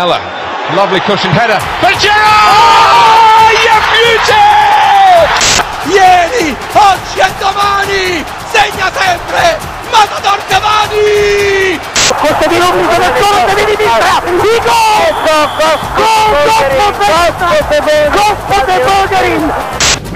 Lamella. Lovely cushion header. But Giroud! Oh, you! Ieri, oggi e domani! Segna sempre! Matador Cavani! Questo di Rubio sono solo se di sinistra! Il gol! Gol! Gol! Gol! Gol! Gol! Gol! Gol! Gol! Gol!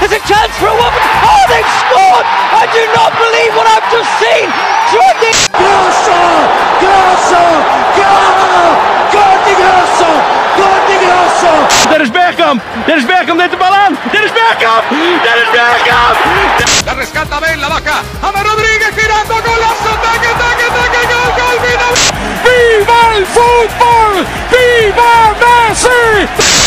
There's a chance for a woman. Oh, they've scored! I do not believe what I've just seen. Jordi Grosso! Grosso! Gol! Gol Grosso! Gol di Grosso! Dennis Bergkamp! Dennis Bergkamp neemt de bal aan! Dennis Bergkamp! Dennis Bergkamp! La rescata Ben, la vaca, Ama Rodríguez girando, golazo, taque, taque, taque, gol, gol, final! Viva el fútbol! Viva Messi!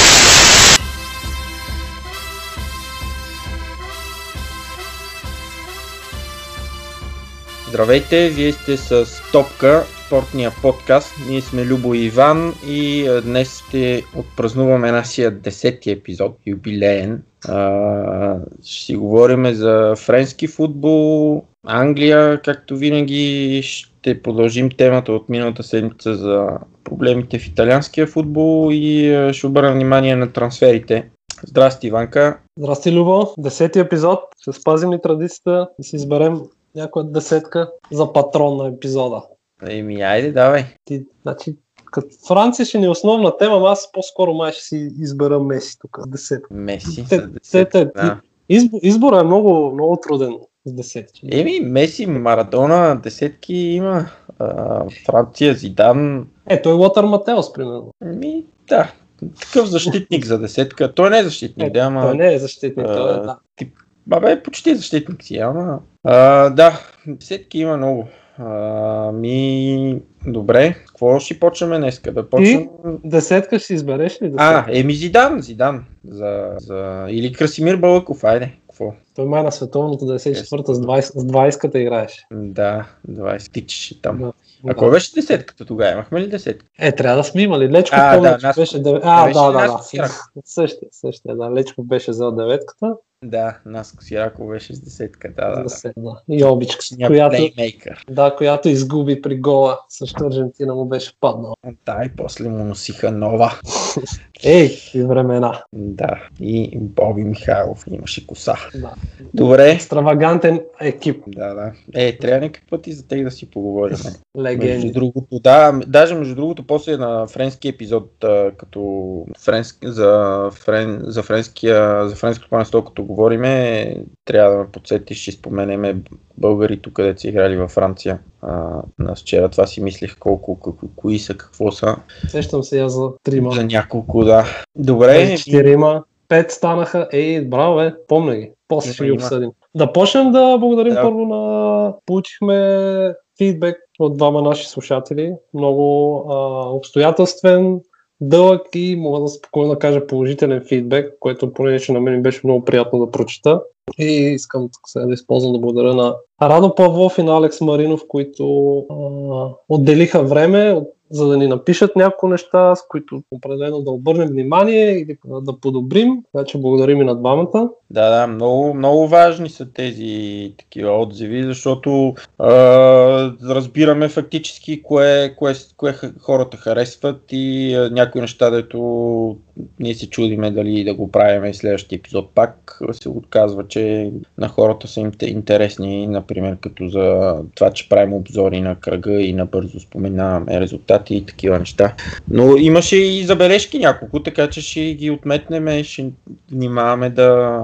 Здравейте, вие сте с Топка, спортния подкаст. Ние сме Любо и Иван и днес ще отпразнуваме нашия десети епизод, юбилеен. А, ще си говорим за френски футбол, Англия, както винаги. Ще продължим темата от миналата седмица за проблемите в италианския футбол и ще обърна внимание на трансферите. Здрасти, Иванка. Здрасти, Любо. Десети епизод. Ще спазим ли традицията да си изберем някоя десетка за патрон на епизода. Еми, айде, давай. Ти, значи, като Франция ще ни е основна тема, аз по-скоро май ще си избера Меси тук с десетка. Меси. Те- десетка, да. Избор, избора е много, много труден с десетки. Еми, Меси, Марадона, десетки има. А, Франция, Зидан. Е, той е Лотър Матеос, примерно. Ми, да. Такъв защитник за десетка. Той не е защитник, Е, да, ама... той не е защитник, той е, а, да. тип, Бабе, почти защитник си, ама... А, да, десетки има много. А, ми, добре, какво ще почнем днеска? Да почнем... Десетка ще избереш ли? А, Десетка? еми Зидан, Зидан. За, за... Или Красимир Балъков, айде. Какво? Той май на световното 94-та с 20, с 20-ката играеше. Да, 20 тичеше там. Да. А кой беше десетката тогава? Имахме ли десетка? Е, трябва да сме имали. Лечко А, да, Наско. беше... А, да, да, да. Същия, същия, да. Лечко беше взел деветката. Да, Наско Сираков беше с десетка, да, да. обичка, Ня която, плеймейкър. да, която изгуби при гола. Също Аржентина му беше паднала. Да, и после му носиха нова. Ей, и времена. Да, и Боби Михайлов имаше коса. Да. Добре. Екстравагантен екип. Да, да. Е, трябва някакъв път и за тях да си поговорим. Между Легенди. другото, да, даже между другото, после на френски епизод, като френски, за, френ, за, френския, за френското панство, като говориме, трябва да ме подсетиш, ще споменеме българите, където са играли във Франция. А, аз вчера това си мислех колко, колко, кои са, какво са. Сещам се я за трима. За няколко, да. Добре, четирима. Пет станаха. Ей, браво, бе. Помня ги. После ще ги обсъдим. Да почнем да благодарим Да. първо на... Получихме фидбек от двама наши слушатели. Много а, обстоятелствен, дълъг и мога да спокойно да кажа положителен фидбек, което понеже на мен беше много приятно да прочета. И искам сега да използвам да благодаря на Радо Павлов и на Алекс Маринов, които а, отделиха време, за да ни напишат няколко неща, с които определено да обърнем внимание или да подобрим. Така че благодарим и на двамата. Да, да, много, много важни са тези такива отзиви, защото а, разбираме фактически кое, кое, кое хората харесват и а, някои неща, дето ние се чудиме дали да го правим и следващия епизод пак се отказва, че на хората са им те- интересни, например като за това, че правим обзори на кръга и набързо споменаваме резултати и такива неща. Но имаше и забележки няколко, така че ще ги отметнем и ще внимаваме да,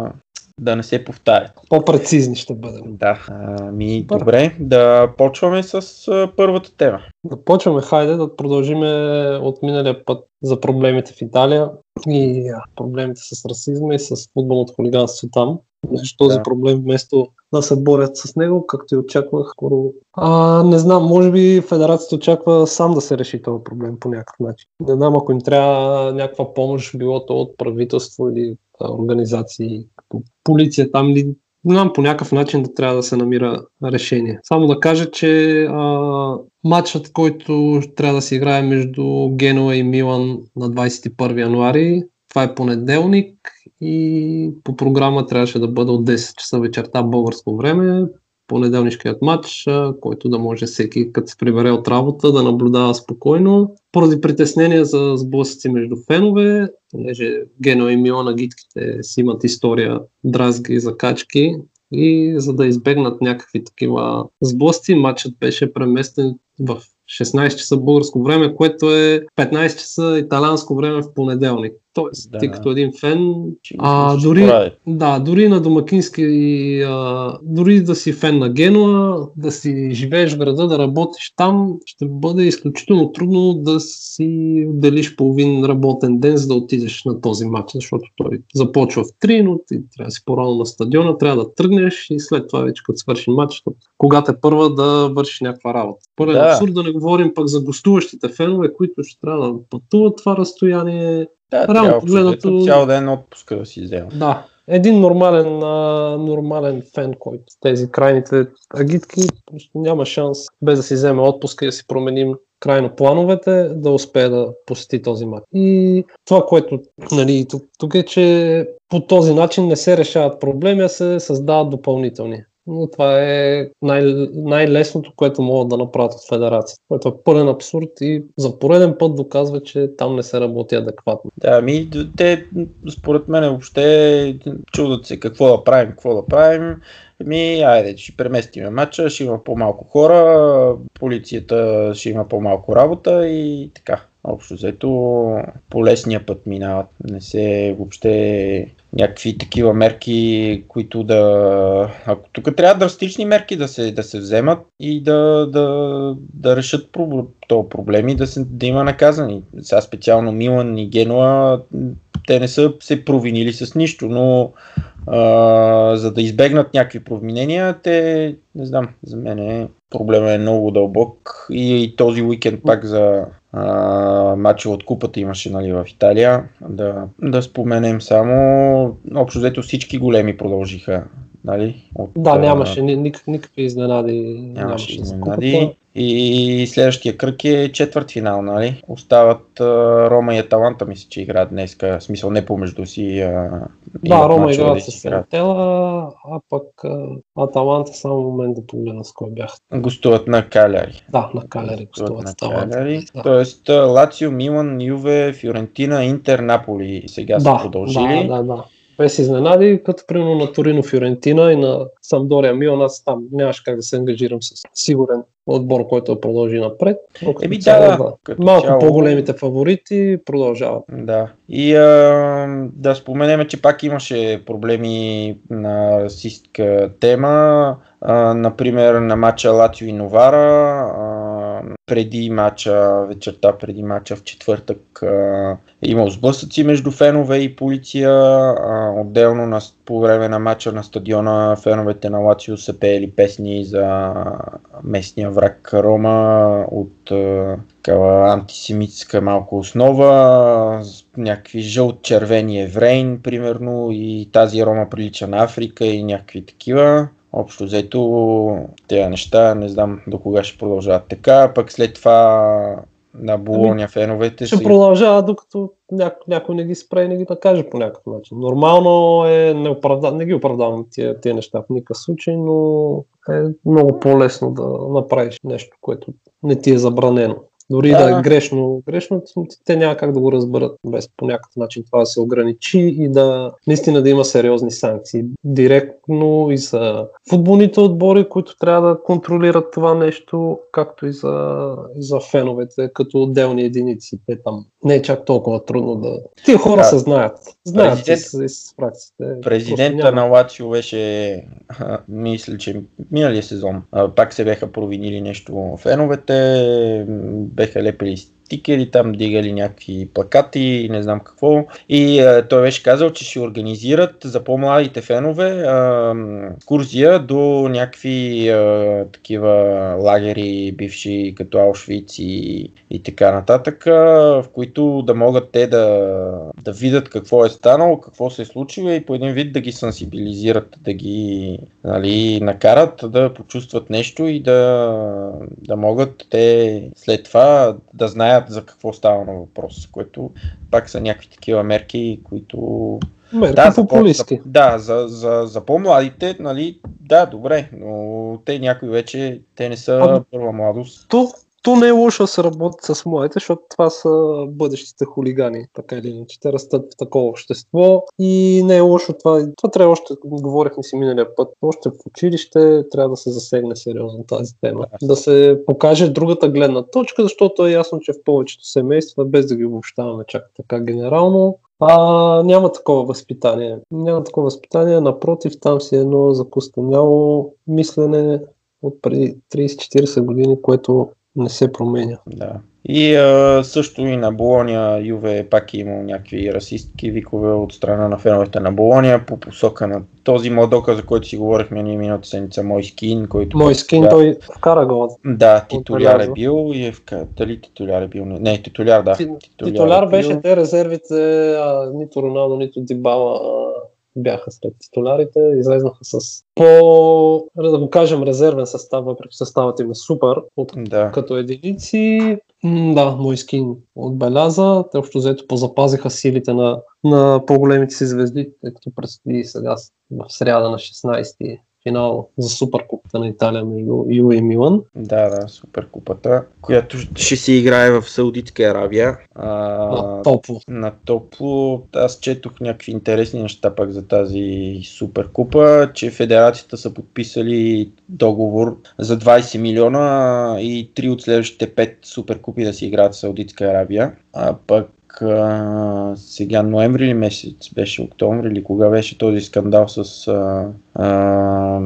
да не се повтарят. По-прецизни ще бъдем. Да, ами Супер. добре, да почваме с а, първата тема. Да почваме, хайде да продължиме от миналия път за проблемите в Италия и проблемите с расизма и с футболното хулиганство там. Защото този Да. проблем вместо да се борят с него, както и очаквах, скоро. А, не знам, може би федерацията очаква сам да се реши този проблем по някакъв начин. Не знам, ако им трябва някаква помощ, било то от правителство или организации, полиция там не знам, по някакъв начин да трябва да се намира решение. Само да кажа, че а, матчът, който трябва да се играе между Генуа и Милан на 21 януари, това е понеделник и по програма трябваше да бъде от 10 часа вечерта българско време понеделнишкият матч, който да може всеки, като се прибере от работа, да наблюдава спокойно. Поради притеснения за сблъсъци между фенове, понеже Гено и Милана гитките си имат история дразги и закачки, и за да избегнат някакви такива сблъсти, матчът беше преместен в 16 часа българско време, което е 15 часа италианско време в понеделник. Тоест, да. ти като един фен, а, дори, да, дори на домакински, а, дори да си фен на Генуа, да си живееш в града, да работиш там, ще бъде изключително трудно да си отделиш половин работен ден, за да отидеш на този матч, защото той започва в 3, но ти трябва да си по-рано на стадиона, трябва да тръгнеш и след това вече като свърши матч, когато е първа да вършиш някаква работа. Пълен да. абсурд да не говорим пък за гостуващите фенове, които ще трябва да пътуват това разстояние, да, Реално погледнато... Цял ден отпуска да си взема. Да, един нормален, а, нормален фен, който с тези крайните агитки, просто няма шанс без да си вземе отпуска и да си променим крайно плановете, да успее да посети този матч. И това, което нали, тук, тук е, че по този начин не се решават проблеми, а се създават допълнителни но това е най- най-лесното, което могат да направят от федерацията, което е пълен абсурд и за пореден път доказва, че там не се работи адекватно. Да, ми, те, според мен, въобще чудат се какво да правим, какво да правим. Ми, айде, ще преместим матча, ще има по-малко хора, полицията ще има по-малко работа и така. Общо взето по лесния път минават. Не се въобще някакви такива мерки, които да... Ако тук трябва драстични мерки да се, да се вземат и да, да, да решат този проблем и да, се, да има наказани. Сега специално Милан и Генуа, те не са се провинили с нищо, но а, за да избегнат някакви провинения, те, не знам, за мен е, проблема е много дълбок и, и този уикенд пак за матча от купата имаше нали, в Италия. Да, да споменем само, общо взето всички големи продължиха. Нали, от, да, нямаше ник, никакви изненади. Нямаше, нямаше изненади. И следващия кръг е четвърт финал, нали? Остават а, Рома и Аталанта, мисля, че играят днес. В смисъл не помежду си. А, да, Рома играят с Сентела, а пък а, Аталанта само момент да погледна с кой бях. Гостуват на Каляри. Да, на Каляри гостуват на Каляри. Да. Тоест Лацио, Милан, Юве, Фиорентина, Интер, Наполи сега да, са продължили. Да, да, да без изненади, като примерно на Торино Фиорентина и на Самдория Милан, аз там нямаше как да се ангажирам с сигурен отбор, който да продължи напред. Еми да, да. Малко цяло... по-големите фаворити продължават. Да. И а, да споменеме, че пак имаше проблеми на расистка тема. А, например, на матча Латио и Новара. А, преди матча, вечерта преди матча в четвъртък а, е имал сблъсъци между фенове и полиция. А, отделно на, по време на матча на стадиона феновете на Лацио са пеели песни за местния враг Рома от такава антисемитска малко основа, някакви жълт-червени еврейн, примерно, и тази Рома прилича на Африка и някакви такива. Общо взето тези неща, не знам до кога ще продължават така, пък след това на Болония ами, феновете ще си... продължава, докато няко, някой не ги спре и не ги накаже по някакъв начин. Нормално е, не, оправда, не ги оправдавам тия, тия неща в никакъв случай, но е много по-лесно да направиш нещо, което не ти е забранено. Дори да, да е грешно, грешно, те няма как да го разберат без по някакъв начин това да се ограничи и да наистина да има сериозни санкции. Директно и за футболните отбори, които трябва да контролират това нещо, както и за, и за феновете, като отделни единици. Те там не е чак толкова трудно да... Тия хора да. се знаят. Знаят Президент... с, с практиците. Президента на Лацио беше, мисля, че миналия сезон пак се беха провинили нещо феновете, беха лепили стикери, там дигали някакви плакати и не знам какво. И а, той беше казал, че ще организират за по-младите фенове а, курсия до някакви а, такива лагери, бивши като Аушвиц и, и така нататък, а, в които да могат те да, да видят какво е станало, какво се е случило и по един вид да ги сенсибилизират, да ги нали, накарат да почувстват нещо и да, да могат те след това да знаят за какво става на въпрос, което пак са някакви такива мерки, които Мерки да, популистки. за, да, за, за, за по-младите, нали, да, добре, но те някои вече, те не са Ами- първа младост. То, то не е лошо да се работи с младите, защото това са бъдещите хулигани, така или иначе. Те растат в такова общество и не е лошо това. Това трябва още, говорихме си миналия път, още в училище трябва да се засегне сериозно тази тема. Да се покаже другата гледна точка, защото е ясно, че в повечето семейства, без да ги обобщаваме чак така генерално, а, няма такова възпитание. Няма такова възпитание, напротив, там си е едно закостеняло мислене от преди 30-40 години, което не се променя. Да. И а, също и на Болония, Юве пак е имал някакви расистки викове от страна на феновете на Болония по посока на този младока, за който си говорихме ние миналата седмица, мой скин, който... Мой скин, сега- той вкара гола. Да, титуляр е бил и е вка... Дали титуляр е бил? Не, титуляр, да. Ти- Титуляр е бил. беше те резервите, а, нито Роналдо, нито Дибала а, бяха сред титулярите, излезнаха с по, да го кажем, резервен състав, въпреки съставът им е супер, от, Да. като единици. М, Да, мой скин отбеляза. Те общо взето позапазиха силите на, на по-големите си звезди, тъй като предстои сега в сряда на 16 финал за Суперкупата на Италия между Ю и Милан. Да, да, суперкупата, която ще се играе в Саудитска Арабия. А, На топло. на топло. Аз четох някакви интересни неща пак за тази суперкупа, че федерацията са подписали договор за 20 милиона и три от следващите 5 суперкупи да се играят в Саудитска Арабия. А пък а, сега ноември ли месец беше, октомври или кога беше този скандал с а, а,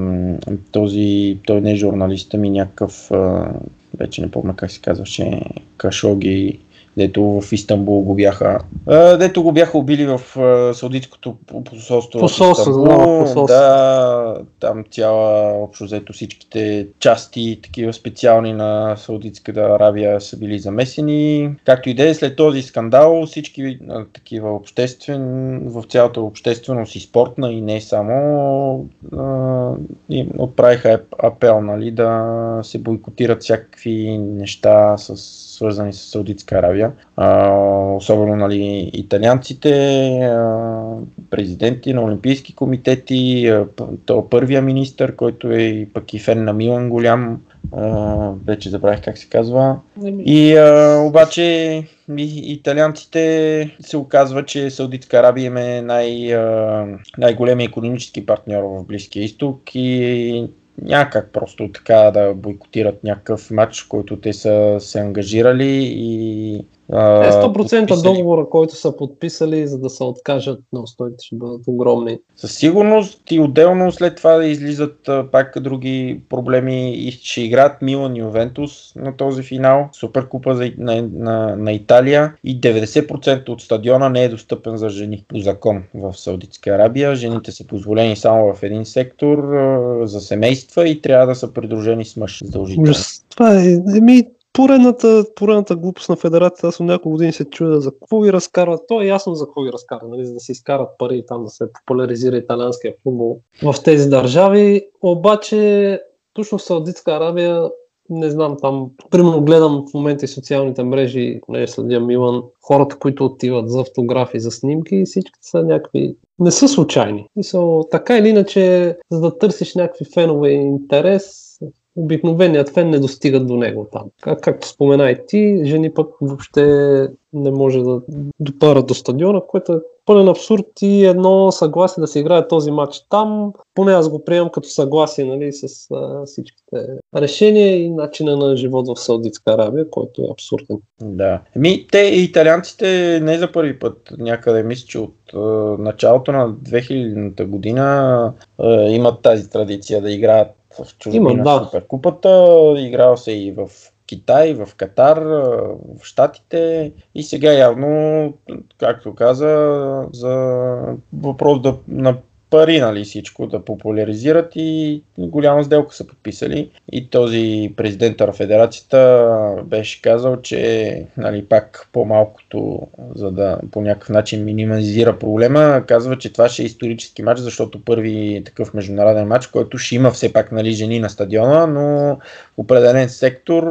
този, той не е журналист, ами някакъв, а, вече не помня как се казваше, Кашоги, дето в Истанбул го бяха, а, дето го бяха убили в а, Саудитското посолство в Посолство, Истанбул. да, посолство. Да, там цяла, общо взето всичките части, такива специални на Саудитската Аравия са били замесени. Както и да е, след този скандал всички а, такива обществен, в цялата общественост и спортна и не само а, им отправиха ап- апел нали, да се бойкотират всякакви неща с свързани с Саудитска Аравия. А, особено нали, италианците, а, президенти на олимпийски комитети, а, то първия министр, който е пък и фен на Милан голям, а, вече забравих как се казва. И а, обаче и, италианците се оказва, че Саудитска Арабия е най, а, най-големия економически партньор в Близкия изток и няма как просто така да бойкотират някакъв матч, който те са се ангажирали и 100% подписали. договора, който са подписали, за да се откажат на устоите, ще бъдат огромни. Със сигурност и отделно след това да излизат а, пак други проблеми и ще играят Милан Ювентус на този финал. Суперкупа за, на, на, на Италия и 90% от стадиона не е достъпен за жени по закон в Саудитска Арабия. Жените са позволени само в един сектор а, за семейства и трябва да са придружени с мъж задължително. Ужас. Това е, еми, поредната, поредната глупост на федерацията, аз от няколко години се чудя за какво ги разкарват. То е ясно за какво ги разкарват, нали? за да се изкарат пари и там да се популяризира италианския футбол в тези държави. Обаче, точно в Саудитска Арабия, не знам, там, примерно гледам в момента и социалните мрежи, не следя Милан, хората, които отиват за автографи, за снимки, всички са някакви не са случайни. Мисъл, така или иначе, за да търсиш някакви фенове и интерес, обикновеният фен не достига до него там. Как, както спомена и ти, жени пък въобще не може да допарат до стадиона, което е пълен абсурд и едно съгласие да се играе този матч там. Поне аз го приемам като съгласие нали, с а, всичките решения и начина на живот в Саудитска Арабия, който е абсурден. Да. Ми, те италианците не за първи път, някъде мисля, че от е, началото на 2000-та година е, имат тази традиция да играят в чужбина Имат, да. Суперкупата. Играл се и в Китай, в Катар, в Штатите и сега явно, както каза, за въпрос да, на пари, нали, всичко да популяризират и голяма сделка са подписали. И този президент на федерацията беше казал, че нали, пак по-малкото, за да по някакъв начин минимизира проблема, казва, че това ще е исторически матч, защото първи такъв международен матч, който ще има все пак нали, жени на стадиона, но определен сектор,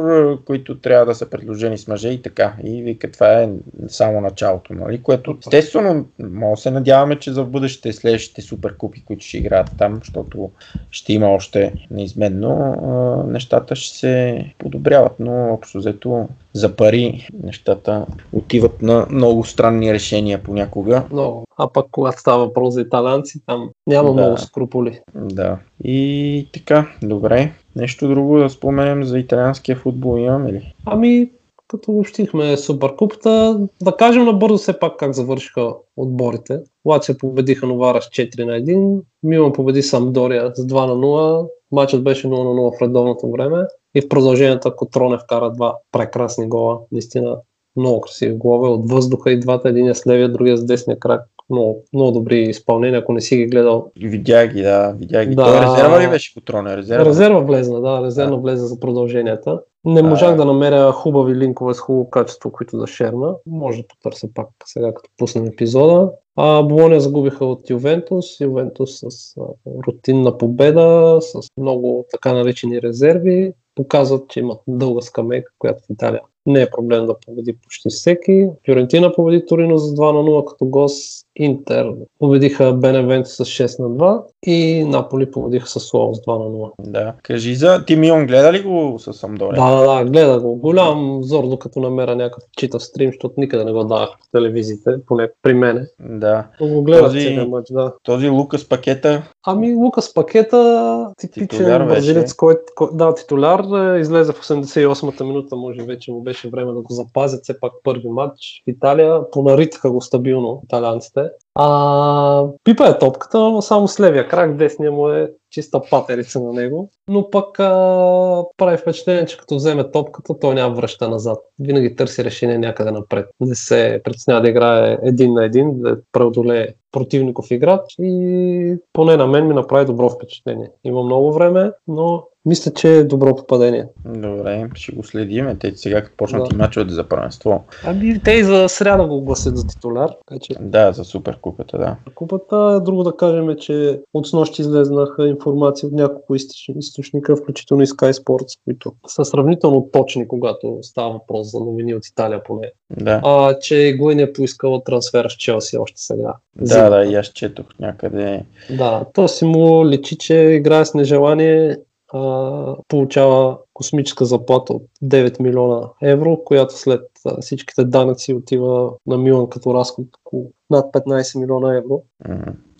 които трябва да са предложени с мъже и така. И вика, това е само началото, нали? което естествено, може да се надяваме, че за бъдеще следващите суперкупи, които ще играят там, защото ще има още неизменно, нещата ще се подобряват, но общо взето за пари нещата отиват на много странни решения понякога. Много. А пък когато става въпрос за италянци, там няма Да. много скруполи. Да. И така, добре. Нещо друго да споменем за италианския футбол имаме ли? Ами, като общихме Суперкупата, да кажем набързо все пак как завършиха отборите. Лация победиха Новара с 4 на 1, Милан победи Самдория с 2 на 0, матчът беше 0 на 0 в редовното време и в продължението Котроне вкара два прекрасни гола, наистина много красиви голове от въздуха и двата, един с левия, другия с десния крак. Много, много добри изпълнения, ако не си ги гледал. Видя ги, да, видя ги. Да. Той резерва ли беше Котроне? Резерва. Резерва влезна, да, резерва Да. влезе за продълженията. Не можах да намеря хубави линкове с хубаво качество, които да шерна. Може да потърся пак сега, като пуснем епизода. А Болония загубиха от Ювентус. Ювентус с а, рутинна победа, с много така наречени резерви. Показват, че имат дълга скамейка, която в Италия не е проблем да победи почти всеки. Фиорентина победи Торино с 2 на 0 като гост. Интер победиха Беневенто с 6 на 2 и Наполи победиха с Суол с 2 на 0. Да. Кажи за Ти Милон, гледа ли го с Самдория? Да, да, да, гледа го. Голям взор, докато намеря някакъв читав стрим, защото никъде не го давах по телевизиите, поне при мене. да. Но го гледах Този- матч, да. Този Лукас пакета, Ами Лукас Пакета, типичен бразилец, който, кой, да, титуляр, е, излезе в 88-та минута, може вече му беше време да го запазят, все пак първи матч в Италия, понаритаха го стабилно италианците. А, пипа е топката, но само с левия крак, десния му е чиста патерица на него. Но пък а, прави впечатление, че като вземе топката, той няма връща назад. Винаги търси решение някъде напред. Не се притеснява да играе един на един, да преодолее противников играч и поне на мен ми направи добро впечатление. Има много време, но мисля, че е добро попадение. добре, ще го следиме. Те сега като почнат Да. и мачовете за първенство. Ами те и за сряда го гласят за титуляр, така че Да, за суперкупата, да. купата. Друго да кажем е, че от снощи излезнаха информации от няколко източ- източника, включително и Sky Sports, които са сравнително точни, когато става въпрос за новини от Италия поне. Да, А, че Гуин е поискал трансфер в Челси още сега. да, да, и аз четох някъде. Да, то си му лечи, че играе с нежелание, а, получава космическа заплата от 9 милиона евро, която след а, всичките данъци отива на Милан като разход около над 15 милиона евро,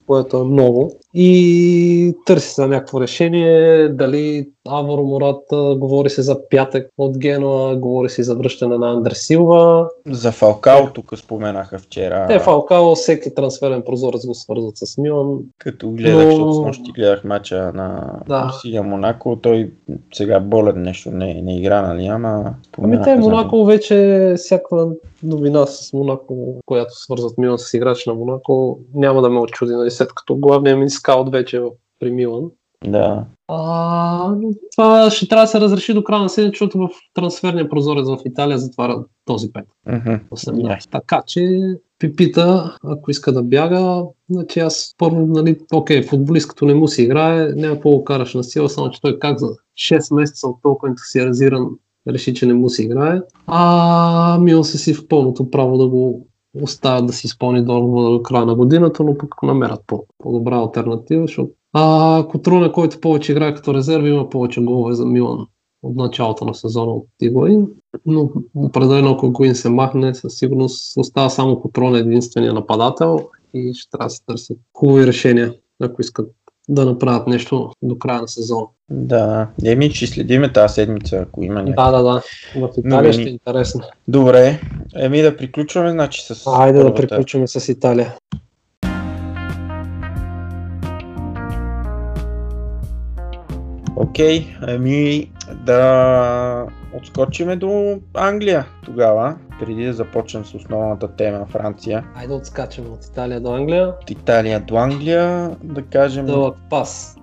което е много. И търси се някакво решение, дали Аворо Морат говори се за пятък от Генуа, говори се за връщане на Андре Силва. За Фалкао тук споменаха вчера. Те Фалкао всеки трансферен прозорец го свързват с Милан. Като гледах, защото с нощи гледах мача на Да. Русия Монако, той сега болен нещо не, не игра, нали, ама Ами те за Монако вече всяка новина с Монако, която свързват Милан с играч на Монако, няма да ме очуди, нали, след като главният ми скаут вече при Милан. Да, А, това ще трябва да се разреши до края на седмица, защото в трансферния прозорец в Италия затваря този пет. 18. Ясно. Така че Пипита, ако иска да бяга, значи аз първо, нали, окей, футболист като не му си играе, няма какво го караш на сила, само че той как за 6 месеца от толкова ентусиазиран реши, че не му си играе. А Милан се си в пълното право да го оставят да си изпълни договора до края на годината, но пък намерят по- по-добра альтернатива, защото а, Котруна, който повече играе като резерва, има повече голове за Милан от началото на сезона от Игуин. Но определено ако Гуин се махне, със сигурност остава само Котрон единствения нападател и ще трябва да се търсят хубави решения, ако искат да направят нещо до края на сезона. да. Еми, ще следиме тази седмица, ако има някакви. Да, да, да. В Италия Новини. ще е интересно. Добре, еми да приключваме, значи с Айде да първата. приключим с Италия. Окей, ами да отскочиме до Англия тогава, преди да започнем с основната тема Франция. Айде отскачаме от Италия до Англия. От Италия до Англия, да кажем Дълъг пас.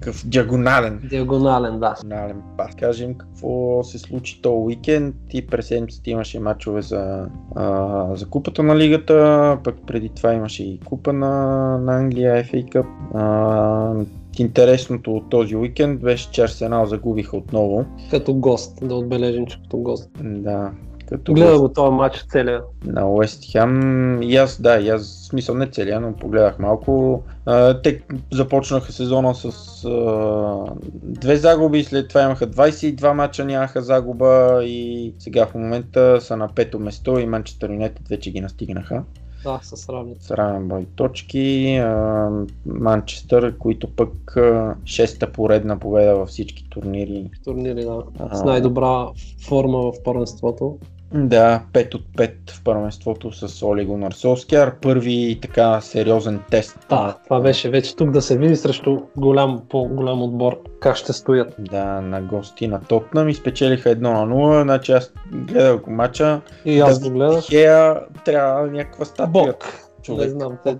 такъв диагонален Диагонален, да. диагонален пас. Кажем какво се случи този уикенд и през седмицата имаше матчове за, а, за купата на лигата, пък преди това имаше и купа на, на Англия, FA Cup. А, интересното от този уикенд беше, че Арсенал загубиха отново. Като гост, да отбележим, че като гост. Да, като Гледа го този матч целия. на Уест Хем. И аз, да, и аз, смисъл не целия, но погледах малко. А, те започнаха сезона с а, две загуби, след това имаха 22 мача, нямаха загуба и сега в момента са на пето место и Манчестър Юнайтед вече ги настигнаха Да, с равни. с равен брой точки. Манчестър, които пък шеста поредна победа във всички турнири. турнири, да. С най-добра форма в първенството. Да, 5 от 5 в първенството с Оли Гунар Солскияр. Първи така сериозен тест. Да, това беше вече тук да се види срещу голям, по-голям отбор как ще стоят. Да, на гости на Тотнам и спечелиха 1 на 0. Значи аз гледах мача. И аз Да, го гледах. Хея трябва някаква статуя. Бог. Човек. Не знам, те...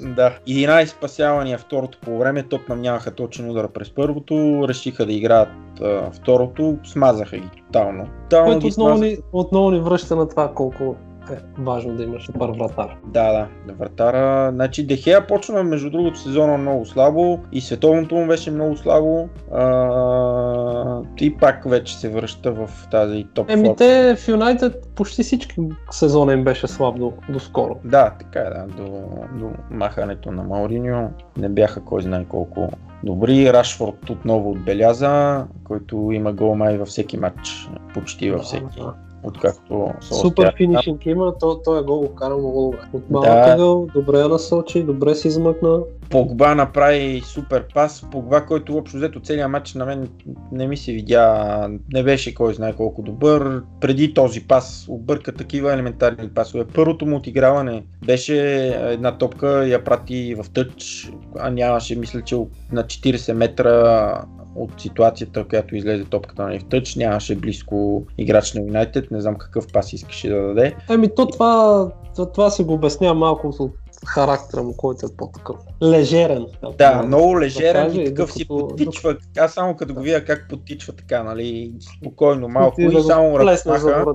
Да. 11 спасявания второто по време. Тотнам нямаха точен удар през първото. Решиха да играят а, второто. Смазаха ги тотално. Тотално Което отново смазаха. ни, отново ни връща на това колко е важно да имаш добър вратар. Да, да, вратара. Значи Дехея почна между другото сезона много слабо и световното му беше много слабо. А, и пак вече се връща в тази топ Еми те в Юнайтед почти всички сезона им беше слаб до, до скоро. Да, така е, да. До, до махането на Мауриньо не бяха кой знае колко добри. Рашфорд отново отбеляза, който има гол май във всеки матч. Почти във всеки. Да. Откакто Супер финишинг има, то, той е гол го кара много добре. От малък Да. ъгъл, добре я насочи, добре си измъкна. Погба направи супер пас. Погба, който общо взето целият матч на мен не ми се видя, не беше кой знае колко добър. Преди този пас обърка такива елементарни пасове. Първото му отиграване беше една топка, я прати в тъч, а нямаше, мисля, че на 40 метра от ситуацията, която излезе топката нали, в тъч, нямаше близко играч на Юнайтед, не знам какъв пас искаше да даде. Еми то това, това, се го обяснява малко от характера му, който е по-такъв. Лежерен. Да, много лежерен каже, и такъв си докато- подтичва. Аз само като го видя как подтичва така, нали, спокойно малко да и го само ръкомаха.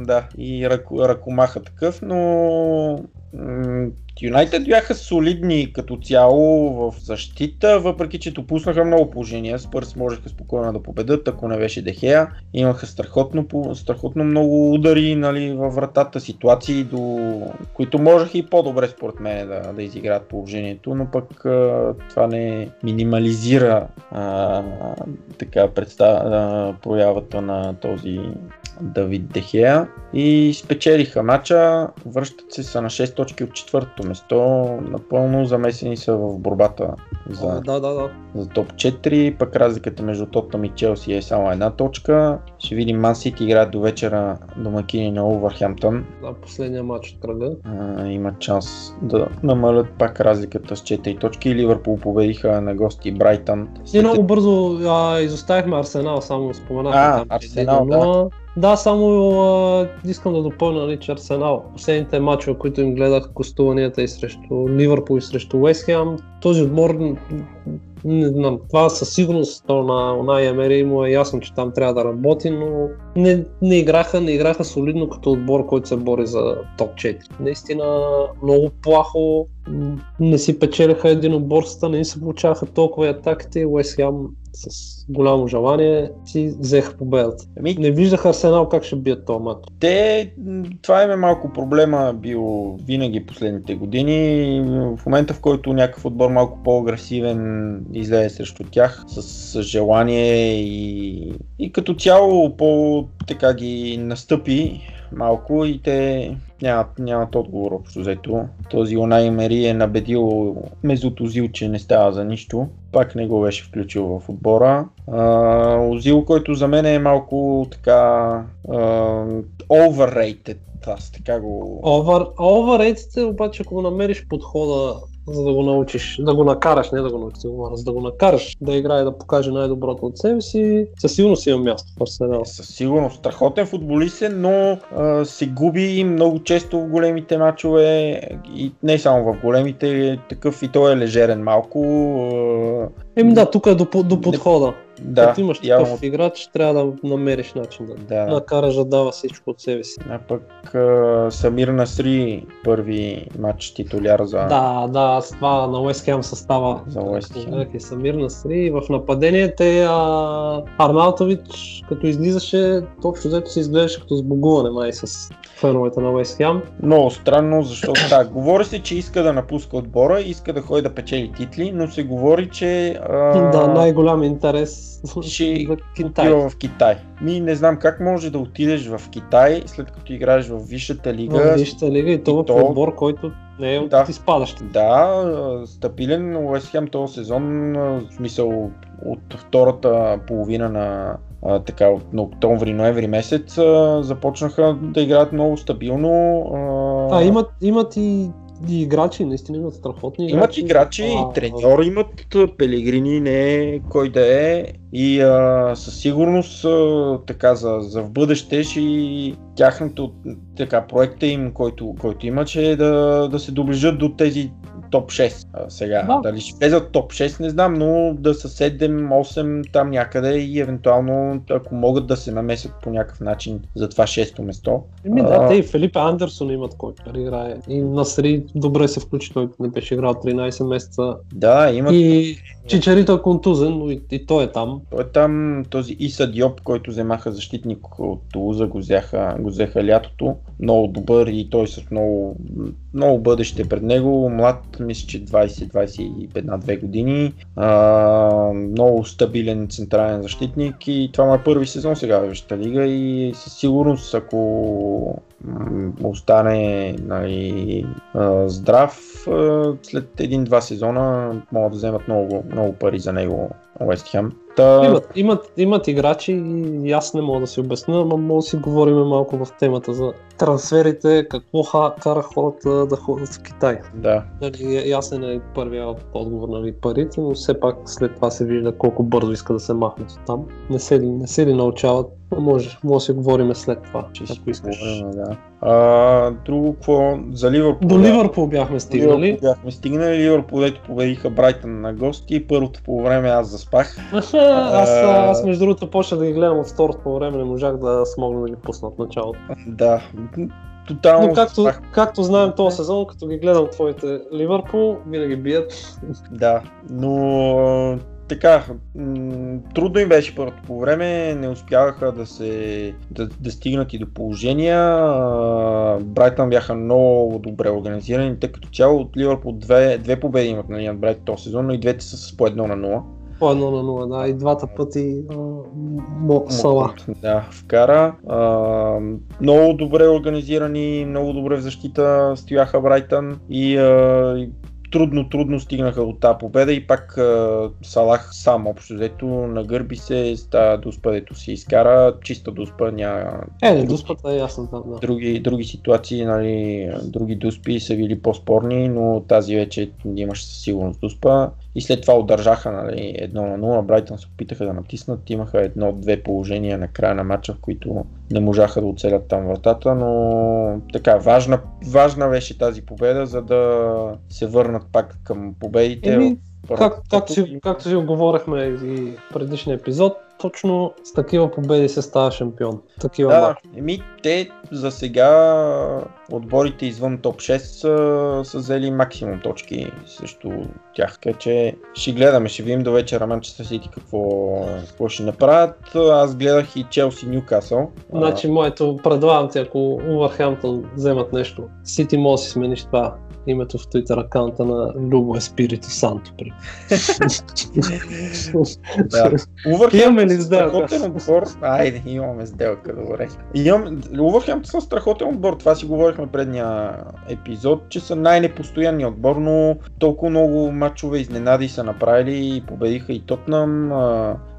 Да, и ръко, ръкомаха такъв, но м, Юнайтед бяха солидни като цяло в защита, въпреки че допуснаха много положения. Спърс можеха спокойно да победат, ако не беше Дехея. Имаха страхотно, страхотно много удари нали, във вратата, ситуации, до които можеха и по-добре според мен да, да изиграят положението, но пък това не минимализира а, така представ... а, проявата на този Давид Дехея и спечелиха матча, връщат се са на 6 точки от четвъртото место, напълно замесени са в борбата за, Да, да, да. за топ 4, пък разликата между Тоттъм и Челси е само една точка. Ще видим Ман Сити играят до вечера домакини на Увърхемптън. Да, последния матч от кръга. А, имат шанс да намалят пак разликата с 4 точки. Ливърпул победиха на гости Брайтън. И много бързо а, изоставихме Арсенал, само споменахме А, там. Арсенал, 1-0. Да, само а, искам да допълня, нали, че Арсенал, последните матчове, които им гледах, гостуванията и срещу Ливърпул и срещу Уест този отбор, не знам, това със сигурност то на Унай Емери му е ясно, че там трябва да работи, но не, не играха, не играха солидно като отбор, който се бори за топ 4. Наистина много плахо, не си печелиха единоборствата, не им се получаваха толкова атаките и Уест Хем с голямо желание си взеха победата. Ами, Не виждах Арсенал как ще бият този матч. те, това е малко проблема бил винаги последните години. В момента в който някакъв отбор малко по-агресивен излезе срещу тях с, с желание и, и като цяло по така ги настъпи малко и те нямат, нямат отговор общо взето. Този Онай Мери е набедил Мезут Озил, че не става за нищо. Пак не го беше включил в отбора. А, Озил, който за мен е малко така а, overrated. Аз така го... Over, overrated е, обаче ако го намериш подхода за да го научиш, да го накараш, не да го научиш, за да го накараш да играе, да покаже най-доброто от себе си, със сигурност има място в Арсенал. Със сигурност. Страхотен футболист е, но а, се губи много често в големите мачове и не само в големите, такъв и той е лежерен малко. А, Еми да, тук е до, до подхода. да, Като имаш явно такъв играч, трябва да намериш начин да, Да. накараш да дава всичко от себе си. А пък а, Самир Насри, първи матч титуляр за... Да, да, с това на Уест Хем състава. За Уест Хем. Самир Насри. В нападение те а, Арнаутович, като излизаше, то общо взето се изглеждаше като сбогуване май с феновете на Уест Хем. Много странно, защото да, говори се, че иска да напуска отбора, иска да ходи да печели титли, но се говори, че а, Да, най-голям интерес ще за Китай. в Китай. Ми не знам как може да отидеш в Китай, след като играеш в Висшата лига. В Висшата лига и то и в то- отбор, който не е от Да. изпадащите. Да, стабилен Уест Хем този сезон, в смисъл от втората половина на а, така, от на октомври-ноември месец а, започнаха да играят много стабилно. А, А, имат, имат и, и играчи, наистина имат страхотни играчи. Имат играчи, А, и треньори имат, Пелегрини не е кой да е и а, със сигурност а, така за, за в бъдеще ще и тяхното така, проекта им, който, който има, че е да, да се доближат до тези топ 6 а, сега. Да. Дали ще влезат топ 6 не знам, но да са 7-8 там някъде и евентуално ако могат да се намесят по някакъв начин за това 6-то место. Еми да, А, те и Филипе Андерсон имат, който играе. И Насри добре се включи, той не беше играл 13 месеца. Да, имат И Чичарито е контузен, но и, и той е там. Той е там този Иса Диоп, който вземаха защитник от Тулуза, го взеха, го взеха лятото. Много добър и той с много, много бъдеще пред него. Млад, мисля, че 20-21-2 години. А, много стабилен централен защитник и това му е първи сезон сега в Висшата лига и със сигурност ако остане нали, здрав, след един-два сезона могат да вземат много, много пари за него Уест Хем. Та, Имат, имат, имат играчи и аз не мога да си обясня, но мога да си говорим малко в темата за трансферите, какво ха, кара хората да ходят в Китай. да. Нали, ясен е първия отговор нали, парите, но все пак след това се вижда колко бързо иска да се махнат от там. Не се ли, не се ли научават? Може, може да си говорим след това, си ако искаш. да. А, друго, какво за Ливърпул? До. Ливърпул бяхме стигнали. Ливърпул бяхме стигнали. Ливърпул, дето победиха Брайтън на гости. Първото по време аз заспах. аз, аз между другото почна да ги гледам от второто време, не можах да смогна да ги пусна от началото. Да. Тотално Но както, заспах. както знаем този сезон, като ги гледам твоите Ливърпул, винаги бият. Да, но така, м- трудно им беше първото по време, не успяваха да се да, да стигнат и до положения. Брайтън бяха много добре организирани, тъй като цяло от Ливърпул две, две победи имат нали, над Брайтън този сезон, но и двете са с по едно на 0. По едно на нула, да, и двата пъти а, Сала. Да, вкара. А, много добре организирани, много добре в защита стояха Брайтън и, а, трудно, трудно стигнаха до тази победа и пак а, Салах сам общо взето нагърби се с тази дуспа, дето си изкара, чиста дуспа, няма Е, не, дуспата е ясна там, да. други, други ситуации, нали, други дуспи са били по-спорни, но тази вече имаше със сигурност дуспа. И след това удържаха нали, едно на 0. Брайтън се опитаха да натиснат. Имаха едно-две положения на края на матча, в които не можаха да оцелят там вратата, но така, важна, важна беше тази победа, за да се върнат пак към победите. Еми, първата Как, както, си, както си говорихме и предишния епизод, точно с такива победи се става шампион. Такива Да, еми те за сега отборите извън топ 6 са, са взели максимум точки срещу тях. Така че ще гледаме, ще видим до вечера Манчестър Сити какво, какво ще направят. Аз гледах и Челси Ньюкасъл. Значи, моето предлагам ти, ако Увърхемптън вземат нещо, Сити може да си смениш това името в Twitter акаунта на Любо Еспирито Санто. при- Да. Имаме ли са сделка? Айде, имаме сделка, добре. Имам... Увърхемптън са страхотен отбор, това си говорихме предния епизод, че са най-непостоянни отбор, но толкова много матчове изненади са направили и победиха и Тотнам.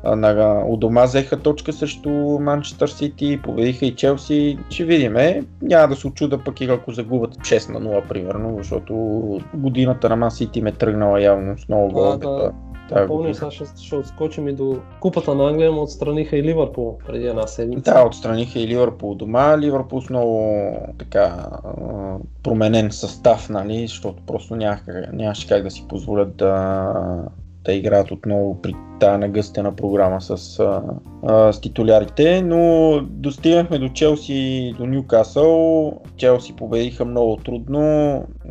На, у дома взеха точка срещу Манчестър Сити, победиха и Челси. Ще видиме. Няма да се очуда пък и ако загубят 6 на 0, примерно, защото годината на Ман Сити ме тръгнала явно с много Да, гол. Да. Тази Помня, сега ще, ще отскочим и до Купата на Англия, му отстраниха и Ливърпул преди една седмица. Да, отстраниха и Ливърпул дома. Ливърпул с много така променен състав, нали, защото просто нямаше как да си позволят да, да играят отново при тази нагъстена програма с, а, а, с титулярите, но достигнахме до Челси и до Ньюкасъл. Челси победиха много трудно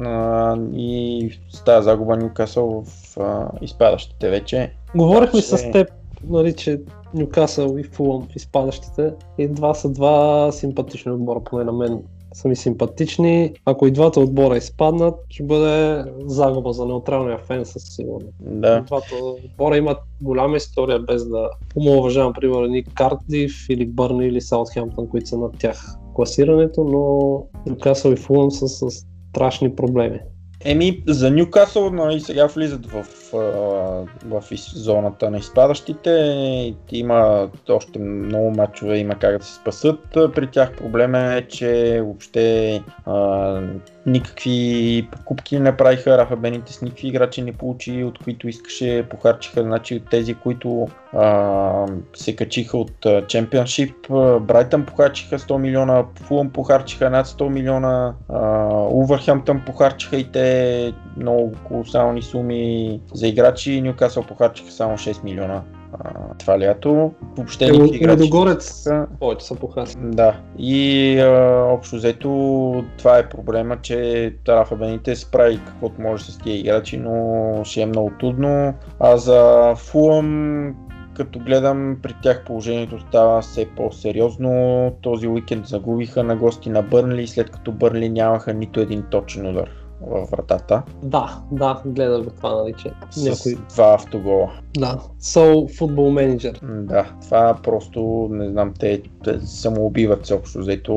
а, и с тази загуба Ньюкасъл в а, изпадащите вече. Говорихме Ще- с теб, нали, че Нюкасъл и Фулъм в изпадащите. И два са два симпатични отбора, поне на мен са ми симпатични. Ако и двата отбора изпаднат, ще бъде загуба за неутралния фен със сигурност. Да. Двата отбора имат голяма история, без да уважавам, примерно, ни Картдив или Бърни или Саутхемптън, които са над тях класирането, но Нюкасъл и Фулъм са с страшни проблеми. Еми, за Ньюкасъл нали, сега влизат в, а, в зоната на изпадащите. Има още много матчове, има как да се спасат. При тях проблема е, че въобще а, никакви покупки не направиха. Рафа Бенитес никакви играчи не получи, от които искаше. Похарчиха значи, от тези, които а, се качиха от Чемпионшип. Брайтън похарчиха 100 милиона, Фулъм похарчиха над 100 милиона, Увърхемптън похарчиха и те много колосални суми за играчи. Ньюкасъл похарчиха само 6 милиона а, това лято. Въобще никакви Е, играчи. Ледогорец повече са похасли. да, и а, общо взето това е проблема, че Рафа Бенитес справи каквото може с тия играчи, но ще е много трудно. А за Фулъм, като гледам, при тях положението става все по-сериозно. Този уикенд загубиха на гости на Бърнли, след като Бърнли нямаха нито един точен удар във вратата. Да, да, гледах го това, нали, че С някой... два автогола. Да, So Football Manager. Да, това просто, не знам, те, те самоубиват се общо взето.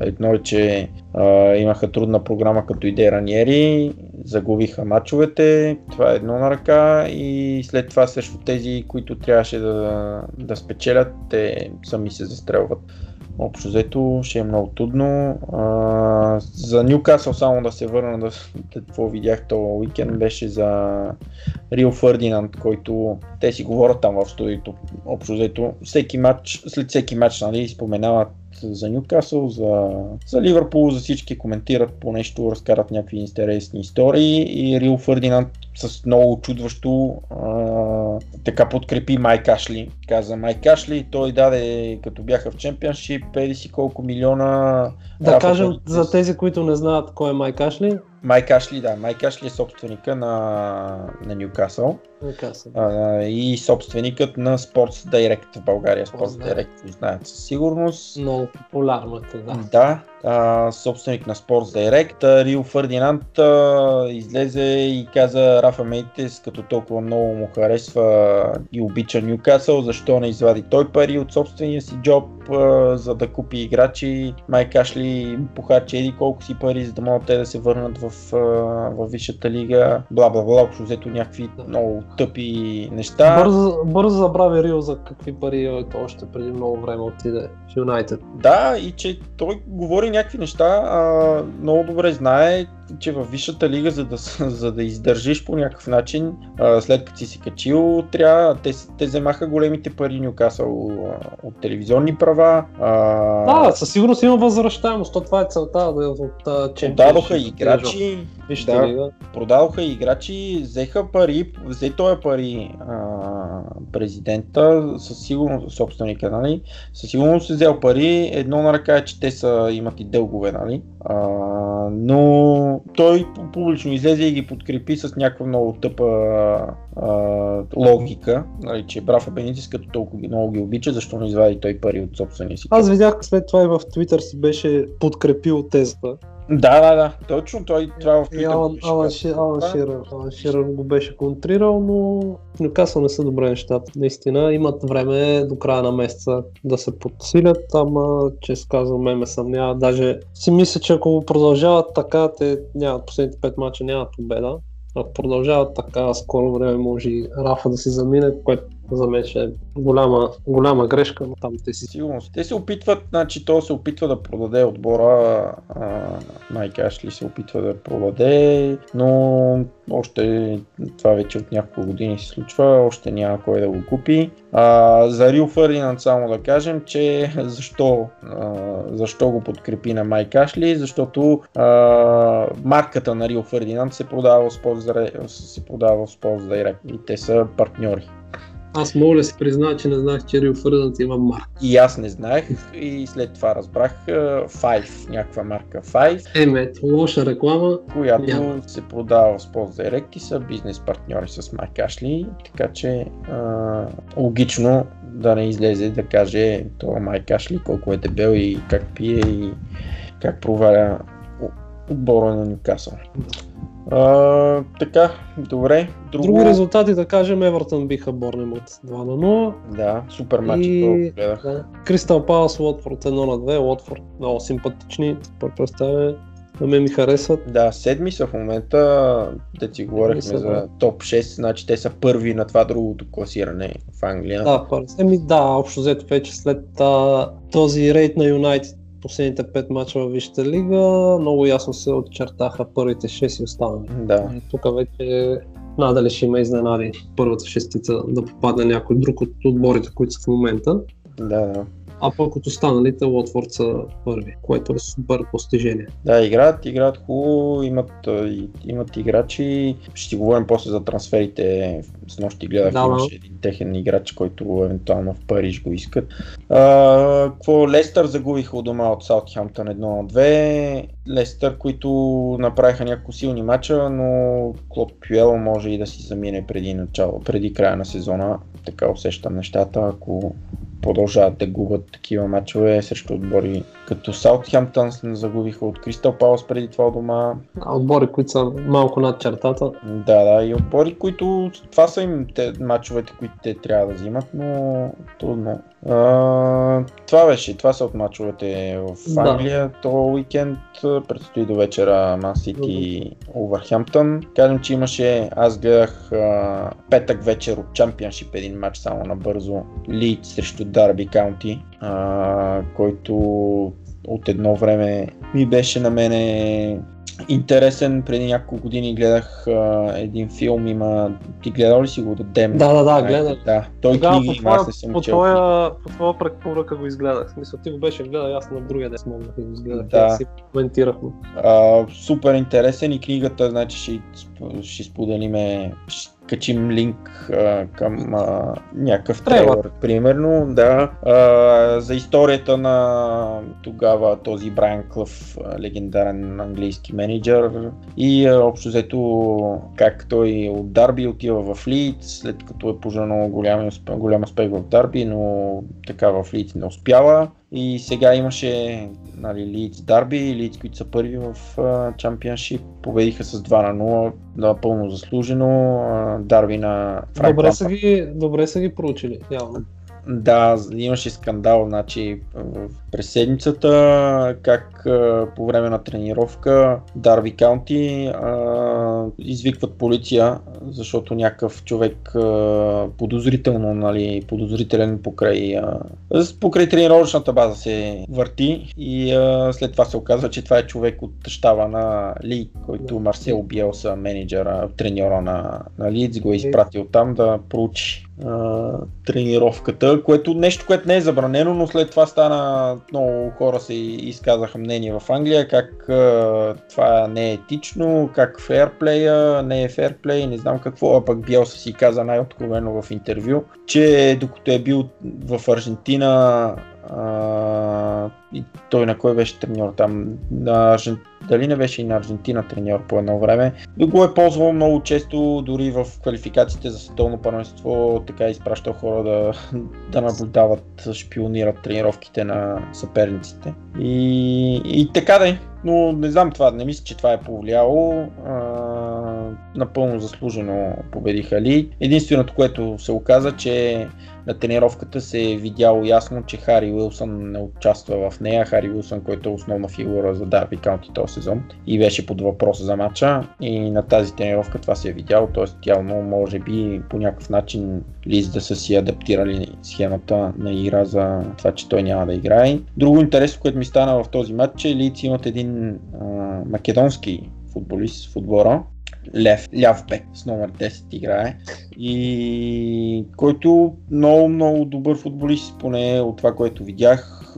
Едно е, че а, имаха трудна програма като иде Раниери, загубиха мачовете, това е едно на ръка и след това срещу тези, които трябваше да, да спечелят, те сами се застрелват. Общо взето ще е много трудно. А, за Ньюкасъл само да се върна да, какво видях този уикенд беше за Рил Фърдинанд, който те си говорят там в студиото. Общо взето всеки матч, след всеки матч нали, споменават за Ньюкасъл, за, за Ливърпул, за всички коментират по нещо, разкарат някакви интересни истории и Рил Фърдинанд с много чудващо а, така подкрепи Майк Ашли. Каза Майк Ашли, той даде като бяха в чемпионшип, еди си колко милиона. Да кажем за тези, които не знаят кой е Майк Ашли. Майк Ашли, да, Майк Ашли е собственика на, на Ньюкасъл. И собственикът на Sports Direct в България. Sports Sports Direct го знаят със сигурност. Много популярно е това. Да, а, собственик на Sports Direct. Рио Фердинанд а, излезе и каза Рафа Мейтес, като толкова много му харесва и обича Ньюкасъл, защо не извади той пари от собствения си джоб, а, за да купи играчи. Майк Ашли похарчи еди колко си пари, за да могат те да се върнат в, в Висшата лига. Бла бла бла, общо взето някакви много тъпи неща. Бързо, бързо забрави Рио за какви пари е още преди много време отиде в Юнайтед. Да, и че той говори някакви неща, а, много добре знае, че във висшата лига, за да, за да издържиш по някакъв начин, а, след като си се качил, трябва, те, те вземаха големите пари Нюкасъл от телевизионни права. А, Да, със сигурност има възвръщаемост, то това е целта да от а, Championship, продадоха от играчи, да, лига. продадоха играчи, взеха пари, взе този пари а, президента, със сигурност, собственика, нали, със сигурност е взел пари, едно на ръка е, че те са, имат и дългове, нали, а, но той публично излезе и ги подкрепи с някаква много тъпа а, логика, нали, че Брафа Бенитис като толкова много ги обича, защо не извади той пари от собствения си. Аз видях след това и в Twitter си беше подкрепил тезата, Да, да, да, точно той това в И Алан, Алан, Алан, Ширър, Алан Ширър го беше контрирал, но в Нюкасъл не са добре нещата. Наистина имат време до края на месеца да се подсилят, ама често казвам, ме ме съмнява. Даже си мисля, че ако продължават така, те нямат последните 5 мача нямат победа. Ако продължават така, скоро време може и Рафа да си замине, което за мен ще е голяма, голяма грешка, но там те си Сигурно. Те се опитват, значи то се опитва да продаде отбора, Майк Ашли се опитва да продаде, но още това вече от няколко години се случва, още няма кой да го купи. А, за Рил Фърдинанд само да кажем, че защо, а, защо го подкрепи на Майк Ашли, защото а, марката на Рил Фърдинанд се продава в Sports се продава в Sports Direct и те са партньори. Аз мога да си призная, че не знаех, че Рил Фърдънт има марка. И аз не знаех и след това разбрах Five, някаква марка Five, Еме, лоша реклама. която Няма. се продава в Sports Direct и са бизнес партньори с Майк Ашли, така че а, логично да не излезе да каже това Майк Ашли колко е дебел и как пие и как проваля отбора на Нюкасъл. А, така, добре. Друго, Други резултати, да кажем, Евертън биха Борнемот 2 на 0. Да, супер матч, И-. Да. Кристал Палас, Уотфорд 1 на 2. Уотфорд много симпатични. Супер представяне. На мен ми харесват. Да, седми са в момента, да си говорихме са, за да. топ 6, значи те са първи на това другото класиране в Англия. Да. Еми да, общо взето вече след а, този рейд на Юнайтед последните 5 мача в Висшата лига, много ясно се отчертаха първите 6 и останали. Да. Тук вече надали ще има изненади първата шестица да попадне някой друг от отборите, които са в момента. Да, да. А пък от останалите Уотфорд са първи, което е супер постижение. Да, играят, играят хубаво, имат, имат играчи. Ще говорим после за трансферите. С нощи гледах, Да, имаше един техен играч, който евентуално в Париж го искат. А, какво Лестър загубиха у дома от Саутхемптън 1 на 2. Лестър, които направиха няколко силни мача, но Клод Пюел може и да си замине преди начало, преди края на сезона. Така усещам нещата, ако продължават да губят такива мачове срещу отбори като Саутхемптън загубиха от Кристал Палас преди това дома. А отбори, които са малко над чертата, Да, да, и отбори, които това са им те, мачовете, които те трябва да взимат, но трудно. А, това беше, това са от мачовете в Да. Англия. То уикенд предстои до вечера Ман Сити Увърхемптън. Кажем, че имаше, аз гледах а, петък вечер от Чемпионшип един матч само набързо. Лид срещу Дарби Каунти, който от едно време ми беше на мене интересен. Преди няколко години гледах а, един филм, има... Ти гледал ли си го? Dam? Да, да, да, гледах. Да, той Тогава книги по има, аз не съм по, чел. твоя, по твоя препоръка го изгледах. Смисъл, ти го беше гледал, аз на другия ден смогнах да го изгледах. Да. Си коментирахме. А, супер интересен и книгата, значи ще, ще споделиме, ще качим линк а, към а, някакъв Трейлър. трейлър, примерно, да, а, за историята на тогава този Брайан Клъв, легендарен английски менеджер и а, общо взето как той от Дарби отива в Лидс, след като е пожелано голям, голям успех в Дарби, но така в Лидс не успява. И сега имаше нали, Лидс Дарби, Лидс, които са първи в Чемпионшип, победиха с 2 на 0, напълно заслужено. Дарби на Франк Добре Лампард. са, ги, добре са ги проучили, явно. Да, имаше скандал, значи през седмицата, как по време на тренировка Дарби Каунти извикват полиция, защото някакъв човек подозрително, нали, подозрителен покрай, покрай тренировъчната база се върти и след това се оказва, че това е човек от щаба на Ли, който Марсел Биелса, менеджера, треньора на, на Лидс, го е изпратил там да проучи а, тренировката, което нещо, което не е забранено, но след това стана много хора се изказаха мнение в Англия, как а, това не е етично, как фейрплея, не е фейрплей, не знам какво, а пък Биелса си каза най-откровено в интервю, че докато е бил в Аржентина А, и той на кой беше треньор там? На Аржен... Дали не беше и на Аржентина треньор по едно време. Да го е ползвал много често, дори в квалификациите за световно първенство, така е изпращал хора да, да наблюдават, шпионират тренировките на съперниците. И, и така да е. Но не знам това, не мисля, че това е повлияло. А, напълно заслужено победиха ли. Единственото, което се оказа, че на тренировката се е видяло ясно, че Хари Уилсън не участва в нея. Хари Уилсън, който е основна фигура за Дарби Каунти този сезон и беше под въпрос за матча. И на тази тренировка това се е видяло, т.е. явно може би по някакъв начин Лиз да са си адаптирали схемата на игра за това, че той няма да играе. Друго интересно, което ми стана в този матч е Лиц имат един а, македонски футболист в отбора, Лев, ляв бек с номер 10 играе и който много, много добър футболист, поне от това, което видях,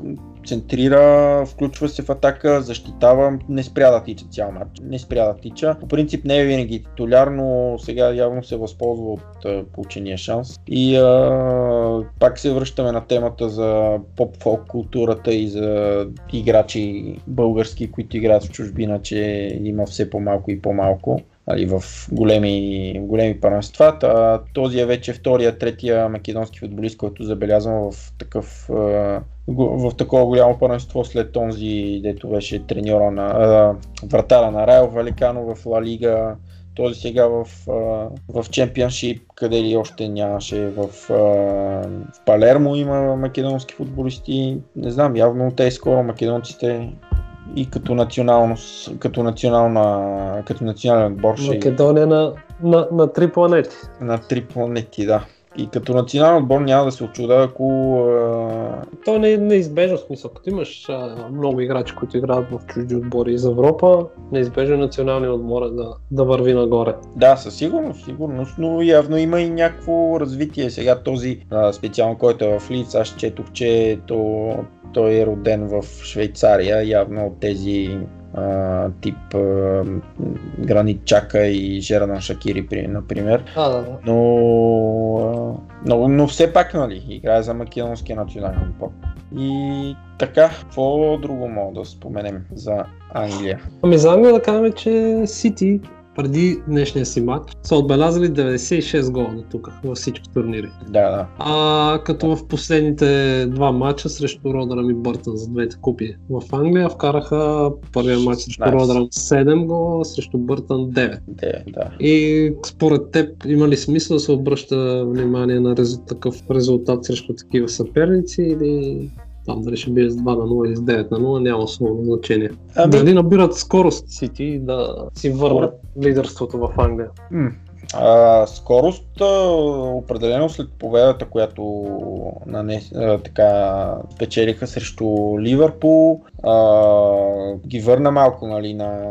центрира, включва се в атака, защитава, не спря да тича цял матч, не спря да тича. По принцип не е винаги титуляр, но сега явно се възползва от а, получения шанс. И а, пак се връщаме на темата за поп-фолк културата и за играчи български, които играят в чужбина, че има все по-малко и по-малко нали, в големи, големи първенства. Този е вече втория, третия македонски футболист, който забелязвам в такъв в такова голямо първенство след този, дето беше треньора на а, вратара на Райл Валикано в Ла Лига, този сега в, в Чемпионшип, къде ли още нямаше, в, в Палермо има македонски футболисти, не знам, явно те скоро македонците и като националност, като национална, като национален отбор ще... Македония на, на, на три планети. На три планети, да. И като национален отбор няма да се очуда, ако... А... То не е неизбежно смисъл. Като имаш а, много играчи, които играят в чужди отбори из Европа, неизбежно националният отбор е да, да върви нагоре. Да, със сигурност, сигурност, но явно има и някакво развитие. Сега този а, специално, който е в Лиц, аз четох, че то, той е роден в Швейцария, явно от тези а, тип а, Гранит Чака и Жердан Шакири, например. А, да, да. Но, а, но, но все пак, нали, играе за македонския национален отбор. И така, какво друго мога да споменем за Англия? Ами за Англия да кажем, че Сити преди днешния си матч са отбелязали 96 гола до тук във всички турнири. Да, да. А като в последните два матча срещу Родърам и Бъртън за двете купи в Англия вкараха първия матч срещу Родърам 7 гола, срещу Бъртън 9. 9 да. И според теб има ли смисъл да се обръща внимание на рез... такъв резултат срещу такива съперници или там дали ще бие с 2 на 0 или с 9 на 0, няма особено значение. Ами... Дали набират скорост Сити и да си върнат лидерството в Англия? М- а, скорост а, определено след победата, която нанес, а, така печелиха срещу Ливърпул, а, ги върна малко нали, на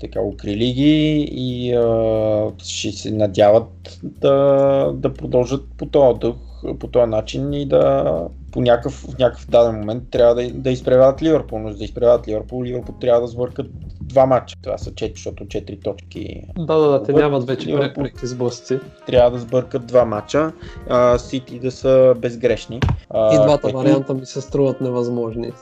така укрили ги и а, ще се надяват да, да продължат по този дух, по този начин и да по някакъв, в някакъв даден момент трябва да, да изпреварят Ливърпул, но за да изпреварят Ливърпул, Ливърпул трябва да сбъркат два матча. Това са 4, защото 4 точки. Да, да, да, те нямат вече преки сблъсъци. Трябва да сбъркат два матча, Сити да са безгрешни. А, И двата което... варианта ми се струват невъзможни.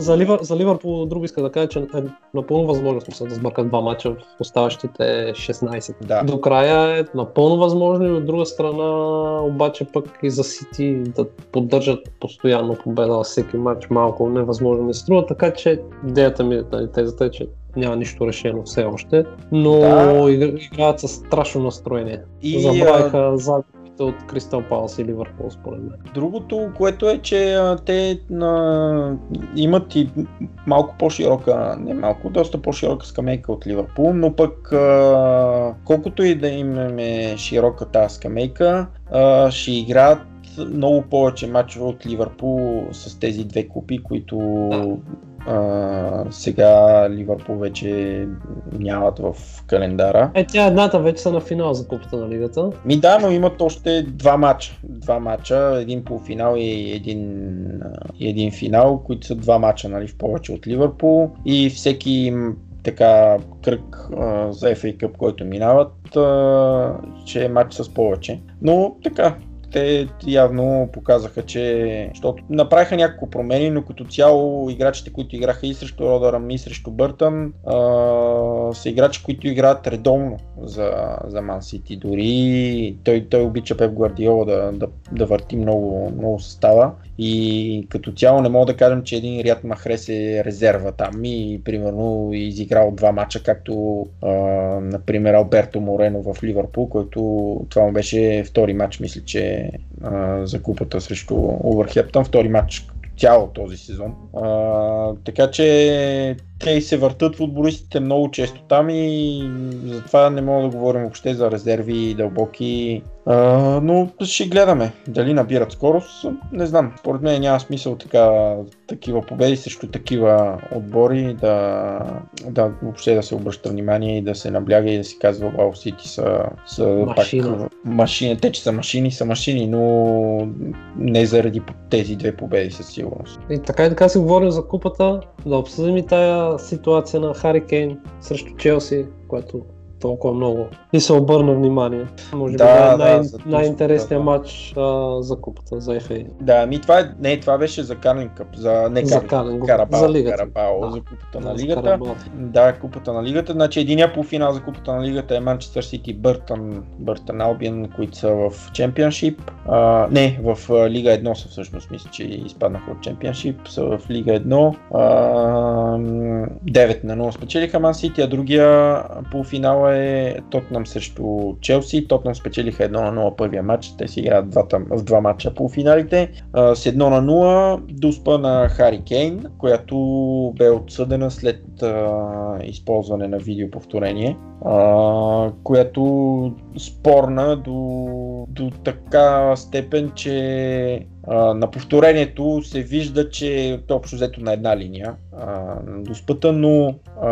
За, Ливър, за Ливърпул друго иска да кажа, че е напълно възможно смисъл да сбъркат два матча в оставащите 16. Да. До края е напълно възможно и от друга страна обаче пък и за Сити да поддържат постоянно победа във всеки матч малко невъзможно ми струва, така че идеята ми, нали, тезата е, че няма нищо решено все още, но да. играят с страшно настроение. И, Забравиха а... загубите от Кристал Палас и Ливърпул, според мен. Другото, което е, че а, те а, имат и малко по-широка, не малко, доста по-широка скамейка от Ливърпул, но пък а, колкото и да имаме широка тази скамейка, а, ще играят много повече мачове от Ливърпул с тези две купи, които да. А, сега Ливърпул вече нямат в календара. Е, тя едната вече са на финал за купата на лигата. Ми да, но имат още два мача. Два мача, един полуфинал и един, и един финал, които са два мача нали, в повече от Ливърпул. И всеки така кръг а, за FA Cup, който минават, а, че е матч с повече. Но така, те явно показаха, че... Защото направиха няколко промени, но като цяло играчите, които играха и срещу Родъръм, и срещу Бъртън, а, са играчи, които играят редовно за, за Ман Сити. Дори той, той обича Пеп Гвардиола да, да, да върти много, много състава. И като цяло не мога да кажем, че един Ряд Махрес е резерва там и примерно изиграл два мача, както а, например Алберто Морено в Ливърпул, който това му беше втори матч, мисля, че а, за купата срещу Увърхептън, втори матч цяло този сезон. А, така че и се въртат футболистите много често там и затова не мога да говорим въобще за резерви дълбоки. А, но ще гледаме дали набират скорост. Не знам. Според мен няма смисъл така, такива победи срещу такива отбори да, да въобще да се обръща внимание и да се набляга и да се казва Вау Сити са, са Машина. пак машини. Те, че са машини, са машини, но не заради тези две победи със сигурност. И така и така си говорим за купата, да обсъдим и тая ситуация на Хари Кейн срещу Челси, което толкова много и се обърна внимание. Може Да, би да, най- това, най-интересният да. матч а, за купата, за FA. Да, ми това, е, не, това беше за Карлин Къп, за не За Карлин, Карабао, за лигата. Карабао, Да. за купата на лигата. Карабао. Да, купата на лигата. Значи единия полуфинал за купата на лигата е Манчестър Сити Бъртън, Бъртън Албион, които са в Чемпионшип. А, не, в а, Лига 1 са всъщност, мисля, че изпаднаха от Чемпионшип, са в Лига 1. А, м, 9 на 0 спечелиха Ман Сити, а другия полуфинал е Тотнам срещу Челси. Тотнам спечелиха 1 на 0 първия матч. Те си играят двата, в два матча полуфиналите. А, с 1 на 0 дуспа на Хари Кейн, която бе отсъдена след а, използване на видеоповторение, а, която спорна до, до така степен, че а, на повторението се вижда, че е общо взето на една линия а, на дуспата, но а,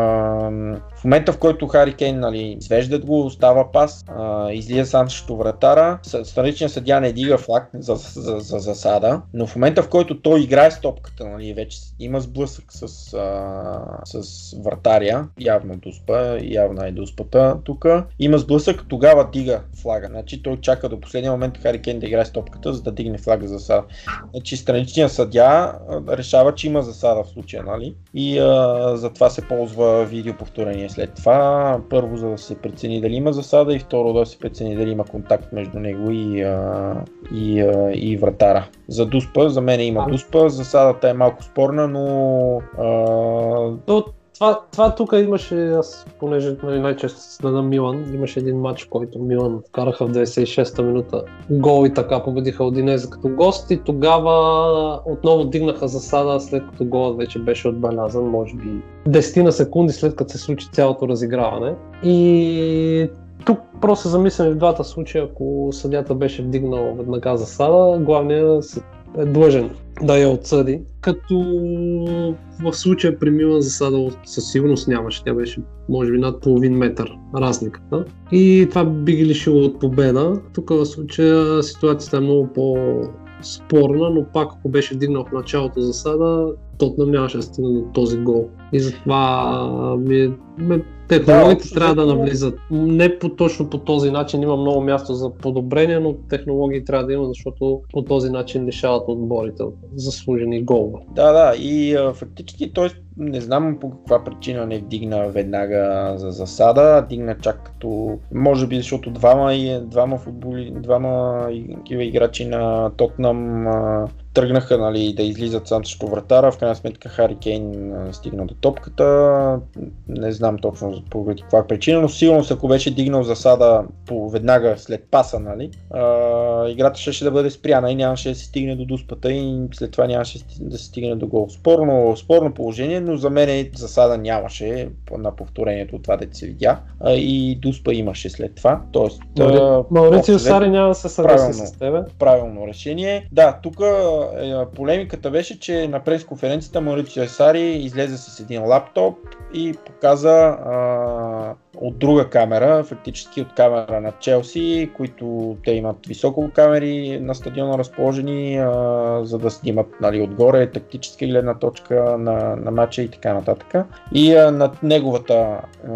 в момента в който Хари Кейн нали, свеждат го, става пас, а, излиза сам срещу вратара, страничният съдя не дига флаг за, за, за, засада, но в момента в който той играе с топката, нали, вече има сблъсък с, а, с вратаря, явно дуспа, явна е дуспата тук, има сблъсък, тогава дига флага. Значи той чака до последния момент Хари Кейн да играе с топката, за да дигне флага за засада. Значи страничният съдя решава, че има засада в случая, нали? И а, затова се ползва видеоповторение след това. Първо, за да се прецени дали има засада и второ да се прецени дали има контакт между него и, а, и, а, и вратара. За дуспа, за мен има дуспа, засадата е малко спорна, но а, То, това, това тук имаше, аз понеже нали, най-често следа Милан, имаше един матч, който Милан вкараха в 96-та минута гол и така победиха Одинезе като гост и тогава отново дигнаха засада след като голът вече беше отбелязан, може би 10 на секунди след като се случи цялото разиграване. И тук просто се замисляме в двата случая, ако съдята беше вдигнал веднага засада, главният се- е длъжен да я отсъди. Като в случая при Милан засада със сигурност нямаше. Тя беше може би над половин метър разликата. И това би ги лишило от победа. Тук в случая ситуацията е много по-спорна, но пак ако беше дигнал в началото засада, Тотнам нямаше да стигне до този гол. И затова ми ме- Технологиите Да, трябва да навлизат. Не по, точно по този начин има много място за подобрение, но технологии трябва да има, защото по този начин лишават отборите от заслужени голове. Да, да, и а, фактически той не знам по каква причина не вдигна веднага за засада, дигна чак като, може би защото двама, и, двама футболи, двама такива играчи на Тотнам тръгнаха нали, да излизат сам срещу вратара, в крайна сметка Хари Кейн стигна до топката, не знам точно по каква причина, но сигурно ако беше дигнал засада по, веднага след паса, нали, а, играта ще да бъде спряна и нямаше да се стигне до дуспата и след това нямаше да се стигне до гол. Спорно, спорно положение, но за мен засада нямаше на повторението от това, да се видя. А, и дуспа имаше след това. Тоест, взето, Сари няма да се съгласи с тебе. правилно решение. Да, тук полемиката беше, че на пресконференцията Марицио Сари излезе с един лаптоп и показа а, от друга камера, фактически от камера на Челси, които те имат високо камери на стадиона разположени, а, за да снимат нали, отгоре тактическа гледна точка на, на матча и така нататък. И а, над неговата, а,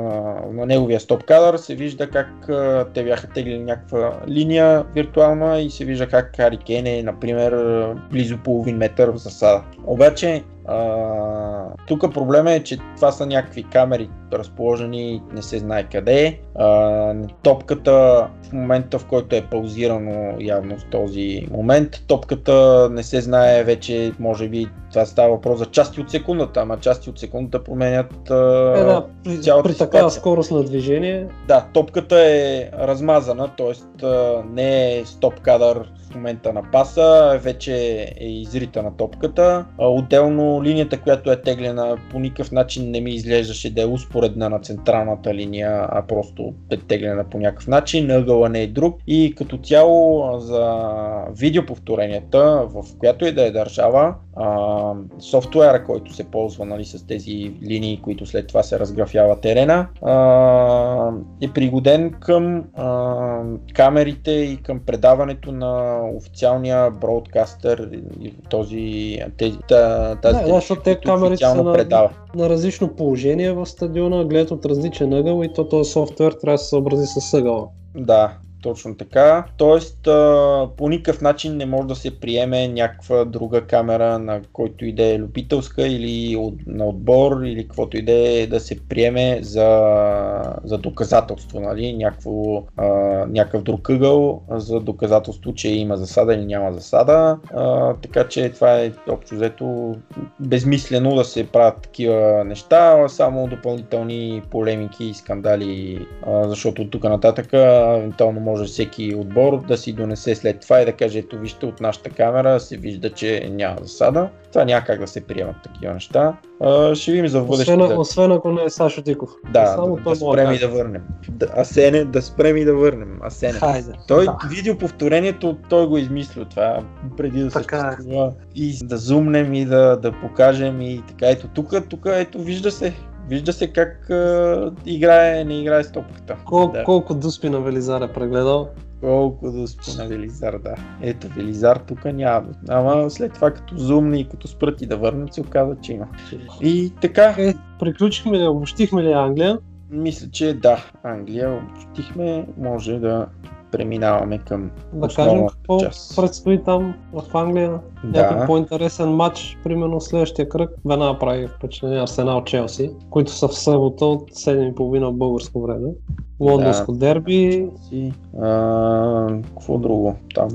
на неговия стоп кадър се вижда как а, те бяха теглили някаква линия виртуална и се вижда как Хари Кейн е, например, близо половин метър в засада. Обаче тук проблема е, че това са някакви камери разположени, не се знае къде. А, топката в момента, в който е паузирано явно в този момент, топката не се знае вече, може би това става въпрос за части от секундата, ама части от секундата променят а, Е, да, при, цялата при такава скорост на движение, Да, топката е размазана, т.е. не е стоп кадър в момента на паса, вече е изрита на топката. Отделно линията, която е теглена, по никакъв начин не ми изглеждаше да е успоредна на централната линия, а просто е теглена по някакъв начин, ъгъла не е друг. И като цяло за видеоповторенията, в която и да е държава, а, софтуера, който се ползва нали, с тези линии, които след това се разграфява терена, а, е пригоден към а, камерите и към предаването на официалния бродкастър този, тези, та- тази Да, да, защото те камерите са официално на- предава. на различно положение в стадиона, гледат от различен ъгъл и то този софтуер трябва да се съобрази с ъгъла. Да, точно така. Тоест, а, по никакъв начин не може да се приеме някаква друга камера, на който и да е любителска или от, на отбор, или каквото и да се приеме за, за доказателство, нали? Някакво, а, някакъв друг ъгъл за доказателство, че има засада или няма засада. А, така че това е общо взето безмислено да се правят такива неща, само допълнителни полемики и скандали, а, защото от тук нататък евентуално може всеки отбор да си донесе след това и да каже, ето вижте от нашата камера се вижда, че няма засада. Това няма как да се приемат такива неща. А, ще видим за в бъдеще. Освен, освен ако не е Сашо Диков. Да, Само да, да може спрем и да върнем. Да, Асене, да спрем и да върнем. Асене. Хайде. Той Да. видеоповторението, той го измислил това преди да Така е. съществува. И да зумнем и да, да покажем и така. Ето тук, тук, ето вижда се. Вижда се как а, играе, не играе с топката. Кол, да. Колко дуспи на Велизар е прегледал. Колко да спина Велизар, да. Ето, Велизар тук няма. Ама след това като зумни и като спрат и да върнат, се оказа, че има. И така, Е, приключихме ли, обобщихме ли Англия? мисля, че да, Англия обобщихме, може да преминаваме към Да кажем какво част. предстои там в Англия. Да. Някакъв по-интересен матч, примерно следващия кръг. Веднага прави впечатление Арсенал Челси, които са в събота от 7.30 българско време. Лондонско дерби, Си, а, какво друго? Там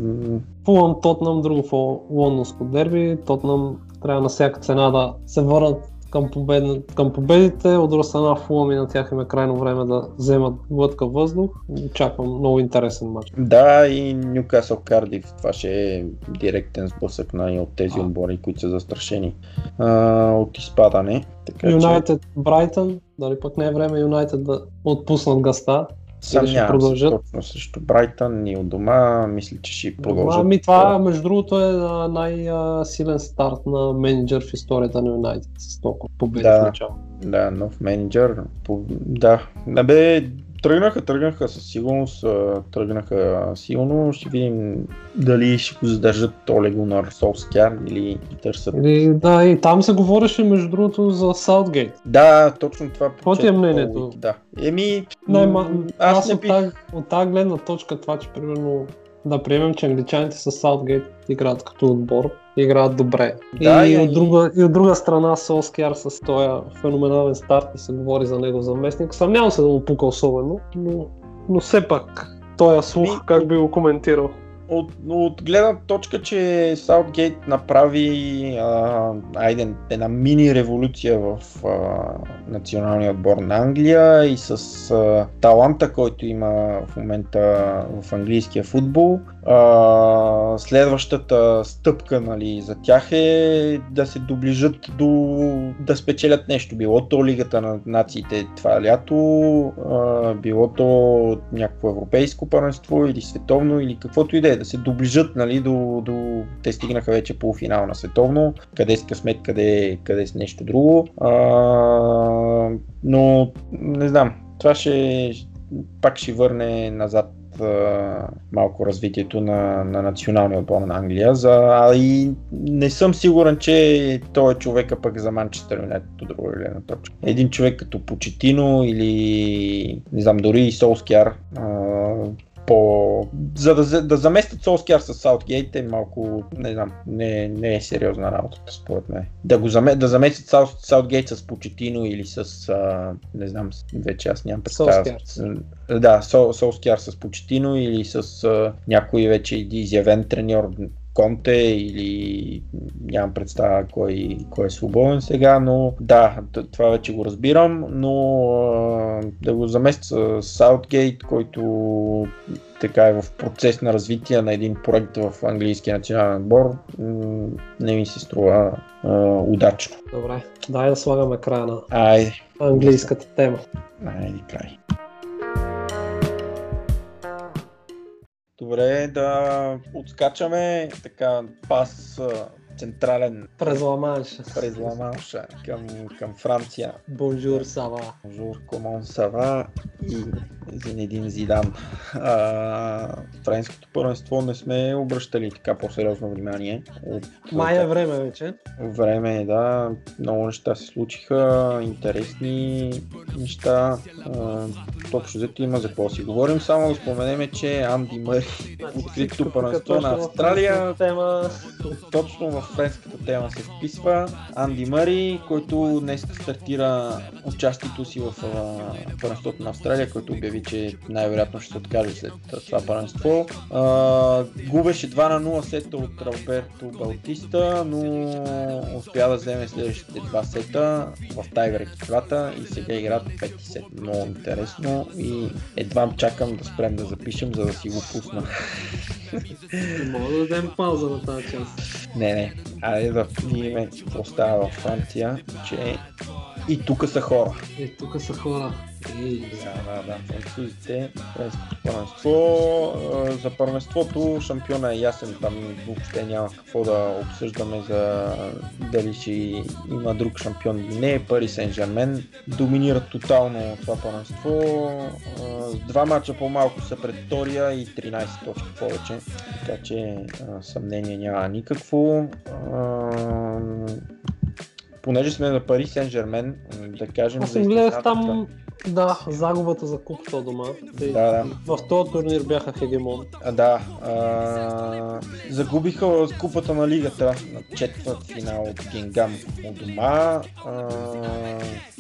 Фулъм Тотнам, друго в лондонско дерби. Тотнам трябва на всяка цена да се върнат към, победна, към победите. От друга страна Фулъм и на тях им е крайно време да вземат глътка въздух. Очаквам много интересен матч. Да, и Нюкасъл Кардив. Това ще е директен сблъсък на от тези отбори, които са застрашени а, от изпадане. Че Юнайтед Брайтън, дали пък не е време Юнайтед да отпуснат гъста. Няма продължат. точно срещу Брайтън и от дома. Мисля, че ще продължат. Ами това, между другото, е най-силен старт на менеджер в историята на Юнайтед с толкова победи Да. в начало. Да, нов менеджер. По... Да. Абе, тръгнаха, тръгнаха със сигурност, тръгнаха силно. Ще видим дали ще го задържат Оле Гунар Солскяр или търсят. Или, да, и там се говореше, между другото, за Саутгейт. Да, точно това. Какво ти е мнението? Да. Еми, Най-ма... Аз, аз не бих. от тази гледна точка това, че примерно да приемем, че англичаните с Саутгейт играят като отбор, играят добре. Да, и, и- от друга, и от друга страна Солскияр с този феноменален старт и се говори за него заместник. Съмнявам се да му пука особено, но, но все пак този слух, как би го коментирал. От, от гледна точка, че Саутгейт направи а, айде, една мини революция в а, националния отбор на Англия и с а, таланта, който има в момента в английския футбол, а, следващата стъпка нали, за тях е да се доближат до да спечелят нещо. Било то Лигата на нациите това лято, а, било то някакво европейско първенство или световно или каквото и да е. Да се доближат нали, до, до... Те стигнаха вече полуфинал на световно, къде с късмет, къде, къде с нещо друго. А, но не знам, това ще пак ще върне назад малко развитието на, на националния отбор на Англия. За, а и не съм сигурен, че той е човека пък за Манчестър Юнайтед от друга гледна точка. Един човек като Почетино или не знам, дори и Солскияр по... За да, да заместят Солскияр с Саутгейт е малко, не знам, не, не е сериозна работата според мен. Да, го заме, да заместят Саут, Саутгейт с Почетино или с, а, не знам, вече аз нямам представа. Да, Сол, Солскияр с Почетино или с а, някой вече изявен треньор Конте или нямам представа кой, кой е свободен сега, но да, това вече го разбирам, но а, да го заместя с Саутгейт, който така е в процес на развитие на един проект в английския национален отбор, не ми се струва а, удачно. Добре, дай да слагаме края на Айде. английската тема. Айде, край. Добре, да отскачаме така пас централен през Ламанша. През Ламанша към, към Франция. Бонжур Сава. Бонжур Комон Сава и Зинедин Зидан. А, френското първенство не сме обръщали така по-сериозно внимание. От, Май е време вече. Време е, да. Много неща се случиха, интересни неща. Общо взето има за какво си говорим. Само да споменеме, че Анди Мъри открито първенство на Австралия. Тема. Точно в френската тема се вписва. Анди Мъри, който днес стартира участието си в първенството на Австралия, който обяви, че най-вероятно ще се откаже след това първенство. Губеше 2 на 0 сета от Ралберто Балтиста, но успя да вземе следващите два сета в тайбрек двата и сега играят 5 сет. Много интересно и едва чакам да спрем да запишем, за да си го пусна. Мога да дадем пауза на тази част. Не, не. Айде да видим какво става във Франция, че и тук са хора. И тук са хора. И... Да, да, да. Французите, първенство. За първенството шампиона е ясен, там въобще няма какво да обсъждаме за дали ще има друг шампион или не. Пари Сен Жермен доминират тотално това първенство. Два мача по-малко са пред втория и 13 точки повече. Така че съмнение няма никакво понеже сме на Пари Сен Жермен, да кажем... Аз съм гледах там, да, загубата за купата дома. Да, да. В този турнир бяха хегемон. А, да. А, загубиха купата на лигата на четвърт финал от Генгам от дома. А,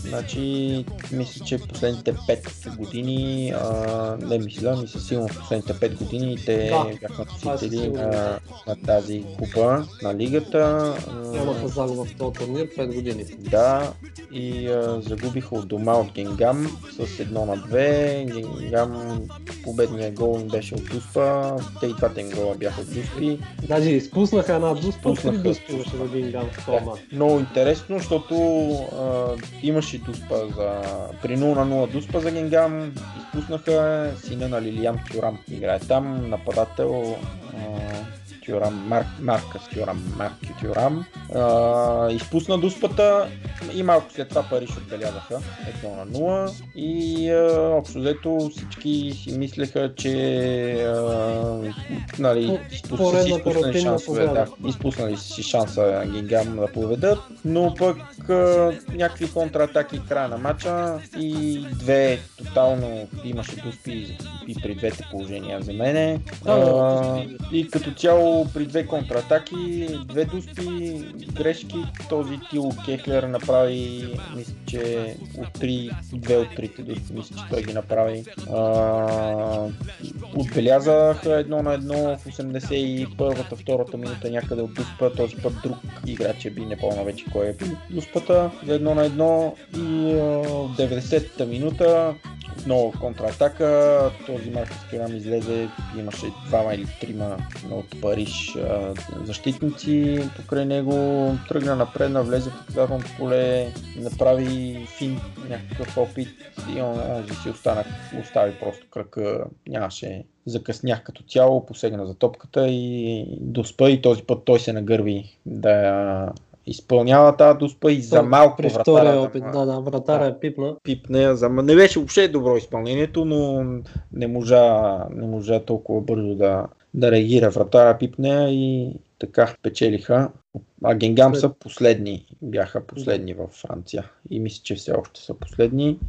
Значи, мисля, че последните 5 години, а, не мисля, мисля силно в последните 5 години те Да, бяха е носители сигурно. на, на тази купа на лигата. Нямаха загуба в този турнир 5 години. Да, и а, загубиха от дома от Генгам с 1 на 2. Генгам победният гол им беше от Дуспа. Те и двата им гола бяха от Дуспи. Даже изпуснаха една дуспа, три дуспи имаше за Гингам в този мач. Много интересно, защото а, имаше дуспа за... При 0 на 0 дуспа за Генгам. Изпуснаха сина на Лилиан Тюрам. Играе там, нападател. А, Тюрам, Марк, Маркас Тюрам, Марк Тюрам. А, изпусна дуспата и малко след това Париж отбелязаха. 1 на 0 и а, общо взето всички си мислеха, че а, нали, изпусна, си изпуснали шансове, да, изпуснали си шанса Гингам да поведат, но пък а, някакви контратаки края на матча и две тотално имаше дуспи и при двете положения за мене. Да, А, и като цяло при две контратаки, две дуспи, грешки, този Тило Кехлер направи, мисля, че от три, две от трите дуспи, мисля, че той ги направи. А, отбелязаха едно на едно в 81-та, втората минута някъде от дуспа, този път друг играч е би, не помня вече кой е бил дуспата. За едно на едно и а, в 90-та минута. Много контратака. Този Маркос Тюрам излезе, имаше двама или трима от А, защитници покрай него. Тръгна напред, навлезе в наказателното поле, направи фин, някакъв опит и он, он си остана, остави просто кръка, нямаше закъснях като цяло, посегна за топката и доспа и този път той се нагърви да изпълнява тази доспа и за малко При вратаря опит, да, да, вратаря е пипна. пипне. За... Не беше въобще добро изпълнението, но не можа, не можа толкова бързо да, да реагира. Вратаря пипне и така печелиха. А Генгам са последни, бяха последни във Франция. И мисля, че все още са последни,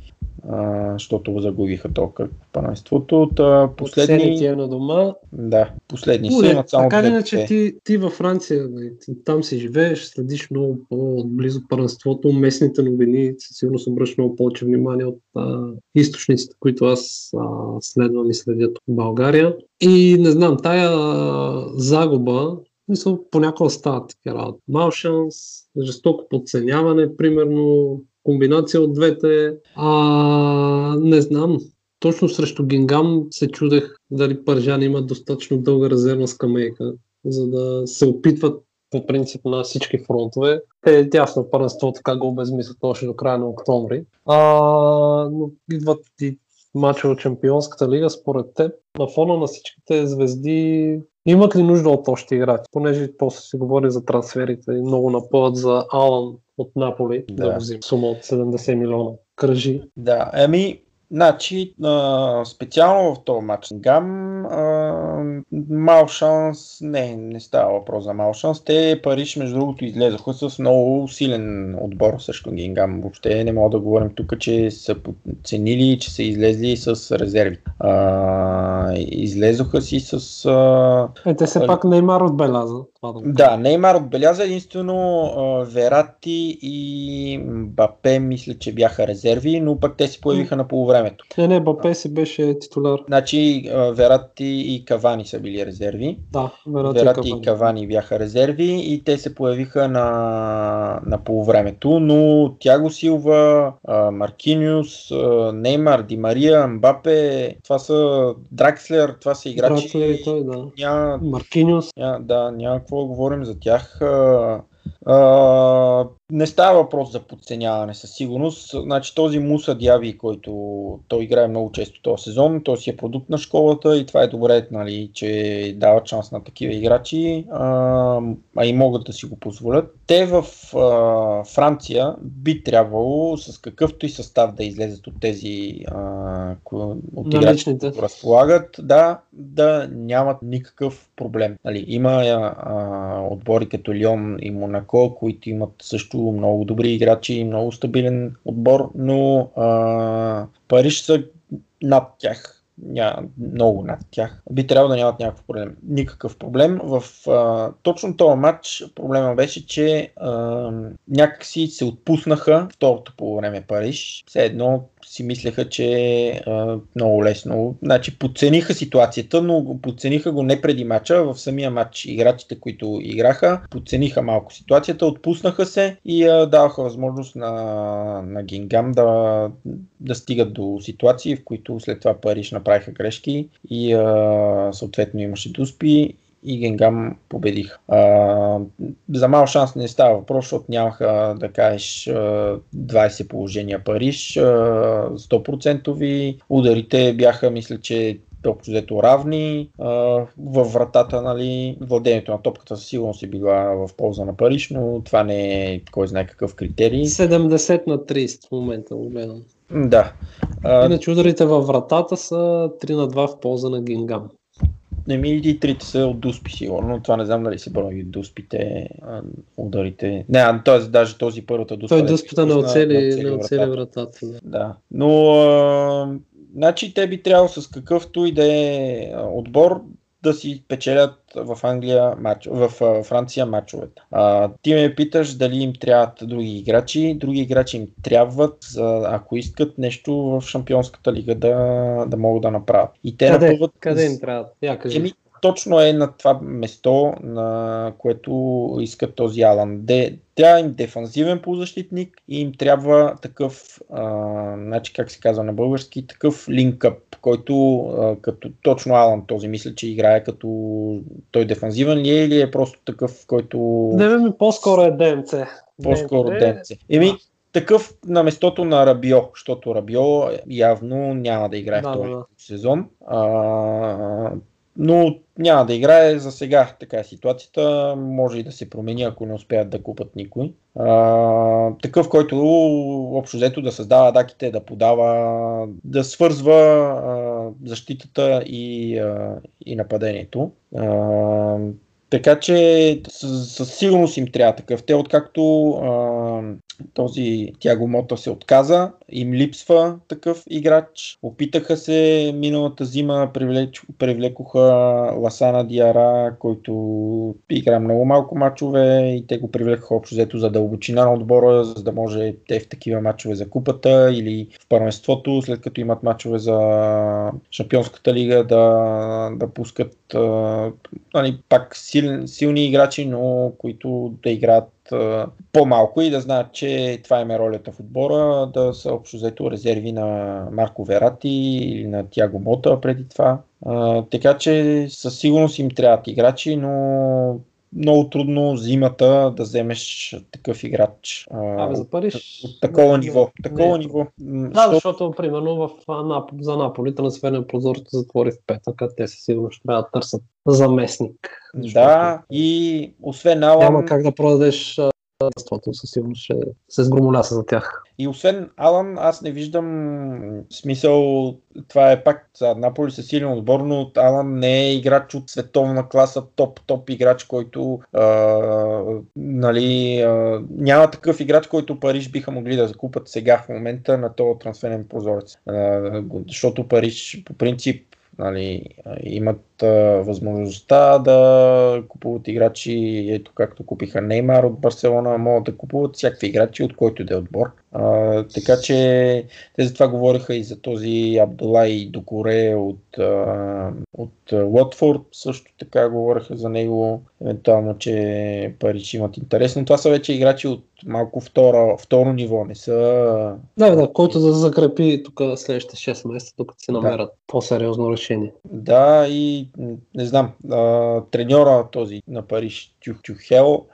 а, защото загубиха то кръг в първенството. Та, Последни е на дома. да, последни са, Оле, имат само така иначе ти, ти във Франция, ти там си живееш, следиш много по-близо първенството, местните новини, със сигурност обръщаш много повече внимание от а, източниците, които аз а, следвам и следя тук в България. И не знам, тая а, загуба, мисля, понякога стават такива работи. Мал шанс, жестоко подценяване, примерно, комбинация от двете. А, не знам, точно срещу Гингам се чудех дали Пържани имат достатъчно дълга резервна скамейка, за да се опитват по принцип на всички фронтове. Те дясно първенство така го обезмислят още до края на октомври. А, но идват и мача от Чемпионската лига, според теб, на фона на всичките звезди, имат ли нужда от още играчи? Понеже после се говори за трансферите и много напъват за Алан от Наполи, да, Да. взима сума от 70 милиона. Кръжи. Да, ами, значи, а, специално в този матч Гам, а, мал шанс, не, не става въпрос за мал шанс. Те Париж, между другото, излезоха с много силен отбор срещу Гингам. Въобще не мога да говорим тук, че са подценили, че са излезли с резерви. А, излезоха си с... А, Е, те все пак Неймар отбеляза. Това да го да, Неймар отбеляза единствено а, Верати и Бапе, мисля, че бяха резерви, но пък те се появиха на полувремето. Не, не, Бапе си беше титуляр. Значи а, Верати и Кавани са били резерви. Да, вероятно. Верати и Кавани бяха резерви и те се появиха на, на полувремето, но Тяго Силва, а, Маркиниус, а, Неймар, Ди Мария, Мбапе, това са Дракслер, това са играчи. Дракслер и той, да. Няма, Маркиниус. ня, да, няма какво говорим за тях. А, не става въпрос за подценяване със сигурност. Значи този Муса Дяви, който той играе много често този сезон, той си е продукт на школата и това е добре, нали, че дава шанс на такива играчи, а, а и могат да си го позволят. Те в а, Франция би трябвало с какъвто и състав да излезат от тези а, от играчите, които разполагат, да, да нямат никакъв проблем. Нали, има а, отбори като Лион и Монако, които имат също много добри играчи и много стабилен отбор, но а, Париж са над тях. Ня, много над тях. Би трябвало да нямат някакъв проблем. Никакъв проблем. В а, точно този матч проблема беше, че а, някакси се отпуснаха второто по време Париж. Все едно си мислеха, че е много лесно. Значи подцениха ситуацията, но подцениха го не преди матча, в самия матч играчите, които играха, подцениха малко ситуацията, отпуснаха се и а, даваха възможност на, на Гингам да, да стигат до ситуации, в които след това Париж направиха грешки и а, съответно имаше дуспи и Генгам победиха. А, за мал шанс не става въпрос, защото нямаха да кажеш а, 20 положения Париж, а, 100% ударите бяха, мисля, че общо взето равни. Във вратата, нали, владението на топката със сигурност е била в полза на Париж, но това не е кой знае какъв критерий. 70 на 30 в момента гледам. Да. А, Иначе ударите във вратата са 3 на 2 в полза на Гингам. Не ми и трите са от дуспи, сигурно. Това не знам дали се брои от дуспите, а, ударите. Не, а, т.е. даже този първата дуспа. Той дуспата не оцели, не оцели вратата. Да. Да. Но, а, значи те би трябвало с какъвто и да е отбор да си печелят в Англия матч, в Франция матчовете. А, ти ме питаш дали им трябват други играчи. Други играчи им трябват, за, ако искат нещо в Шампионската лига да, да могат да направят. И те Къде? напъват Къде им трябва? Я кажи. Еми, точно е на това место, на което иска този Алан. Де, трябва им дефанзивен полузащитник и им трябва такъв, а, значи как се казва на български, такъв линкъп, който а, като точно Алан този мисля, че играе като той дефанзивен ли е или е просто такъв, който... Не, ми по-скоро е ДМЦ. По-скоро ДМЦ. Еми, такъв на местото на Рабио, защото Рабио явно няма да играе Да, в този да, сезон. А, но няма да играе за сега. Така е ситуацията. Може и да се промени, ако не успеят да купат никой. А, такъв, който общо взето да създава даките, да подава, да свързва а, защитата и, а, и нападението. А, така че със, сигурност им трябва такъв. Те откакто този Тяго Мота се отказа, им липсва такъв играч. Опитаха се миналата зима, привлеч, привлекоха Ласана Диара, който игра много малко мачове и те го привлекоха общо взето за дълбочина на отбора, за да може те в такива мачове за купата или в първенството, след като имат мачове за Шампионската лига да, да пускат а, нали, пак сил, силни играчи, но които да играят по-малко и да знаят, че това им е ролята в отбора, да са общо взето резерви на Марко Верати или на Тяго Мота преди това. Така че със сигурност им трябват играчи, но много трудно зимата да вземеш такъв играч. а, Абе, за Париж. от такова не, ниво. Такова не. ниво. М, Да, защото- защото, примерно, в, за Наполи трансферния прозор се затвори в петък, а те със сигурност трябва да търсят заместник. Защото Да, и освен Алан, Няма как да продадеш а, естеството, със сигурност ще се сгромоляса за тях. И освен Алан, аз не виждам смисъл. Това е пак Наполи със силен отбор, но Алан не е играч от световна класа, топ-топ играч, който а, нали, а, няма такъв играч, който Париж биха могли да закупат сега в момента на този трансферен прозорец. А, защото Париж по принцип нали, имат а, възможността да купуват играчи, ето както купиха Неймар от Барселона, могат да купуват всякакви играчи, от който да е отбор. А, така че те за това говориха и за този Абдулай Докоре от, а, от а, Уотфорд, също така говориха за него, евентуално, че Париж имат интерес, но това са вече играчи от малко втора, второ ниво, не са... Да, да, който да закрепи тук следващите 6 месеца, докато си намерят по-сериозно решение. Да, и не знам, а, треньора този на Париж, Тюх Тюхел,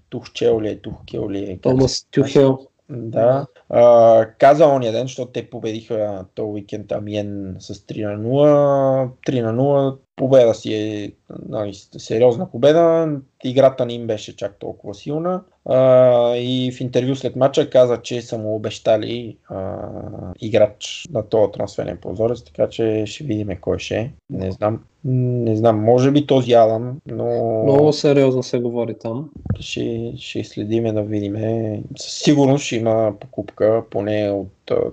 ли е, Тухкел ли е, Томас Тюхел. Да. А, каза ония ден, защото те победиха този уикенд Амиен с 3 на 0. 3 на 0. Победа си е нали, сериозна победа. Играта не им беше чак толкова силна. А, и в интервю след матча каза, че са му обещали а, играч на този трансферен прозорец, така че ще видим кой ще е. Не знам. Не знам, може би този Алан, но Много сериозно се говори там. ще, ще следиме да видим. Със сигурност ще има покупка, поне от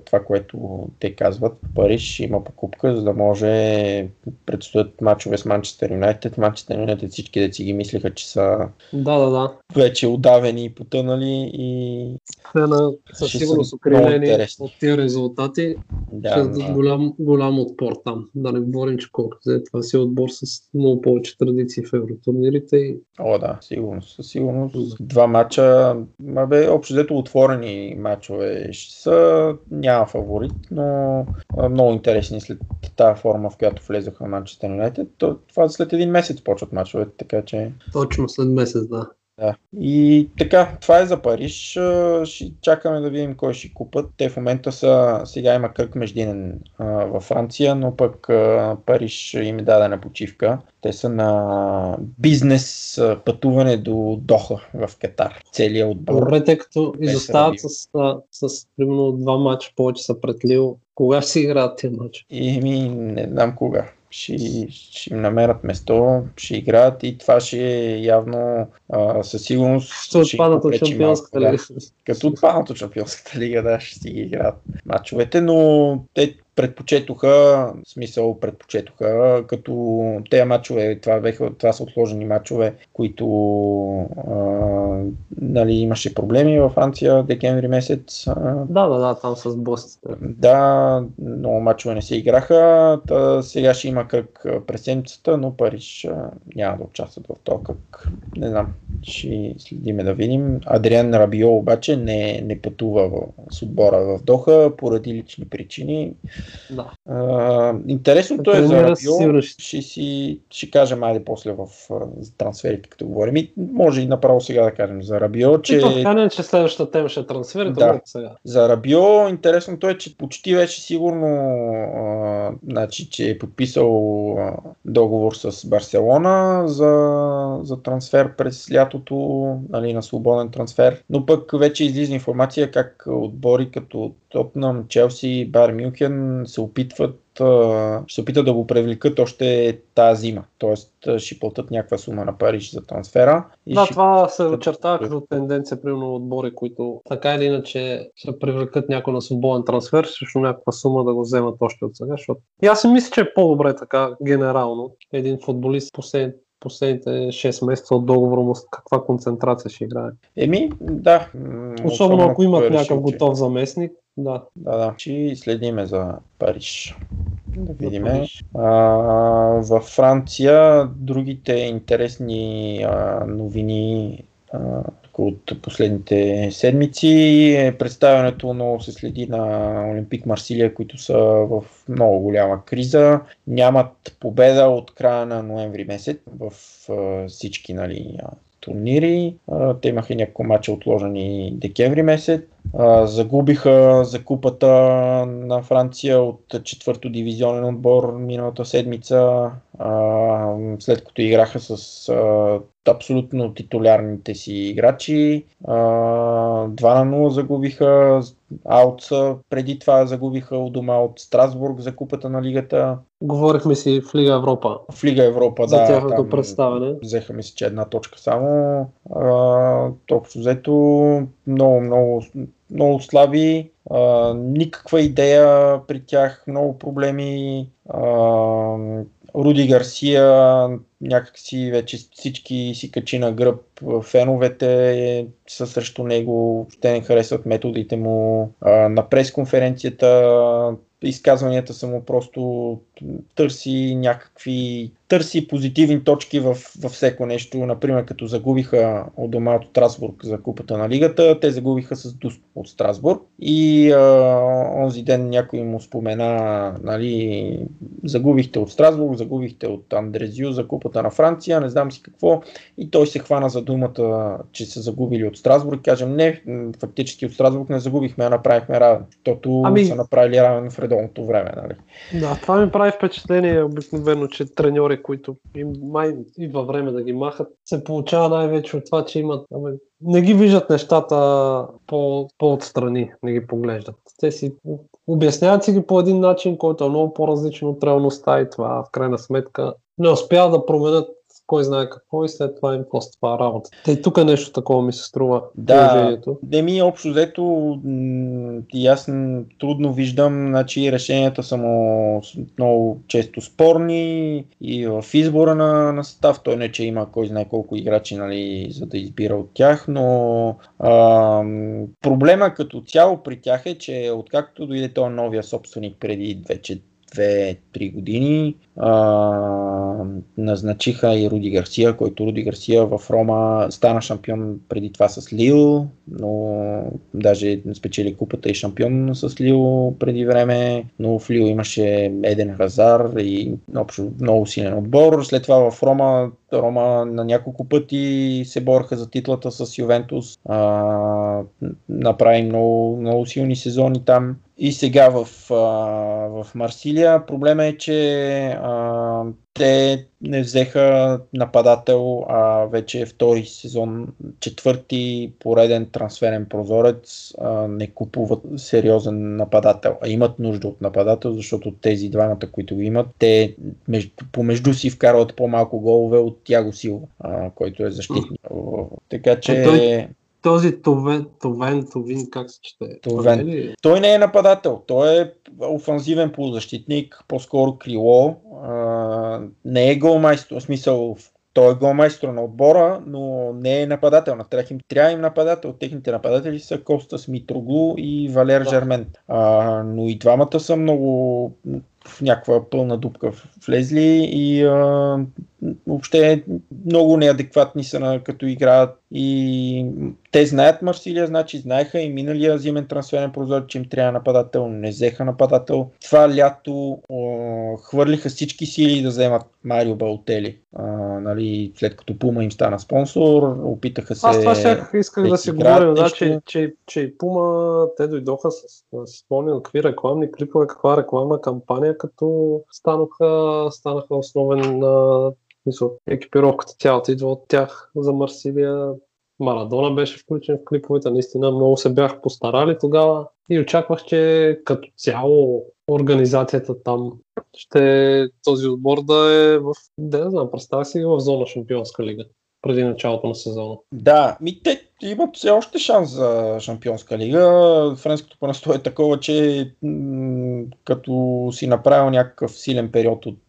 това, което те казват. Париж ще има покупка, за да може предстоят мачове с Манчестър Юнайтед. Манчестър Юнайтед всички деца ги мислиха, че са Да, да, да. вече удавени и потънали и Те на, със сигурност окрилени от тия резултати. да, ще да. голям, голям отпор там. Да не говорим, че колко взе. Това си е отбор с много повече традиции в евротурнирите и О, да, сигурност. Със сигурност. Два мача, абе, общо взето отворени мачове ще са. Няма фаворит, но много интересни след тази форма, в която влезаха Манчестър Юнайтед. То- Това след един месец почват мачовете, така че. точно след месец, да. Да. И така, това е за Париж. Ще чакаме да видим кой ще купат. Те в момента са, сега има кръг междинен а, във Франция, но пък а, Париж им е дадена почивка. Те са на бизнес а, пътуване до Доха в Катар. Целият отбор. Добре, тъй като изостават с, а, с примерно два матча повече са пред Лил. Кога ще си играят тия матча? И ми не знам кога. Ще, ще им намерят место, ще играят и това ще е явно а, със сигурност. Ще отпадат от Шампионската малко, да. лига. Като отпаднат от Шампионската лига, да, ще си ги играят матчовете, но те предпочетоха, в смисъл предпочетоха, като тези матчове, това, беха, това са отложени матчове, които а, нали, имаше проблеми във Франция декември месец. Да, да, да, там с босите. да, много мачове не се играха. Та сега ще има кръг през седмицата, но Париж а, няма да участват в този кръг. Не знам, ще следиме да видим. Адриан Рабио обаче не, не пътува в, с отбора в Доха поради лични причини. Да. А, интересното е за Рабио. Ще си ще кажем айде после в трансферите, като говорим. И може и направо сега да кажем за Рабио, Че... Така не, че следващата тема ще е трансферите, Да. сега. За Рабио интересното е, че почти вече сигурно а, значи, че е подписал а, договор с Барселона за, за трансфер през лятото, нали, на свободен трансфер. Но пък вече излиза информация как отбори като Тотнам, Челси, Бар Мюнхен се опитват ще се опитат да го привлекат още тази зима. Тоест ще платят някаква сума на Париж за трансфера. И Да, ще това се очертава като тенденция, примерно отбори, които така или иначе ще привлекат някой на свободен трансфер, срещу някаква сума да го вземат още от сега. Защото... И аз си мисля, че е по-добре така, генерално, един футболист послед... последните 6 месеца от договора му каква концентрация ще играе. Еми, да. м, Особено ако имат решил, някакъв че- готов заместник. Да, Да, да. Ще следиме за Париж. Да. А, във Франция другите интересни а, новини от последните седмици е представянето много се следи на Олимпик Марсилия, които са в много голяма криза. Нямат победа от края на ноември месец в всички нали, турнири. Те имаха няколко мача отложени декември месец. А, загубиха за купата на Франция от четвърто дивизионен отбор миналата седмица, а, след като играха с а, абсолютно титулярните си играчи. А, 2 на 0 загубиха, Аутса преди това загубиха у дома от Страсбург за купата на лигата. говорихме си в Лига Европа В Лига Европа, за да. тяхното там представяне. Взеха ми се, че една точка само. А, общо взето много, много, много слаби. А, никаква идея при тях, много проблеми. А, Руди Гарсия някакси вече всички си качи на гръб. Феновете са срещу него, те не харесват методите му. А, на пресконференцията изказванията са му просто търси някакви търси позитивни точки в, във всеко нещо. Например, като загубиха от дома от Страсбург за купата на лигата, те загубиха с Дуст от Страсбург и а, онзи ден някой му спомена, нали, загубихте от Страсбург, загубихте от Андрезю за купата на Франция, не знам си какво. И той се хвана за думата, че са загубили от Страсбург. Кажем, не, фактически от Страсбург не загубихме, а направихме равен. Защото Ами- са направили равен в редовното време. Нали? Да, това ми прави впечатление обикновено, че треньори, които им май и във време да ги махат, се получава най-вече от това, че имат. Абе, не ги виждат нещата по, по-отстрани, не ги поглеждат. Те си обясняват си ги по един начин, който е много по-различен от реалността и това в крайна сметка не успяват да променят кой знае какво и след това им коства работа. Те и тук нещо такова ми се струва Да, не ми общо взето и аз трудно виждам, значи решенията са му много често спорни и в избора на, на състав, той не че има кой знае колко играчи, нали, за да избира от тях, но ам, проблема като цяло при тях е, че откакто дойде този новия собственик преди вече 2-3 години. А, назначиха и Руди Гарсия, който Руди Гарсия в Рома стана шампион преди това с Лил, но даже спечели купата и шампион с Лил преди време, но в Лил имаше Еден Хазар и общо много силен отбор. След това в Рома Рома на няколко пъти се бореха за титлата с Ювентус. А, направи много, много силни сезони там. И сега в, а, в Марсилия проблема е, че а, те не взеха нападател, а вече е втори сезон, четвърти пореден трансферен прозорец, а, не купуват сериозен нападател, а имат нужда от нападател, защото тези двамата, които го имат, те между, помежду си вкарват по-малко голове от Тяго Силва, а, който е защитник. Така че... Той- този Товен, Товен, Товин, как се чете? Товен. Е? Той не е нападател, той е офанзивен полузащитник, по-скоро крило. А, не е голмайстор, в смисъл той е голмайстор на отбора, но не е нападател. На тях им трябва им нападател. Техните нападатели са Костас Митроглу и Валер Да. Жермен. А, но и двамата са много в някаква пълна дупка влезли и а, въобще много неадекватни са на, като играят. И те знаят Марсилия, значи знаеха и миналия зимен трансферен прозор, че им трябва нападател, не взеха нападател. Това лято о, хвърлиха всички сили да вземат Марио Балтели, а, нали, след като Пума им стана спонсор, опитаха се... Аз това ще исках да си говорим, да, че, че, че и Пума, те дойдоха с, си спомням какви рекламни клипове, каква рекламна кампания, като станаха, станаха основен а, мисъл, екипировката цялата идва от тях за Марсилия. Марадона беше включен в клиповете, наистина много се бях постарали тогава и очаквах, че като цяло организацията там ще този отбор да е в, да не знам, представя си в зона Шампионска лига преди началото на сезона. Да, ми те имат все още шанс за Шампионска лига. Френското първенство е такова, че м- като си направил някакъв силен период от,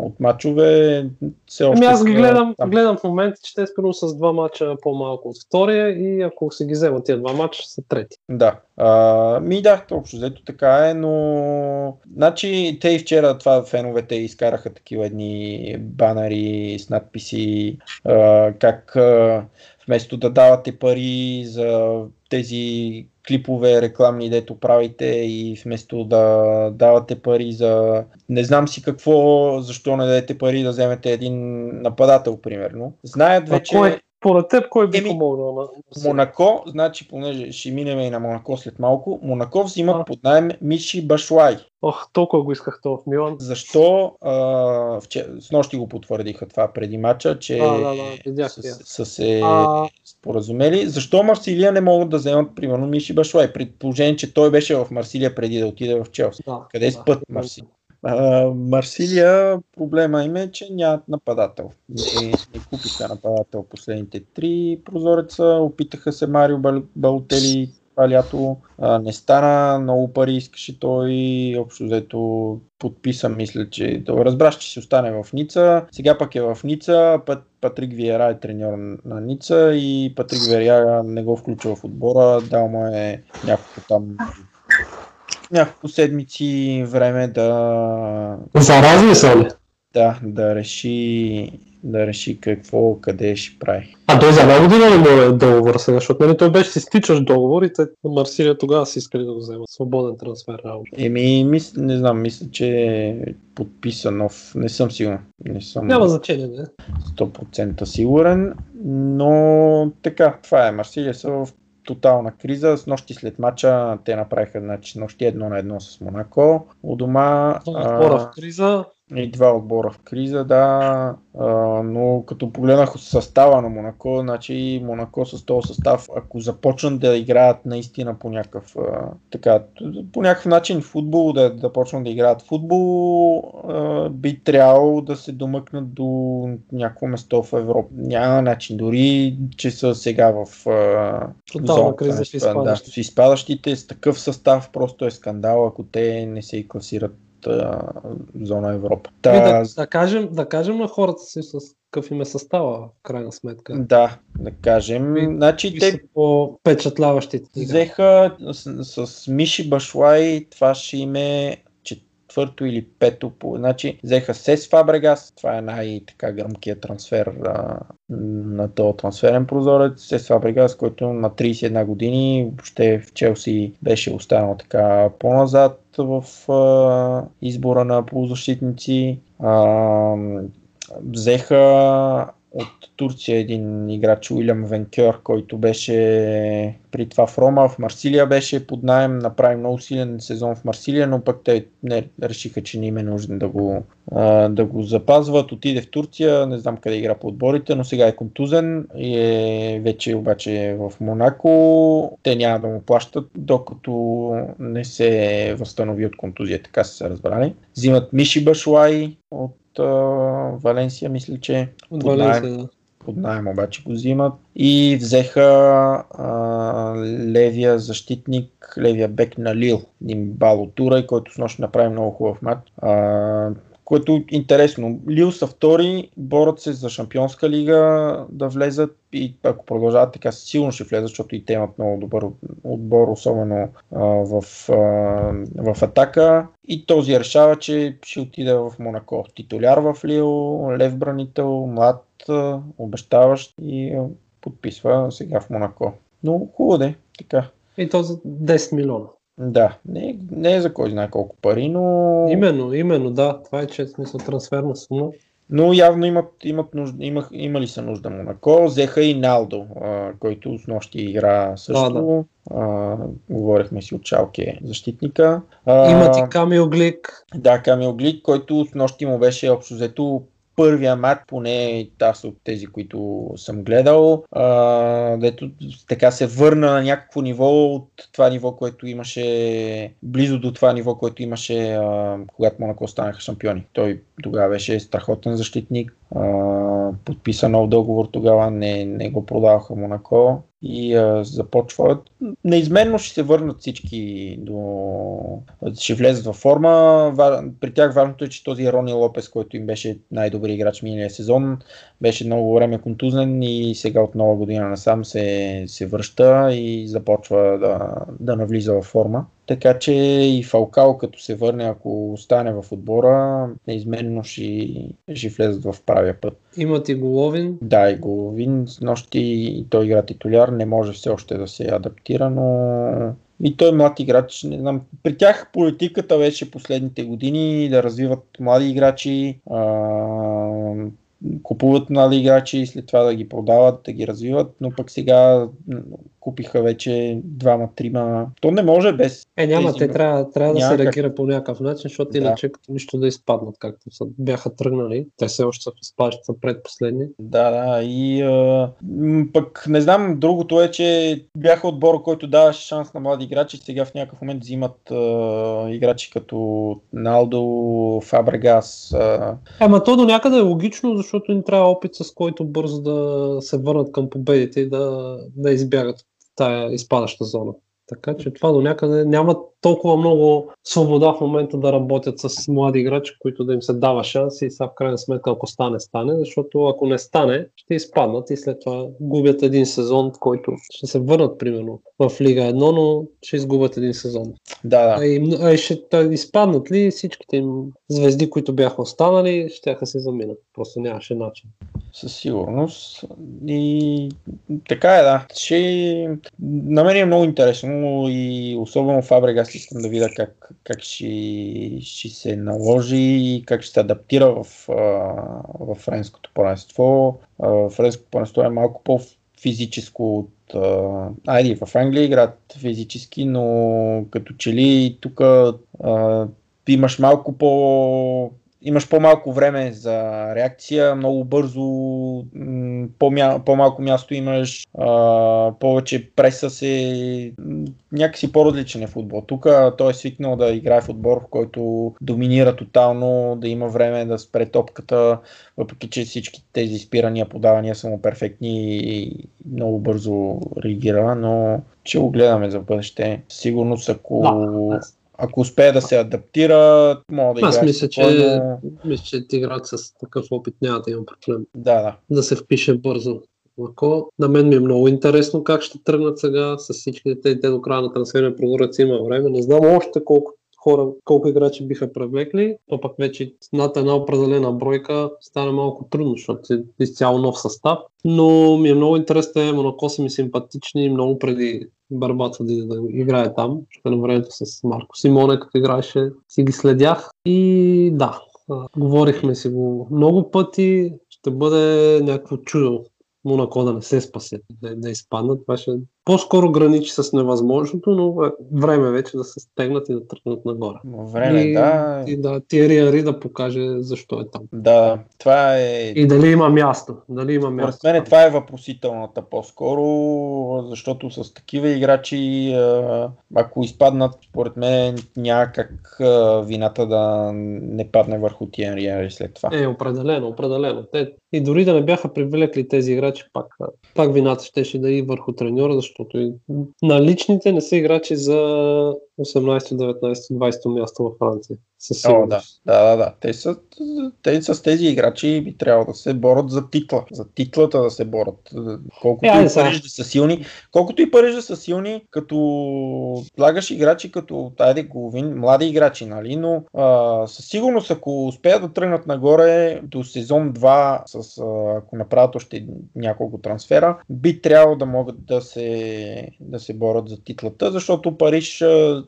от матчове, все още Ами аз ги гледам, там. гледам в момента, че те спирано с два мача по-малко от втория и ако си ги вземат тия два мача, са трети. Да. А, ми да, общо взето така е, но значи те и вчера това феновете изкараха такива едни банери с надписи а, как а, вместо да давате пари за тези клипове рекламни, дето правите и вместо да давате пари за не знам си какво, защо не дадете пари да вземете един нападател, примерно. Знаят А вече... кой, поред теб, кой би Еми, помогнал на? Монако, значи, понеже ще минем и на Монако след малко, Монако взимат А. под найем Миши Башлай. Ох, толкова го исках то в Милан. Защо? А, вче... С нощи го потвърдиха това преди мача, че Да, да, да, видях са, са се А, споразумели. Защо Марсилия не могат да вземат, примерно, Миши Башлай? При положение, че той беше в Марсилия преди да отиде в Челси. да, Къде е да. спът Марсилия? Марсилия, проблема им е, че нямат нападател. Не, не купиха нападател последните три прозореца. Опитаха се Марио Бал- Балотели това лято. А, не стана, много пари искаше той. Общо взето подписан, мисля, че да разбраш, че си остане в Ница. Сега пък е в Ница. Път, Патрик Виера е треньор на Ница и Патрик Виера не го включва в отбора. Дал му е някакво там няколко седмици време да, Заразни са ли? да, да реши да реши какво, къде ще прави. А той за една година не може договор сега, защото нали, той беше си стичаш договор и те на Марсилия тогава си искали да го вземат. Свободен трансфер. работа. Еми, мис, не знам, мисля, че е подписан нов. Не съм сигурен. Не съм Няма значение, не? 100% сигурен, но така, това е. Марсилия са в тотална криза. С нощи след мача те направиха значи, нощи едно на едно с Монако. У дома Отбора в криза. И два отбора в криза, да. А, но като погледнах състава на Монако, значи Монако с този състав, ако започнат да играят наистина по някакъв, а, така, по някакъв начин футбол, да, да почнат да играят футбол, а, би трябвало да се домъкнат до някакво место в Европа. Няма начин, дори че са сега в а, Тотална криза на в изпад- Да, изпадащите. в изпадащите с такъв състав просто е скандал, ако те не се класират зона Европа. Та... Та, Да, да, кажем, да кажем на хората си с какъв им е състава, в крайна сметка. да, да кажем. Кои- Значи са те по-впечатляващите взеха с, с Миши Башлай, това ще им е четвърто или пето. По, значи взеха Сес Фабрегас, това е най-така гръмкият трансфер а, на този трансферен прозорец. Сес Фабрегас, който на 31 години въобще в Челси беше останал така по-назад в а, избора на полузащитници. А, взеха от Турция един играч Уилям Венкер, който беше при това в Рома, в Марсилия беше под найем, направи много силен сезон в Марсилия, но пък те не, решиха, че не им е нужно да го, да го запазват. Отиде в Турция, не знам къде игра по отборите, но сега е контузен и е вече обаче в Монако. Те няма да му плащат, докато не се възстанови от контузия, така са се разбрали. Взимат Миши Башлай от а, Валенсия, мисля, че От под найем. Валенсия, да. под найем обаче го взимат и взеха а, левия защитник, левия бек на Лил, Нимбало Турай, който с нощ направи много хубав матч. А, което е интересно. Лил са втори, борят се за шампионска лига да влезат и ако продължават така, сигурно ще влезат, защото и те имат много добър отбор, особено а, в, а, в атака. И този решава, че ще отиде в Монако. Титуляр в Лил, лев бранител, млад, обещаващ и подписва сега в Монако. Но хубаво де, така. И то за 10 милиона. Да, не, не е за кой знае колко пари, но... Именно, именно, да. Това е че смисъл трансферна сума. Но явно имат, имат нужда, имах, имали са нужда Монако. Взеха и Налдо, а, който с нощи игра също. Да, да. А, говорихме си от Чалке защитника. А, Имат и Камил Глик. Да, Камил Глик, който с нощи му беше общо взето първия мат, поне аз от тези, които съм гледал, а, дето така се върна на някакво ниво от това ниво, което имаше, близо до това ниво, което имаше, а, когато Монако станаха шампиони. Той тогава беше страхотен защитник, а, подписа нов договор тогава, не, не го продаваха Монако и а, започват. Неизменно ще се върнат всички до... ще влезат във форма. При тях важното е, че този Рони Лопес, който им беше най-добри играч миналия сезон, беше много време контузнен и сега от нова година насам се, се връща и започва да, да навлиза във форма. Така че и Фалкао, като се върне, ако остане в отбора, неизменно ще, ще влезат в правия път. Имат и Головин. Да, и Головин. С нощи той игра титуляр, не може все още да се адаптира, но и той е млад играч. Не знам. При тях политиката беше последните години да развиват млади играчи, а, купуват млади играчи и след това да ги продават, да ги развиват, но пък сега купиха вече двама-трима. То не може без. Е, няма, тези... те трябва, трябва да се реагира по някакъв начин, защото Да. иначе като нищо да изпаднат, както са, бяха тръгнали. Те все още са в изпадаща са предпоследни. Да, да. И а, пък не знам, другото е, че бяха отбора, който даваше шанс на млади играчи. Сега в някакъв момент взимат а, играчи като Налдо, Фабрегас. А, Ама то до някъде е логично, защото им трябва опит, с който бързо да се върнат към победите и да, да избягат тая изпадаща зона. Така че това до някъде няма толкова много свобода в момента да работят с млади играчи, които да им се дава шанс и сега в крайна сметка ако стане, стане, защото ако не стане, ще изпаднат и след това губят един сезон, в който ще се върнат примерно в Лига 1, но ще изгубят един сезон. да, да. А и, а и ще изпаднат ли всичките им звезди, които бяха останали, ще се заминат. Просто нямаше начин. Със сигурност. И така е, да. Ще... На мен е много интересно и особено Фабрегас искам да видя как, как ще, ще се наложи и как ще се адаптира в, в френското първенство. Френското първенство е малко по-физическо от... а, Айде, и в Англия играят физически, но като че ли тук имаш малко по имаш по-малко време за реакция, много бързо, по-малко място имаш, повече преса се, някакси по-различен е футбол. Тук той е свикнал да играе в отбор, в който доминира тотално, да има време да спре топката, въпреки че всички тези спирания, подавания са му перфектни и много бързо реагира, но ще го гледаме за бъдеще. Сигурно ако Да, ако успее да се адаптира, мога да Аз мисля, че, спокойно. мисля, че играч с такъв опит няма да има проблем Да, да. да се впише бързо. Ако на мен ми е много интересно как ще тръгнат сега с всичките те, те до края на трансферния прозорец има време. Не знам още колко хора, колко играчи биха привлекли, то пък вече над една определена бройка стане малко трудно, защото е изцяло нов състав. Но ми е много интересно, Монако са ми симпатични, много преди Барбата да, да играе там, защото на времето с Марко Симоне, като играеше, си ги следях. И да, говорихме си го много пъти, ще бъде някакво чудо Монако да не се спасят, да, да изпаднат. Това ще, по-скоро граничи с невъзможното, но е време вече да се стегнат и да тръгнат нагоре. Време, и, да. И да Тиери Ари да покаже защо е там. Да, това е... И дали има място. Дали има Според място. мен това е въпросителната по-скоро, защото с такива играчи, ако изпаднат, според мен няма как а, вината да не падне върху Тиери Ари след това. Е, определено, определено. Те, и дори да не бяха привлекли тези играчи, пак, пак вината щеше да и върху треньора, защото и наличните не са играчи за 18, 19, 20 място във Франция. Със О, да, да, да, да. Те, са, те с тези играчи би трябвало да се борят за титла. За титлата да се борят. Колкото Е, айде и сега. Париж да са силни, колкото и Париж да са силни, като слагаш играчи като Айде Головин, млади играчи, нали? Но а, със сигурност, ако успеят да тръгнат нагоре до сезон 2, с, а, ако направят още няколко трансфера, би трябвало да могат да се, да се борят за титлата, защото Париж,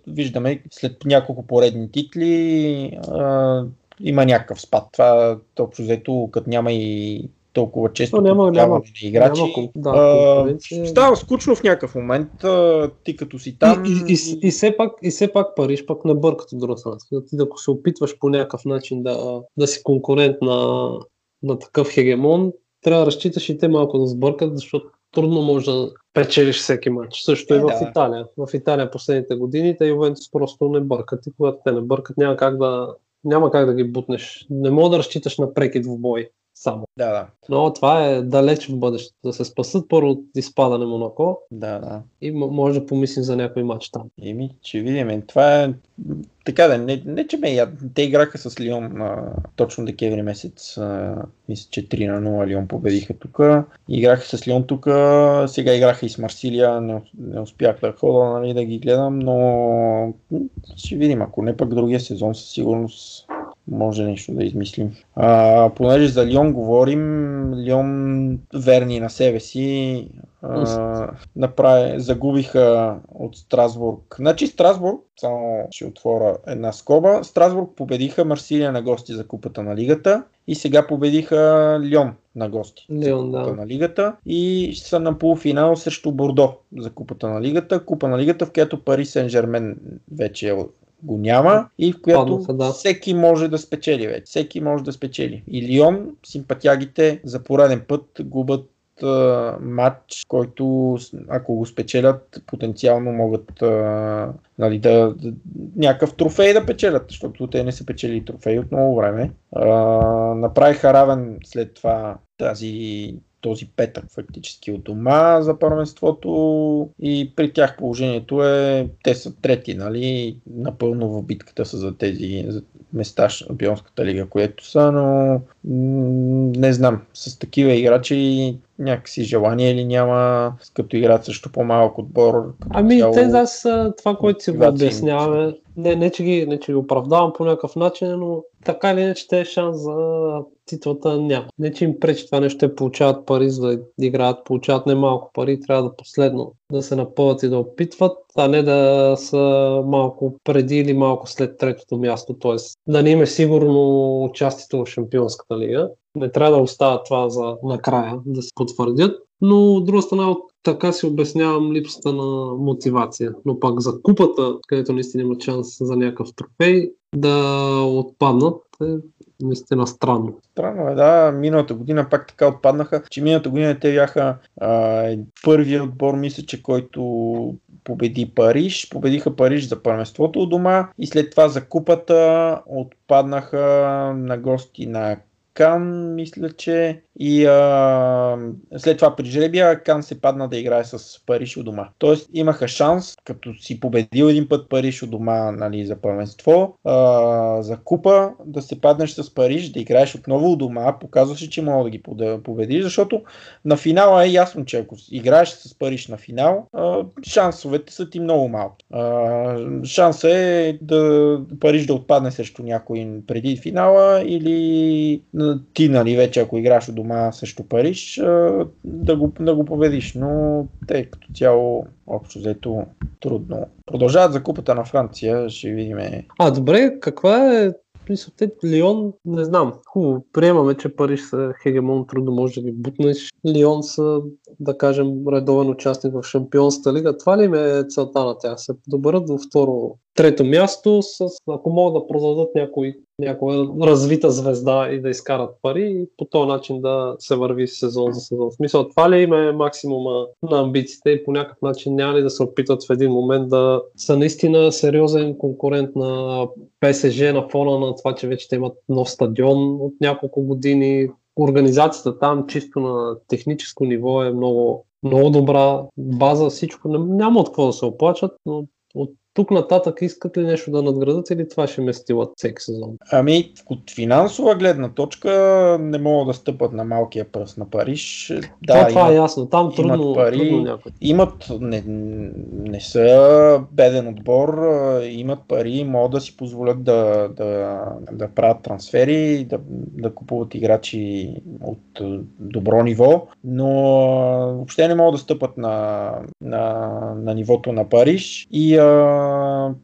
виждаме, след няколко поредни титли, а, има някакъв спад. Това общо взето, като няма и толкова често То няма- няма- на играчи. няма да, а, става скучно в някакъв момент, а, ти като си там. И, и, и, и, все пак, и все пак Париж пък не бъркат от друга страна. Ти ако се опитваш по някакъв начин да, да си конкурент на, на такъв хегемон, трябва да разчиташ и те малко да сбъркат, защото трудно може да печелиш всеки матч. Също Е, и в да. Италия. В Италия последните години те Ювентус просто не бъркат и когато те не бъркат няма как да, няма как да ги бутнеш. Не мога да разчиташ на прекид в бой само. Да, да, Но това е далеч в бъдещето. Да се спасат първо от изпадане Монако да, да. и може да помислим за някой матч там. Еми, ще видим. Това е така да, не, не че ме яд. Те играха с Лион а, точно декември месец. А, мисля, че 3 на 0 Лион победиха тук. Играха с Лион тук, сега играха и с Марсилия. Не, не успях да хода нали, да ги гледам, но ще видим. Ако не пък другия сезон със сигурност може нещо да измислим. А, понеже за Лион говорим, Лион верни на себе си а, направи, загубиха от Страсбург. Значи Страсбург, само ще отворя една скоба, Страсбург победиха Марсилия на гости за купата на лигата и сега победиха Лион на гости за Лион, купата да. на лигата и са на полуфинал срещу Бордо за купата на лигата. Купа на лигата, в която Пари Сен Жермен вече е го няма и в която Паднаха, да. всеки може да спечели вече. Всеки може да спечели. И Лион, симпатягите за пореден път губят а, матч, който ако го спечелят, потенциално могат а, нали, да, да, някакъв трофей да печелят, защото те не са печели трофей от много време. А, направиха равен след това тази този петък фактически от дома за първенството и при тях положението е, те са трети, нали, напълно в битката са за тези за места в Шампионската лига, което са, но м, не знам, с такива играчи някакси желание ли няма, като играят срещу по-малък отбор. Ами, цяло, те аз а, това, което си го обясняваме, не, не, че ги, не, че ги оправдавам по някакъв начин, но така или иначе те шанс за титлата няма. Не, че им пречи това нещо, те получават пари за да играят, получават немалко пари, трябва да последно да се напъват и да опитват, а не да са малко преди или малко след третото място, т.е. да не им е сигурно участието в Шампионската лига. Не трябва да остават това за накрая, да се потвърдят. Но от друга страна, така си обяснявам липсата на мотивация. Но пак за купата, където наистина има шанс за някакъв трофей, да отпаднат е наистина странно. Странно е, да. Миналата година пак така отпаднаха, че миналата година те бяха а, първият отбор, мисля, че който победи Париж. Победиха Париж за първенството у дома и след това за купата отпаднаха на гости на Кан, мисля, че и а, след това при жребия Кан се падна да играе с Париж у дома. Тоест имаха шанс, като си победил един път Париж у дома нали, за първенство, а, за купа, да се паднеш с Париж, да играеш отново у дома, показваше, че мога да ги победиш, защото на финала е ясно, че ако играеш с Париж на финал, а, шансовете са ти много малки. Шанса е да Париж да отпадне срещу някой преди финала или ти, нали, вече ако играш у дома срещу Париж, да го, да го победиш. Но те като цяло, общо взето, трудно. Продължават за купата на Франция, ще видим. А, добре, каква е Мисля, те, Лион, не знам. Хубаво, приемаме, че Париж са хегемон, трудно може да ги бутнеш. Лион са да кажем, редовен участник в Шампионската лига. Това ли им е целта на тях? Се доберат до второ, трето място, с, ако могат да продадат някой, някоя развита звезда и да изкарат пари и по този начин да се върви сезон за сезон. В смисъл, това ли им е максимума на амбициите и по някакъв начин няма ли да се опитат в един момент да са наистина сериозен конкурент на ПСЖ на фона на това, че вече те имат нов стадион от няколко години, организацията там чисто на техническо ниво е много, много добра база, всичко. Няма от какво да се оплачат, но от тук нататък искат ли нещо да надградат или това ще ме стилат всеки сезон? Ами, от финансова гледна точка не могат да стъпат на малкия пръст на Париж. Да, това, това е ясно. Там трудно, имат пари, трудно някой. Имат, не, не са беден отбор, имат пари, могат да си позволят да, да, да правят трансфери, да, да купуват играчи от добро ниво, но въобще не могат да стъпат на, на, на нивото на Париж и а,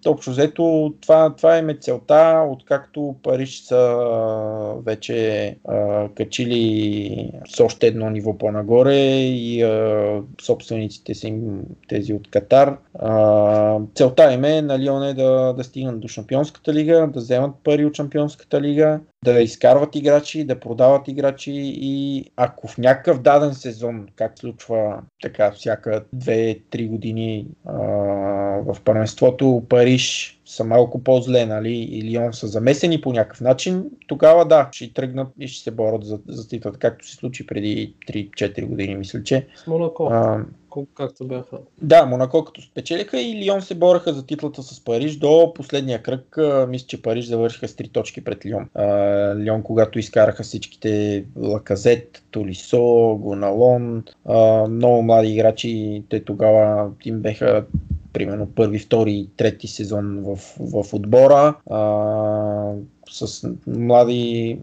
общо взето това, това им е целта, откакто Париж са вече а, качили с още едно ниво по-нагоре и а, собствениците са им тези от Катар. А, целта им е на Лион е да, да стигнат до Шампионската лига, да вземат пари от Шампионската лига, да изкарват играчи, да продават играчи и ако в някакъв даден сезон, как случва така всяка 2-3 години а, в първенството Париж са малко по-зле, нали, и Лион са замесени по някакъв начин, тогава да, ще тръгнат и ще се борят за, за титлата, както се случи преди 3-4 години, мисля, че. С Монако. А, както бяха. Да, Монако като спечелиха и Лион се бореха за титлата с Париж до последния кръг. Мисля, че Париж завършиха с 3 точки пред Лион. А, Лион, когато изкараха всичките Лаказет, Толисо, Гоналон, а, много млади играчи, те тогава им беха примерно първи, втори, трети сезон в, в отбора. А, с млади,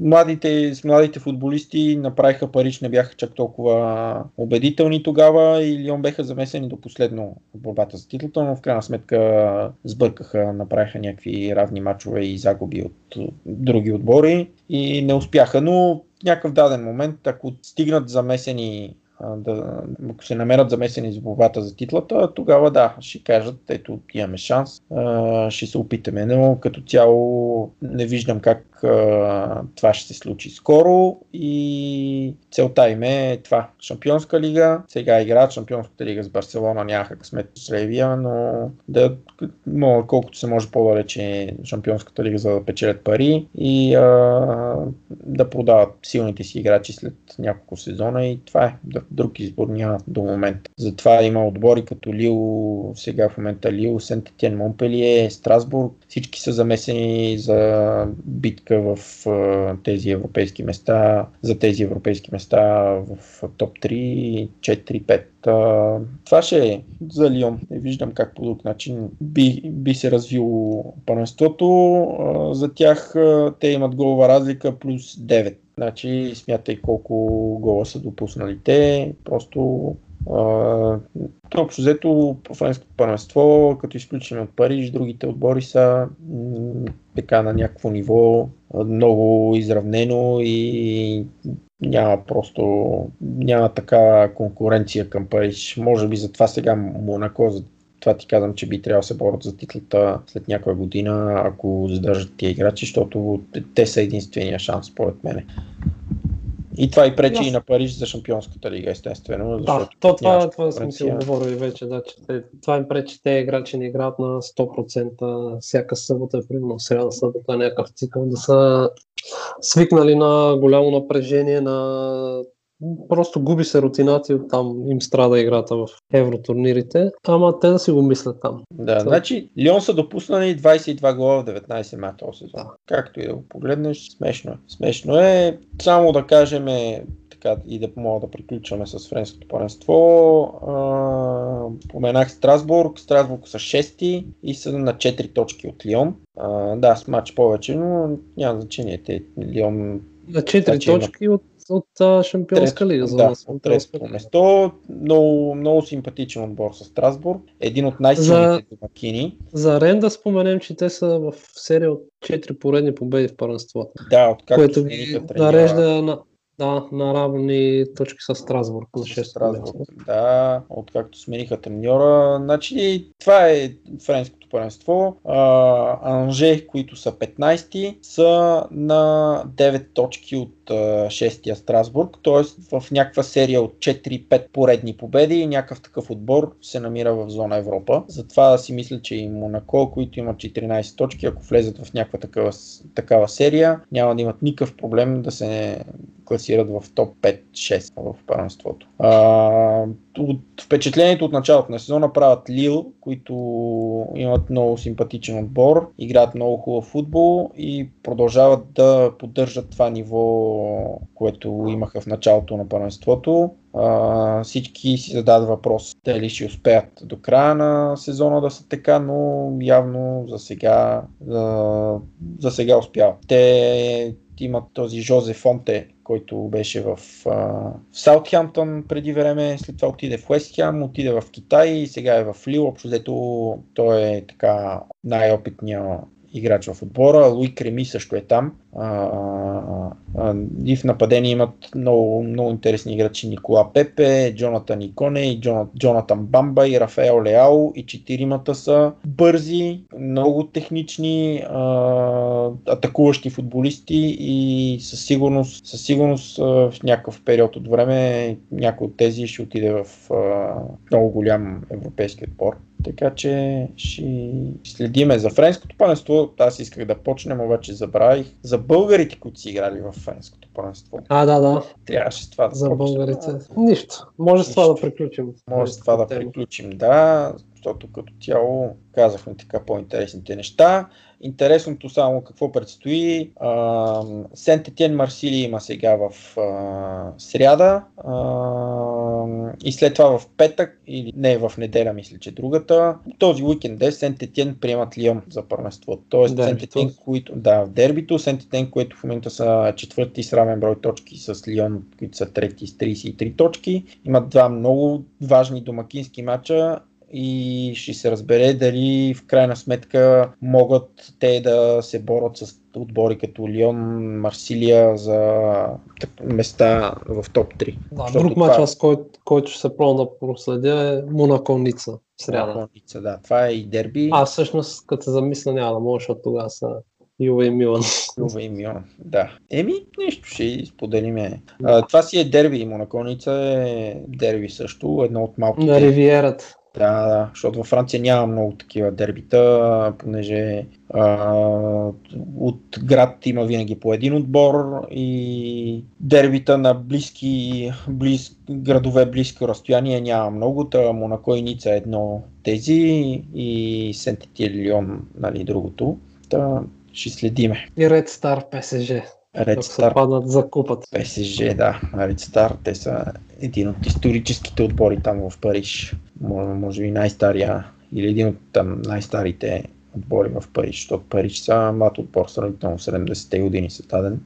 младите, с младите футболисти направиха Париж, не бяха чак толкова убедителни тогава и Лион беха замесени до последно в борбата за титлата, но в крайна сметка сбъркаха, направиха някакви равни матчове и загуби от други отбори и не успяха, но в някакъв даден момент, ако стигнат замесени да, ако се намерят замесени за борбата за титлата, тогава да, ще кажат, ето имаме шанс, ще се опитаме, но като цяло не виждам как това ще се случи скоро и целта им е това. Шампионска лига, сега играят Шампионската лига с Барселона, нямаха късмет с Левия, но да могат колкото се може по-далече Шампионската лига, за да печелят пари и а, да продават силните си играчи след няколко сезона и това е. Друг избор няма до момента. Затова има отбори като Лил, сега в момента Лил, Сент-Етиен, Монпелие, Страсбург. Всички са замесени за битка в тези европейски места, за тези европейски места в топ 3, 4, 5. Това ще е за Лион. Не виждам как по друг начин би, би се развило първенството. За тях те имат голова разлика плюс 9. Значи смятай колко гола са допуснали те. Просто общо взето френското първенство, като изключим от Париж, другите отбори са така на някакво ниво много изравнено и няма просто няма такава конкуренция към Париж. Може би затова сега Монако, за това ти казвам, че би трябвало да се борят за титлата след някоя година, ако задържат тия играчи, защото те са единствения шанс, според мене. И това и пречи yes. и на Париж за Шампионската лига, естествено. Да, то това, това съм си говорили вече, да, че те, това им пречи, те играчи не играят на 100% всяка събота, примерно сряда събота, е някакъв цикъл, да са свикнали на голямо напрежение, на просто губи се рутината и оттам им страда играта в евротурнирите, ама те да си го мислят там. Да, Това... значи Лион са допуснали 22 гола в 19 мача този сезон. Да. Както и да го погледнеш, смешно е. Смешно е, само да кажем така и да мога да приключваме с френското първенство. Поменах Страсбург. Страсбург са 6 и са на 4 точки от Лион. А, да, с матч повече, но няма значение. Те, Лион на 4 точки от от Шампионска лига. За да, от третото место. Много, много симпатичен отбор с Страсбург. Един от най-силните домакини. За Рен да споменем, че те са в серия от 4 поредни победи в първенството. Да, откакто което ги нарежда на, Да, на равни точки с Страсбург на 6 Страсбург. Да, откакто смениха треньора. Значи, това е френското първенство. А, Анже, които са 15, са на 9 точки от а, 6-я Страсбург, т.е. в някаква серия от 4-5 поредни победи и някакъв такъв отбор се намира в зона Европа. Затова си мисля, че и Монако, които имат 14 точки, ако влезат в някаква такава, такава серия, няма да имат никакъв проблем да се класират в топ 5-6 в първенството. А, от впечатлението от началото на сезона правят Лил, които имат много симпатичен отбор, играят много хубав футбол и продължават да поддържат това ниво, което имаха в началото на първенството. Всички си зададат въпрос дали ще успеят до края на сезона да са така, но явно за сега, за, за сега успяват. Те имат този Жозе Фонте, който беше в, а, в Саутхемптън преди време, след това отиде в Уестхем, отиде в Китай и сега е в Лил. Общо взето той е така най-опитният играч в отбора. Луи Креми също е там. А, а, а, и в нападение имат много, много интересни играчи Никола Пепе, Джонатан Иконе, и Джонат, Джонатан Бамба и Рафаел Леао и четиримата са бързи, много технични, а, атакуващи футболисти и със сигурност, със сигурност а, в някакъв период от време някой от тези ще отиде в а, много голям европейски отбор. Така че ще следиме за френското първенство. Аз исках да почнем, обаче забравих. За българите, които си играли в френското първенство. А, да, да. Трябваше с това да За почнем. българите. Нищо. Може с това да приключим. Може с това да приключим, да, защото като цяло казахме така по-интересните неща. Интересното само какво предстои. Сент Етиен Марсили има сега в а, сряда а, и след това в петък или не в неделя, мисля, че другата. Този уикенд е Сент Етиен приемат Лион за първенство. Тоест Сент Етиен, които, да, в дербито, Сент Етиен, които в момента са четвърти с равен брой точки с Лион, които са трети с 33 точки. Имат два много важни домакински матча и ще се разбере дали в крайна сметка могат те да се борят с отбори като Лион, Марсилия за места в топ 3. Да, друг матч, това... с който, ще се пробвам да проследя е Монако Ница. Сряда. Монако Ница, да. Това е и дерби. А, всъщност, като се замисля, няма да мога, защото тогава са Юве и Милан. Юве и Милан, да. Еми, нещо ще споделиме. А, това си е дерби. Монаконица е дерби също. Едно от малките. На Ривиерата. Да, да, защото във Франция няма много такива дербита, понеже а, от град има винаги по един отбор и дербита на близки близ, градове близко разстояние няма много. Та Монако и Ница е едно тези и Сент Лион, нали, другото. Та ще следиме. И Ред Стар ПСЖ. Ред Стар. паднат за купата. ПСЖ, да. Ред Стар, те са един от историческите отбори там в Париж. Може, може би най-стария или един от там най-старите отбори в Париж, защото Париж са млад отбор, сравнително 70-те години са даден.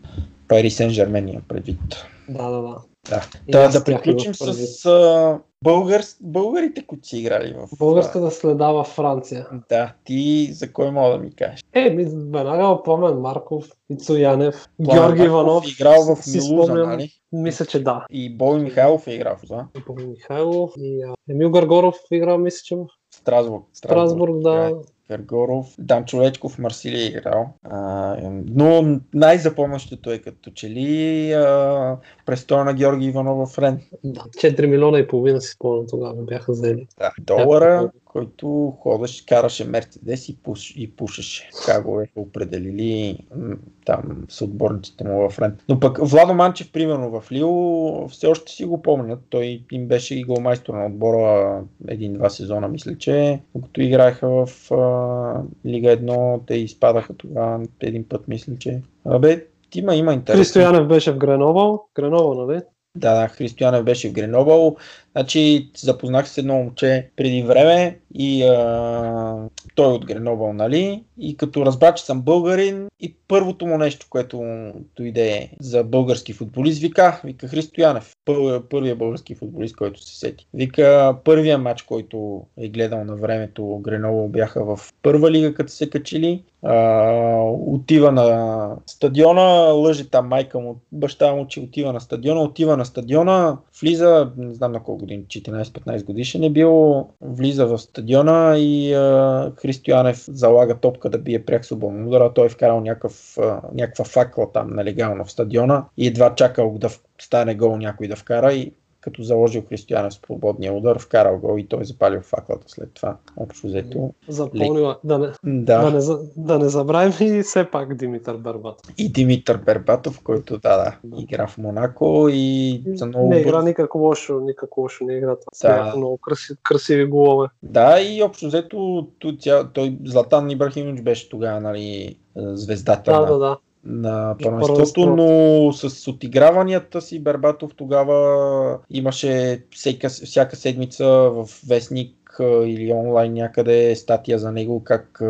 Пари Сен Жермен предвид. Да, да, да. Да, да, да приключим с а, българ, българите, които си играли в... Българската следа във Франция. Да, ти за кой мога да ми кажеш? Е, ми веднага Пламен Марков, Ицо Янев, Георги Иванов. Е играл в Милуза, нали? Мисля, че да. И Бой Михайлов е играл, да? И Бой Михайлов и а, Емил Гаргоров играл, мисля, че в Страсбург. Страсбург, да. Гаргоров, Дан Човечков, Марсилия е играл. А, но най-запомнящото е като че ли а, престоя на Георги Иванов в Рен. Да, 4 милиона и половина си спомням тогава бяха взели. Да, долара, който ходеше, караше Мерцедес и, пуш, и пушеше. Как го бяха определили там с отборниците му в Рен. Но пък Владо Манчев, примерно в Лил, все още си го помнят. Той им беше и голмайстор на отбора един-два сезона, мисля, че докато играеха в а, Лига 1, те изпадаха тогава един път, мисля, че. Абе, има, има интерес. Христоянев беше в Греновал. Греновал, нали? Да, да, Христоянев беше в Гренобъл. Значи, запознах се с едно момче преди време и а, той е от Гренобъл, нали? И като разбра, че съм българин и първото му нещо, което дойде за български футболист, вика, вика Христо Янев, първия, български футболист, който се сети. Вика, първия матч, който е гледал на времето, Гренобъл бяха в първа лига, като се качили. А, отива на стадиона, лъжи там майка му, баща му, че отива на стадиона, отива на стадиона, влиза, не знам на колко години, 14-15 годишен е бил, влиза в стадиона и а, Христо Янев залага топка да бие пряк свободно удара, той е вкарал някаква факла там нелегално в стадиона и едва чакал да стане гол някой да вкара и като заложил Християна с свободния удар, вкарал го и той запалил факлата след това. Общо взето. Запомнила. Да не, Да. да. не, да не забравим и все пак Димитър Бербатов. И Димитър Бербатов, който да, да, игра в Монако и за много Не игра никак лошо, никак лошо не игра. Да. Много красиви, красиви голове. Да, и общо взето той Златан Ибрахимович беше тогава, нали, звездата Да, на, да, да. На първенството, първенство. но с отиграванията си Бербатов тогава имаше всяка, всяка седмица в Вестник или онлайн някъде статия за него, как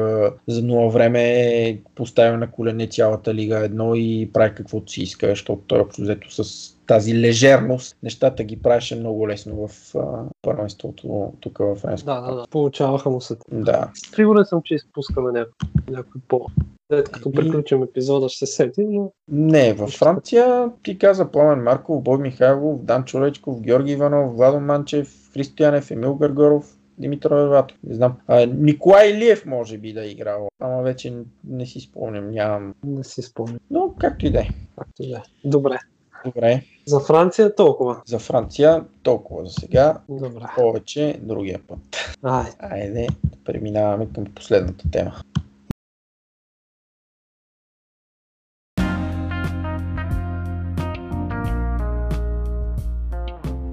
за нула време е поставил на колене цялата Лига едно и прави каквото си иска, защото той общо взето с тази лежерност, нещата ги правеше много лесно в а, първенството тук в Френско. Да, да, да. Получаваха му се. да. Сигурен съм, че изпускаме някой, някой по. След като приключим епизода ще се сети, но Не, във Франция ти каза Пламен Марков, Бой Михайлов, Дан Чоречков, Георги Иванов, Владо Манчев, Християнев, Емил Гъргоров, Димитър Верватов. Не знам. А, Николай Илиев може би да е играл, ама вече не, не си спомням, нямам. не си спомням. Но както и да е. Както и да е. Добре. Добре, За Франция толкова. за Франция толкова за сега. Добре. Повече другия път. Ай, Айде, да преминаваме към последната тема.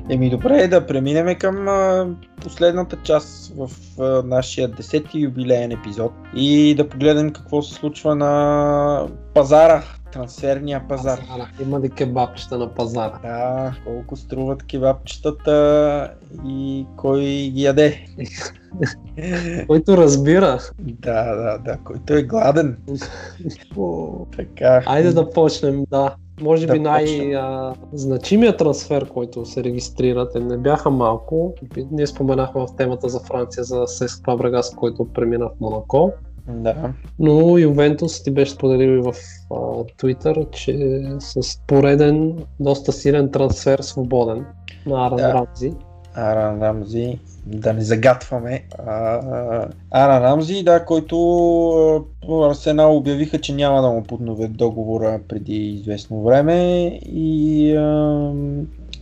Еми добре, да преминем към а, последната част в а, нашия 10-ти юбилеен епизод и да погледнем какво се случва на пазара, трансферния пазар. пазара. Има ли кебабчета на пазара? Да, колко струват кебабчетата и кой ги яде. Който разбира. Да, да, да, който е гладен. О, Така. Айде да почнем, да. Може Да би най-значимият трансфер, който се регистрира, те не бяха малко. Ние споменахме в темата за Франция за Сеск Фабрегас, който премина в Монако. Да. Но Ювентус ти беше споделил и в а, Twitter, че с пореден, доста силен трансфер свободен на Аран Да. Рамзи. Аран Рамзи, да не загатваме. А, Аран Рамзи, да, който Арсенал обявиха, че няма да му подновят договора преди известно време и а,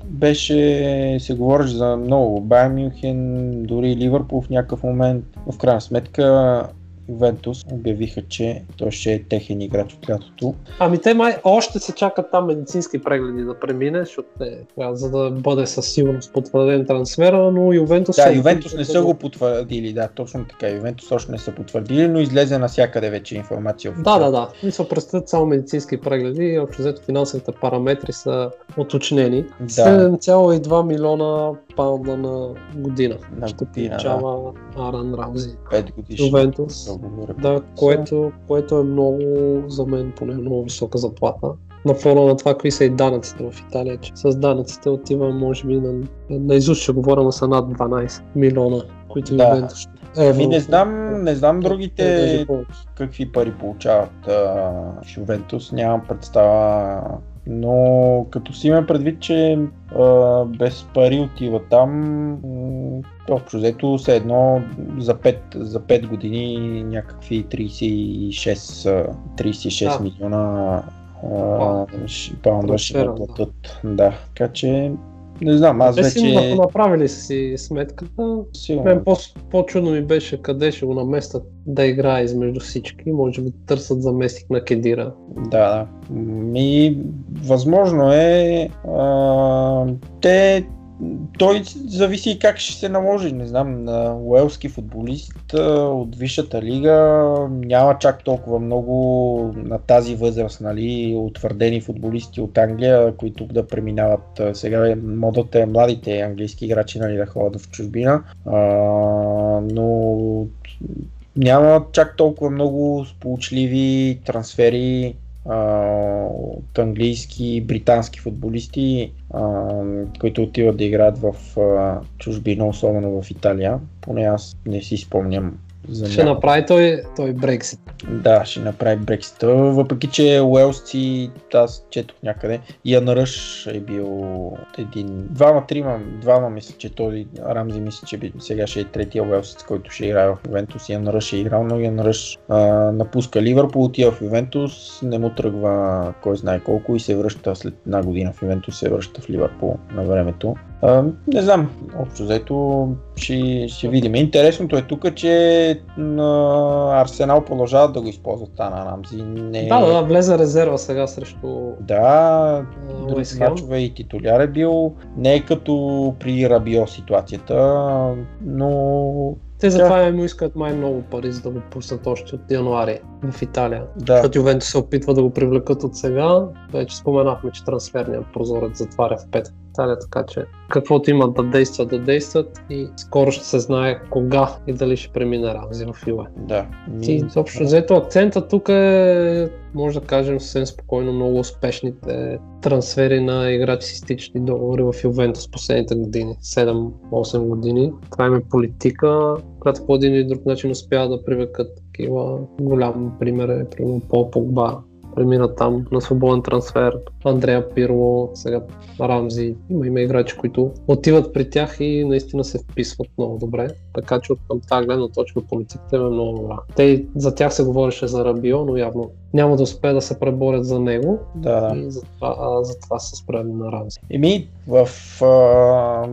беше, се говореше за много. Байер Мюнхен, дори Ливърпул в някакъв момент. В крайна сметка Ювентус обявиха, че той ще е техен играч от лятото. Ами те май още се чакат там медицински прегледи да премине, защото тогава, за да бъде със сигурност потвърден трансфера, но Ювентус... Да, са Ювентус не са го потвърдили, да, точно така. Ювентус още не са потвърдили, но излезе навсякъде вече информация. Да, да, да. Мисля, предстоят само медицински прегледи и общо взето финансовите параметри са уточнени. Да. 7,2 милиона паунда на година. На ще година, получава Аран Рамзи. 5 годишни. Ювентус. договори. Да, което, което е много, за мен поне много висока заплата. На фона на това, какви са и данъците в Италия, че с данъците отива, може би, на, на изуст ще говоря, но са над 12 милиона, които Да. Ювентус ще евро. Ми не знам, не знам Е, другите повече. какви пари получават а, Ювентус, нямам представа. Но като си има предвид, че а, без пари отива там, м, общо взето все едно за 5, за 5 години някакви 36, а, 36 Да. милиона Паунда. ще да. платят. Да, така че не знам, аз Те си вече направили си сметката. сигурно. Мен по- по-чудно ми беше къде ще го наместят да играе измежду всички. Може би търсят заместник на Кедира. Да, да. Ми, възможно е. А, те той зависи как ще се наложи. Не знам, на уелски футболист от Висшата лига няма чак толкова много на тази възраст, нали, утвърдени футболисти от Англия, които да преминават. Сега модата е младите английски играчи нали, да ходят в чужбина, а, но няма чак толкова много сполучливи трансфери от английски и британски футболисти, които отиват да играят в чужбина, особено в Италия. Поне аз не си спомням за ще направи той, той Брексит. Да, ще направи Брексит. Въпреки, че Уелсци, аз четох някъде, Ян Ръш е бил един, двама, трима, двама мисля, че този Рамзи мисля, че сега ще е третия Уелсец, който ще играе в Ювентус. Ян Ръш е играл, но Ян Ръш а, напуска Ливърпул, отива в Ювентус, не му тръгва кой знае колко и се връща след една година в Ювентус, се връща в Ливърпул на времето. А, не знам, общо взето ще, ще видим. Интересното е тук, че на Арсенал продължават да го използват Тана Рамзи. Не... Да, да, влезе резерва сега срещу Да, други мачове и титуляр е бил. Не е като при Рабио ситуацията, но те затова да. му искат май много пари, за да го пуснат още от януари в Италия. Да. Защото Ювентус се опитва да го привлекат от сега. Вече споменахме, че трансферният прозорец затваря в петък Италия, така че каквото имат да действат, да действат и скоро ще се знае кога и дали ще премине Рамзи в Юве. Да. И общо взето акцента тук е, може да кажем съвсем спокойно, много успешните трансфери на играчи с стични договори в Ювентус последните години, 7-8 години. Това е политика, която по един или друг начин успява да привлекат такива голям пример е, примерно Пол Погба, премина там на свободен трансфер. Андрея Пирло, сега Рамзи. Има, има играчи, които отиват при тях и наистина се вписват много добре. Така че от към тази гледна точка политиката е много добра. Те, за тях се говореше за Рабио, но явно няма да успее да се преборят за него. Да. И затова, а, затова се справи на Рамзи. Еми, в, а,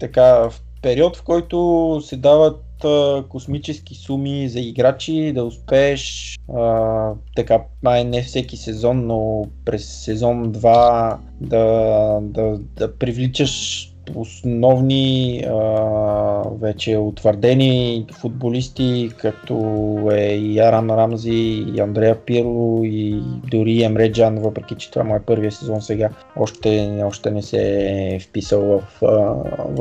така, в период, в който се дават космически суми за играчи, да успееш а, така, май не всеки сезон, но през сезон 2 да, да, да привличаш основни а, вече утвърдени футболисти, като е и Аран Рамзи, и Андрея Пиро, и дори Емре Джан, въпреки че това му е първия сезон сега, още, още не се е вписал в, а,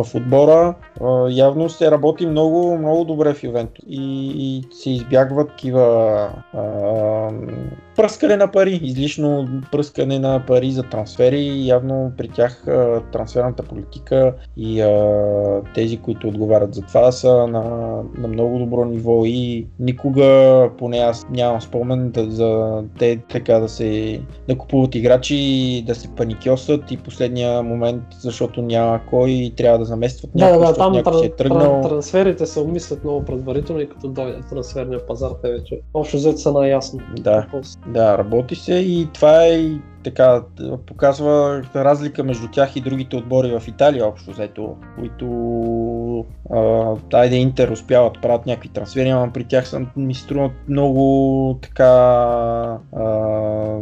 в отбора. А, явно се работи много, много добре в Ювентус и, и се избягват такива пръскане на пари, излишно пръскане на пари за трансфери. Явно при тях а, трансферната политика и а, тези, които отговарят за това са на, на много добро ниво и никога, поне аз нямам спомен да, за те така да се да купуват играчи и да се паникьосат и последния момент, защото няма кой и трябва да заместват някой, да, да, там някой си е тръгнал. Трансферите се обмислят много предварително и като дойде трансферния пазар, те вече общо взето са наясно. Да, да, работи се и това е така показва разлика между тях и другите отбори в Италия общо взето, които айде Интер успяват да правят някакви трансфери, ама при тях са, ми струват много така а,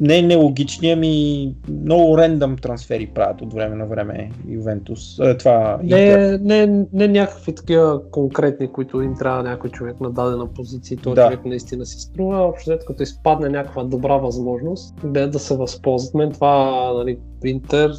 не нелогични, ами много рендъм трансфери правят от време на време Ювентус. Това не, не, не някакви такива конкретни, които им трябва някой човек на дадена позиция този да. човек наистина си струва. Общо като изпадне някаква добра възможност, да, да се възползват. Мен това, нали, Интер,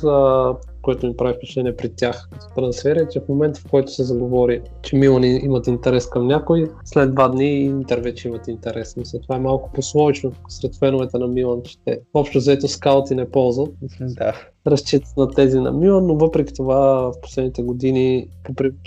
което ми прави впечатление при тях като трансфер е, че в момента в който се заговори, че Милан имат интерес към някой, след два дни Интер вече имат интерес. Мисля, това е малко пословично сред феновете на Милан, че те общо взето скаути не ползват. Да. Разчитат на тези на Милан, но въпреки това в последните години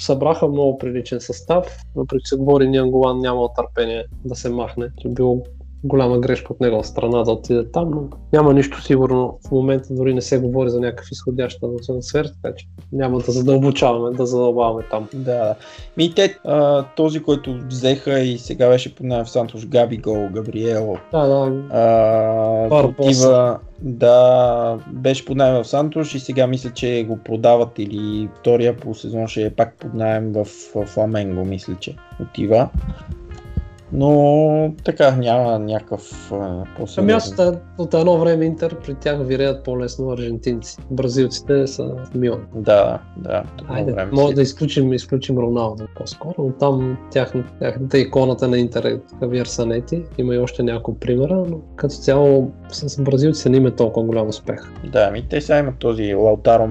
събраха много приличен състав. Въпреки че се говори Нианголан няма търпение да се махне, че било голяма грешка от негова страна да отиде там, но няма нищо сигурно. В момента дори не се говори за някакъв изходящ трансфер, така че няма да задълбочаваме, да задълбаваме там. Да, ми те, а, този, който взеха и сега беше под в Сантош Габи Гол, Габриел. Да, да. А, отива, да, беше под найем в Сантош и сега мисля, че го продават или втория по сезон ще е пак под найем в Фламенго, мисля, че отива. Но така няма някакъв а, Ами по-сериозен. аз от- едно време Интер при тях виреят по-лесно аржентинци. Бразилците са в Милан. Да, да. Айде, време може си. да изключим, изключим Роналдо по-скоро, но там тяхна, тяхната иконата на Интер е Хавиер Санети. Има и още няколко примера, но като цяло с бразилците не има толкова голям успех. Да, ми те сега имат този Лаутаро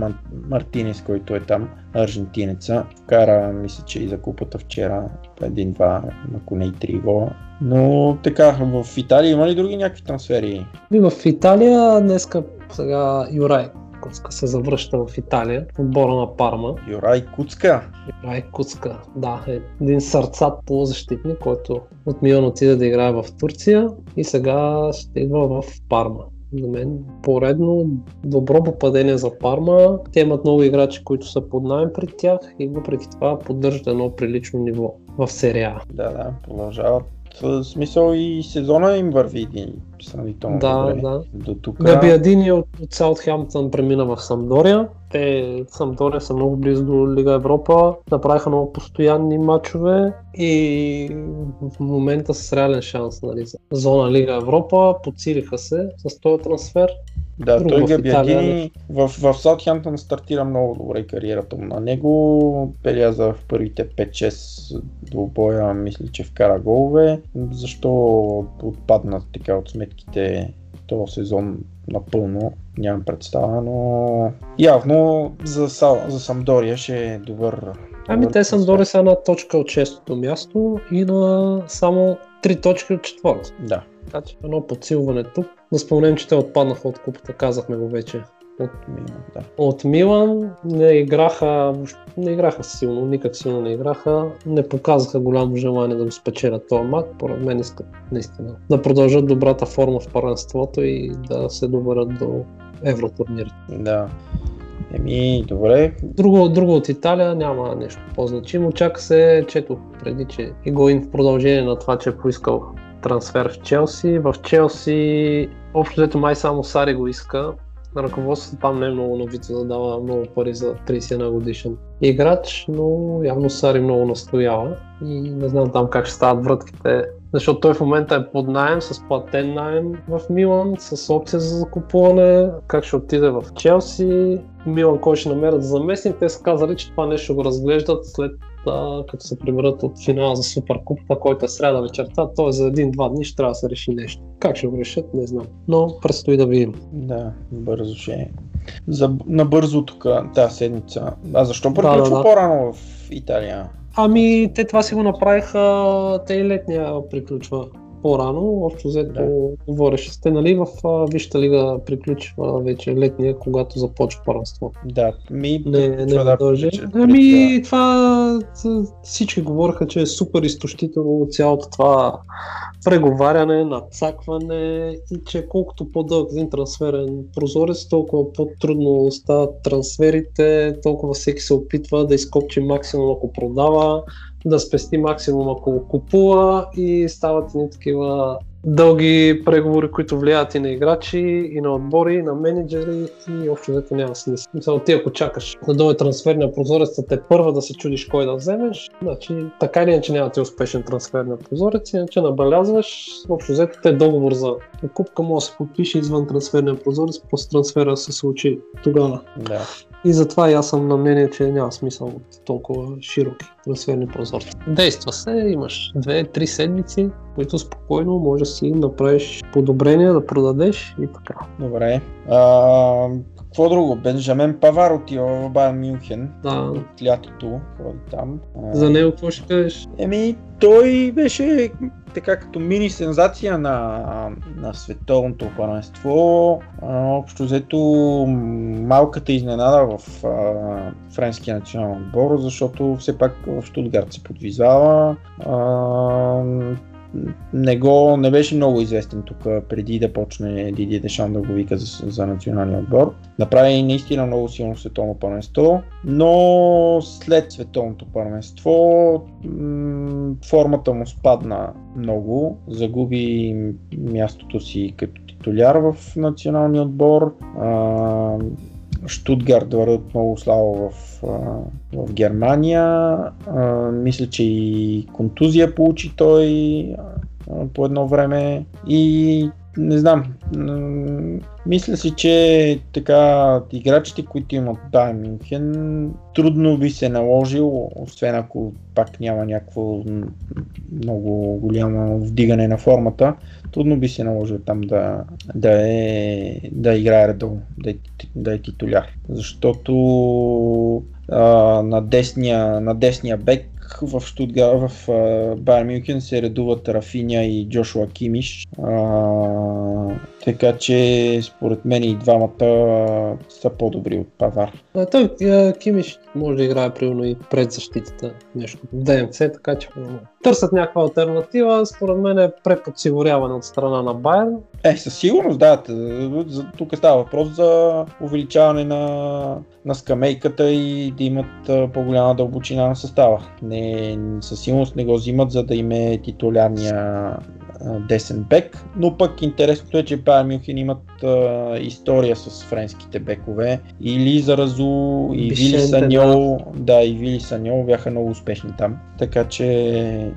Мартинес, който е там, аржентинеца. Вкара, мисля, че и за купата вчера един-два, ако не и три гола. Но така, в Италия има ли други някакви трансфери? И в Италия днеска сега Юрай Куцка се завръща в Италия, в отбора на Парма. Юрай Куцка. Юрай Куцка, да, е един сърцат полузащитник, който от Милан отиде да играе в Турция и сега ще идва в Парма. За мен поредно добро попадение за Парма. Те имат много играчи, които са под найем при тях и въпреки това поддържат едно прилично ниво в серия. Да, да, продължават. В смисъл и сезона им върви един сравнително Да, добре. да. До тук. Габиадини от, от Саутхемптън премина в Самдория. Те Самдория са много близо до Лига Европа, направиха много постоянни матчове и в момента с реален шанс нали, за зона Лига Европа. Подсилиха се с този трансфер. Да, Друго той в Италия, Габиадини в, в Саутхемптън стартира много добре кариерата му. На него беляза в първите 5-6 двубоя, мисля, че вкара голове. Защо отпадна така от сметките този сезон напълно, нямам представа, но явно за, за Самдория ще е добър. Ами добър те Самдория са една точка от 6-то място и на само 3 точки от четвърто. Да, Така че едно подсилване тук. Да споменем, че те отпаднаха от купата, казахме го вече. От мило, да. от Милан не играха, не играха силно, никак силно не играха, не показаха голямо желание да го спечелят този матч. Поред мен искат наистина да продължат добрата форма в първенството и да се доберат до евротурнирите. Да. Еми, добре. Друго, друго от Италия няма нещо по-значимо. Чака се, чето преди, че Игоин в продължение на това, че е поискал трансфер в Челси. В Челси общо взето май само Сари го иска. На ръководството там не е много новица да дава много пари за 31 годишен играч, но явно Сари много настоява и не знам там как ще стават вратките, защото той в момента е под найем, с платен найем в Милан, с опция за закупуване, как ще отиде в Челси, Милан кой ще намерят за заместник, те са казали, че това нещо го разглеждат след а, като се приберат от финала за Суперкупата, който е сряда вечерта, т.е. за един-два дни ще трябва да се реши нещо. Как ще го решат, не знам. Но предстои да видим. Да, бързо ще е. За, набързо тук тази седмица. А защо Да, приключва да, да. по-рано в Италия? Ами, те това си го направиха, те и летния приключва по-рано, общо взето Да. говореше сте, нали, в Висшата лига приключва вече летния, когато започва първенство. Да, ми Не, не да, дължи. Ами, това всички говориха, че е супер изтощително цялото това преговаряне, нацакване и че колкото по-дълъг един трансферен прозорец, толкова по-трудно стават трансферите, толкова всеки се опитва да изкопчи максимум ако продава, да спести максимум ако купува и стават едни такива дълги преговори, които влияят и на играчи, и на отбори, и на менеджери и общо взето няма смисъл. Мисъл, ти ако чакаш да дойде трансферния прозорец, те първа да се чудиш кой да вземеш, значи така или иначе няма ти успешен трансферния прозорец, иначе набелязваш, общо взето те договор за покупка може да се подпише извън трансферния прозорец, после трансфера се случи тогава. Да. И затова и аз съм на мнение, че няма смисъл от толкова широки трансферни прозорци. Действа се, имаш 2-3 седмици, които спокойно може да си направиш подобрения, да продадеш и така. Добре. А, какво друго? Бенжамен Павар отива в Байер Мюнхен Да, от лятото. Ходи там. А, за него какво ще кажеш? Еми, той беше така като мини сензация на, на световното първенство. Общо взето малката изненада в а, френския национален отбор, защото все пак в Штутгарт се подвизава. А, не, го, не беше много известен тук преди да почне Диди Дешан да го вика за, за националния отбор. Направи наистина много силно световно първенство, но след световното първенство формата му спадна много, загуби мястото си като титуляр в националния отбор. А, Штутгарт върват много слабо в, в Германия. Мисля, че и контузия получи той по едно време и не знам. Мисля си, че така играчите, които имат Байер Мюнхен, трудно би се наложил, освен ако пак няма някакво много голямо вдигане на формата, трудно би се наложил там да, да, е, да играе редовно, да е, да е титуляр. Защото а, на, десния, на десния бек в Штутгар, в Байер Мюнхен се редуват Рафиня и Джошуа Кимиш. А, така че според мен и двамата а, са по-добри от Павар. А, той Кимиш може да играе примерно и пред защитата, нещо ДМЦ, така че търсят някаква альтернатива. Според мен е преподсигуряване от страна на Байерн. Е, със сигурност, да. Тук става въпрос за увеличаване на, на скамейката и да имат по-голяма дълбочина на състава. Не, със сигурност не го взимат, за да им е титулярния десен бек, но пък интересното е, че Байер Мюнхен имат а, история с френските бекове. И Лиза Разу, и Вили Саньол, да. и Вили Саньол бяха много успешни там. Така че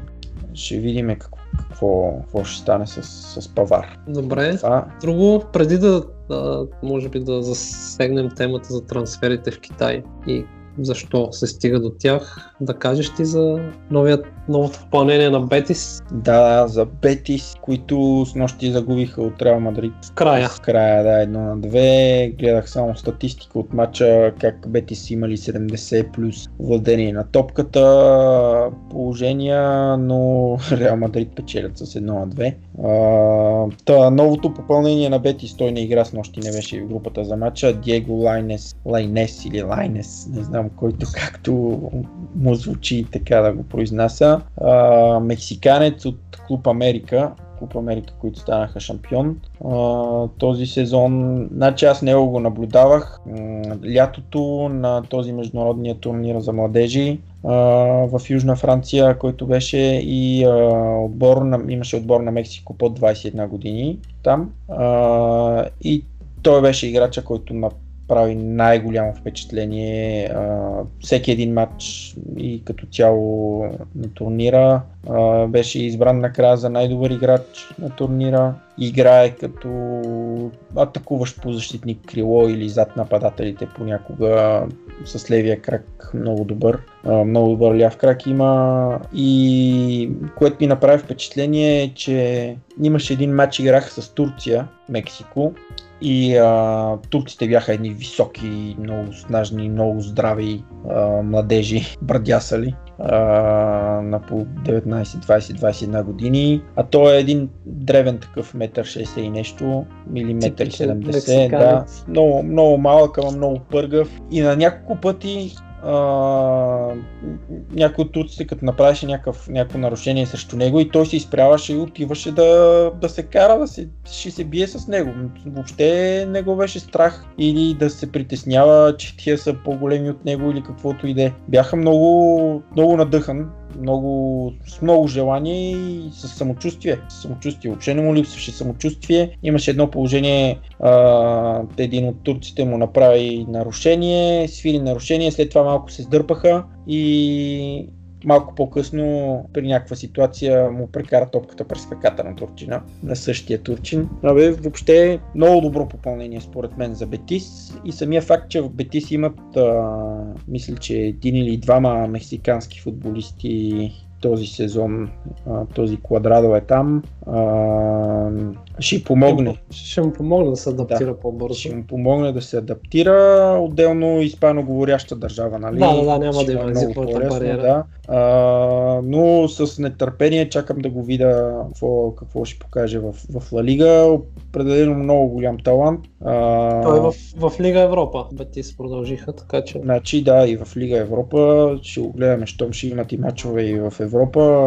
ще видим какво, какво, какво ще стане с, с Павар. Добре. Това, Друго, преди да, да, може би да засегнем темата за трансферите в Китай и защо се стига до тях, да кажеш ти за новият, новото попълнение на Бетис Да, за Бетис, които с нощи загубиха от Реал Мадрид. в края. В края, да, едно на две. Гледах само статистика от матча, как Бетис имали 70 плюс владение на топката, положения, но Реал Мадрид печелят с едно на две. А, та, новото попълнение на Бетис, той не игра с нощи, не беше в групата за матча. Диего Лайнес, Лайнес или Лайнес, не знам който както му звучи така да го произнася. А, мексиканец от Клуб Америка, Клуб Америка, които станаха шампион. А, този сезон, значи аз него го наблюдавах. Лятото на този международния турнир за младежи в Южна Франция, който беше и а, отбор на, имаше отбор на Мексико под 21 години там. А, и той беше играча, който направи най-голямо впечатление а, всеки един матч и като цяло на турнира. А, беше избран накрая за най-добър играч на турнира. Играе като атакуващ по защитник крило или зад нападателите понякога с левия крак много добър. А, много добър ляв крак има и което ми направи впечатление е, че имаше един матч играх с Турция, Мексико и а, турците бяха едни високи, много снажни, много здрави а, младежи, брадясали а, на по 19, 20, 21 години. А той е един древен такъв, метър 60 и нещо, или метър Типичен 70, да. Много, много малък, ама много пъргав. И на няколко пъти някой от турците, като направеше някакъв, някакво нарушение срещу него и той се изправяше и отиваше да, да се кара, да се, ще се бие с него. Въобще не го беше страх или да се притеснява, че тия са по-големи от него или каквото и да е. Бяха много, много надъхан, много, с много желание и с самочувствие. С самочувствие. Въобще не му липсваше самочувствие. Имаше едно положение, а, един от турците му направи нарушение, свири нарушение, след това малко се сдърпаха и малко по-късно при някаква ситуация му прекара топката през краката на турчина, на същия турчин. Абе, въобще много добро попълнение според мен за Бетис и самия факт, че в Бетис имат, а, мисля, че един или двама мексикански футболисти този сезон, а, този квадрадо е там, а, ще помогне. Ще му помогне да се адаптира по-бързо. Ще му помогне да се адаптира. Отделно испаноговоряща държава, нали? Да, да, да, няма Ще да има езиковата бариера. Да. А, но с нетърпение чакам да го видя какво, какво ще покаже в, в Ла Лига. Определено много голям талант. А, Той е в, в Лига Европа. Бетис продължиха, така че Значи да, и в Лига Европа ще го гледаме, щом ще имат и мачове и в Европа,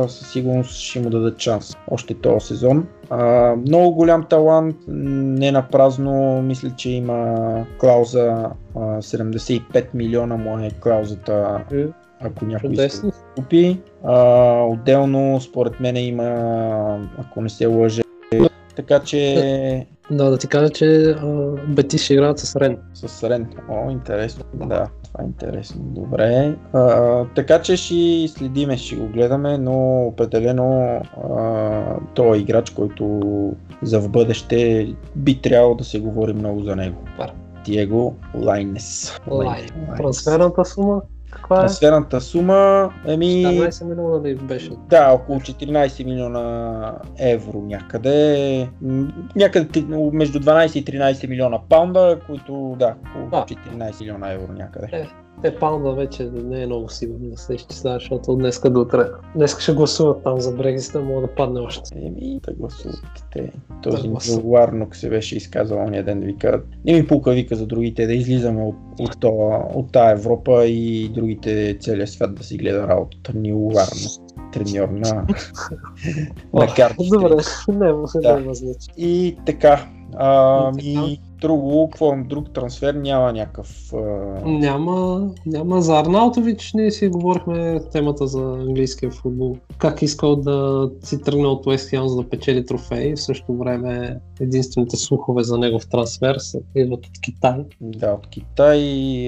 със сигурност ще му дадат шанс. Още този сезон. А, много голям талант, не на празно, мисля, че има клауза а, 75 милиона му е клаузата, Е, ако някой иска да купи. А, отделно, според мен има, ако не се лъже, така че Да, да ти кажа, че а, Бетис ще играят с Рен. С Рен. О, интересно. Да, това е интересно. Добре. А, така че ще следиме, ще го гледаме, но определено а, той е играч, който за в бъдеще би трябвало да се говори много за него. Пар. Диего Лайнес. Лайн. Трансферната сума каква е? Трансферната сума, еми... 14 милиона ли беше? Да, около 14 милиона евро някъде. Някъде между 12 и 13 милиона паунда, които да, около Да. 14 милиона евро някъде. Е. Те паунда вече не е много сигурно да се изчислява, защото от днеска до утре. Днеска ще гласуват там за Брекзита, мога да падне още. Еми, да гласуват те. Този Да да. Варнок се беше изказал ония ден, вика, не ми пука, вика за другите, да излизаме от, от, това, от тая Европа и другите целият свят да си гледа работата. Нил Варнок, треньор на, на картите. Добре, няма, Да. няма значение. И така. А, И така. и друго, какво друг трансфер няма някакъв. А... Няма, няма. За Арнаутович ние си говорихме темата за английския футбол. Как искал да си тръгне от Уест Хем за да печели трофеи. В същото време единствените слухове за негов трансфер са, идват от Китай. Да, от Китай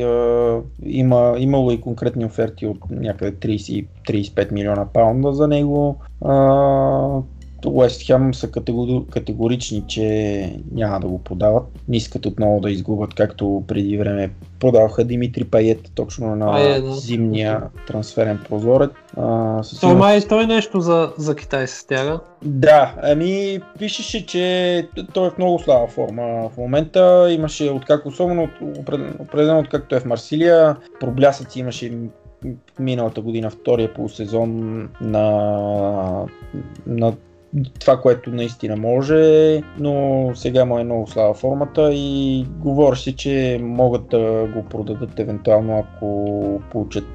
а, има, имало и конкретни оферти от някъде 30-35 милиона паунда за него. А, Уест Хем са категори, категорични, че няма да го подават. Не искат отново да изгубят, както преди време подаваха Димитри Пает точно на Пае, да. зимния трансферен прозорец. А, със сигурност- май той нещо за, за Китай се стяга. Да, ами пишеше, че той е в много слаба форма. В момента имаше, откак, особено определено, откакто е в Марсилия, проблясъци имаше миналата година втория полусезон на, на това, което наистина може, но сега му е много слаба формата и говореше, че могат да го продадат евентуално, ако получат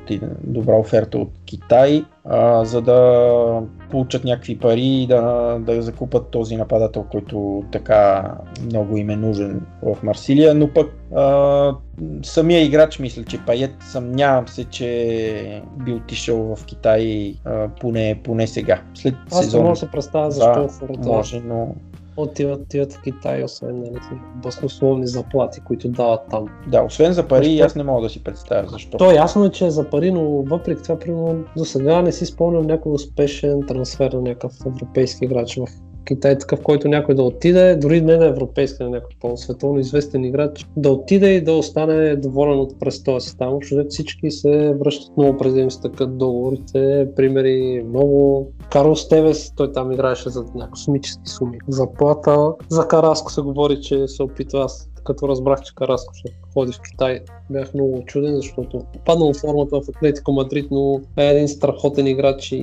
добра оферта от Китай, а, за да получат някакви пари и да, да закупат този нападател, който така много им е нужен в Марсилия, но пък а, самия играч мисля, че Пает съмнявам се, че би отишъл в Китай а, поне, поне сега. След Аз не сезон мога да се представя защо да, хората може, но отиват, отиват в Китай, освен нали, баснословни заплати, които дават там. да, освен за пари, Защо? аз не мога да си представя защо. То е ясно е, че е за пари, но въпреки това, примерно, за сега не си спомням някой успешен трансфер на някакъв европейски играч в Китай, такъв, който някой да отиде, дори не на европейски, на някой по-световно известен играч, да отиде и да остане доволен от престоя си там. Взето всички се връщат много през да договорите, примери много. Карлос Тевес, той там играеше за космически суми. Заплата. За Караско се говори, че се опитва аз като разбрах, че Караско ще ходи в Китай, бях много чуден, защото паднал формата в Атлетико Мадрид, но е един страхотен играч и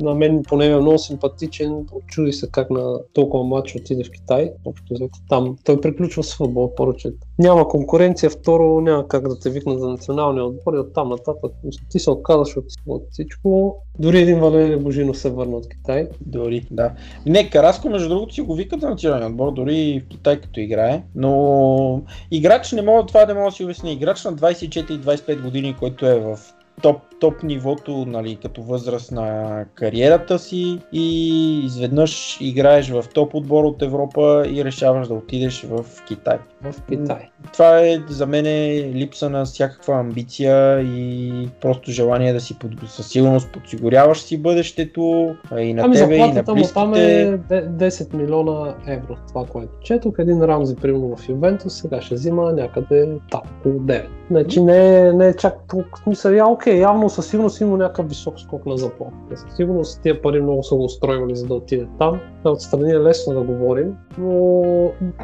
на мен поне е много симпатичен. Чуди се как на толкова матч отиде в Китай. Общо взето там той приключва с футбол, поръчат. Няма конкуренция, второ няма как да те викнат за националния отбор и оттам нататък. Ти се отказваш от, от всичко. Дори един Валерий Божинов се върна от Китай. Дори, да. Не, Караско, между другото, си го викат за националния отбор, дори в Китай като играе, но играч не мога, това не мога да си обясня. Играч на 24-25 години, който е в топ, топ нивото, нали, като възраст на кариерата си и изведнъж играеш в топ отбор от Европа и решаваш да отидеш в Китай. В Китай. Това е за мен е липса на всякаква амбиция и просто желание да си под... със сигурност подсигуряваш си бъдещето и на Ами тебе и на там близките. е де- 10 милиона евро, това което четох. Един Рамзи, примерно в Ювентус, сега ще взима някъде там, около 9. Значи не е, не е чак толкова смисъл. Окей, явно със сигурност има някакъв висок скок на заплата. Със сигурност тия пари много са го устроивали за да отиде там. Отстрани е лесно да говорим, но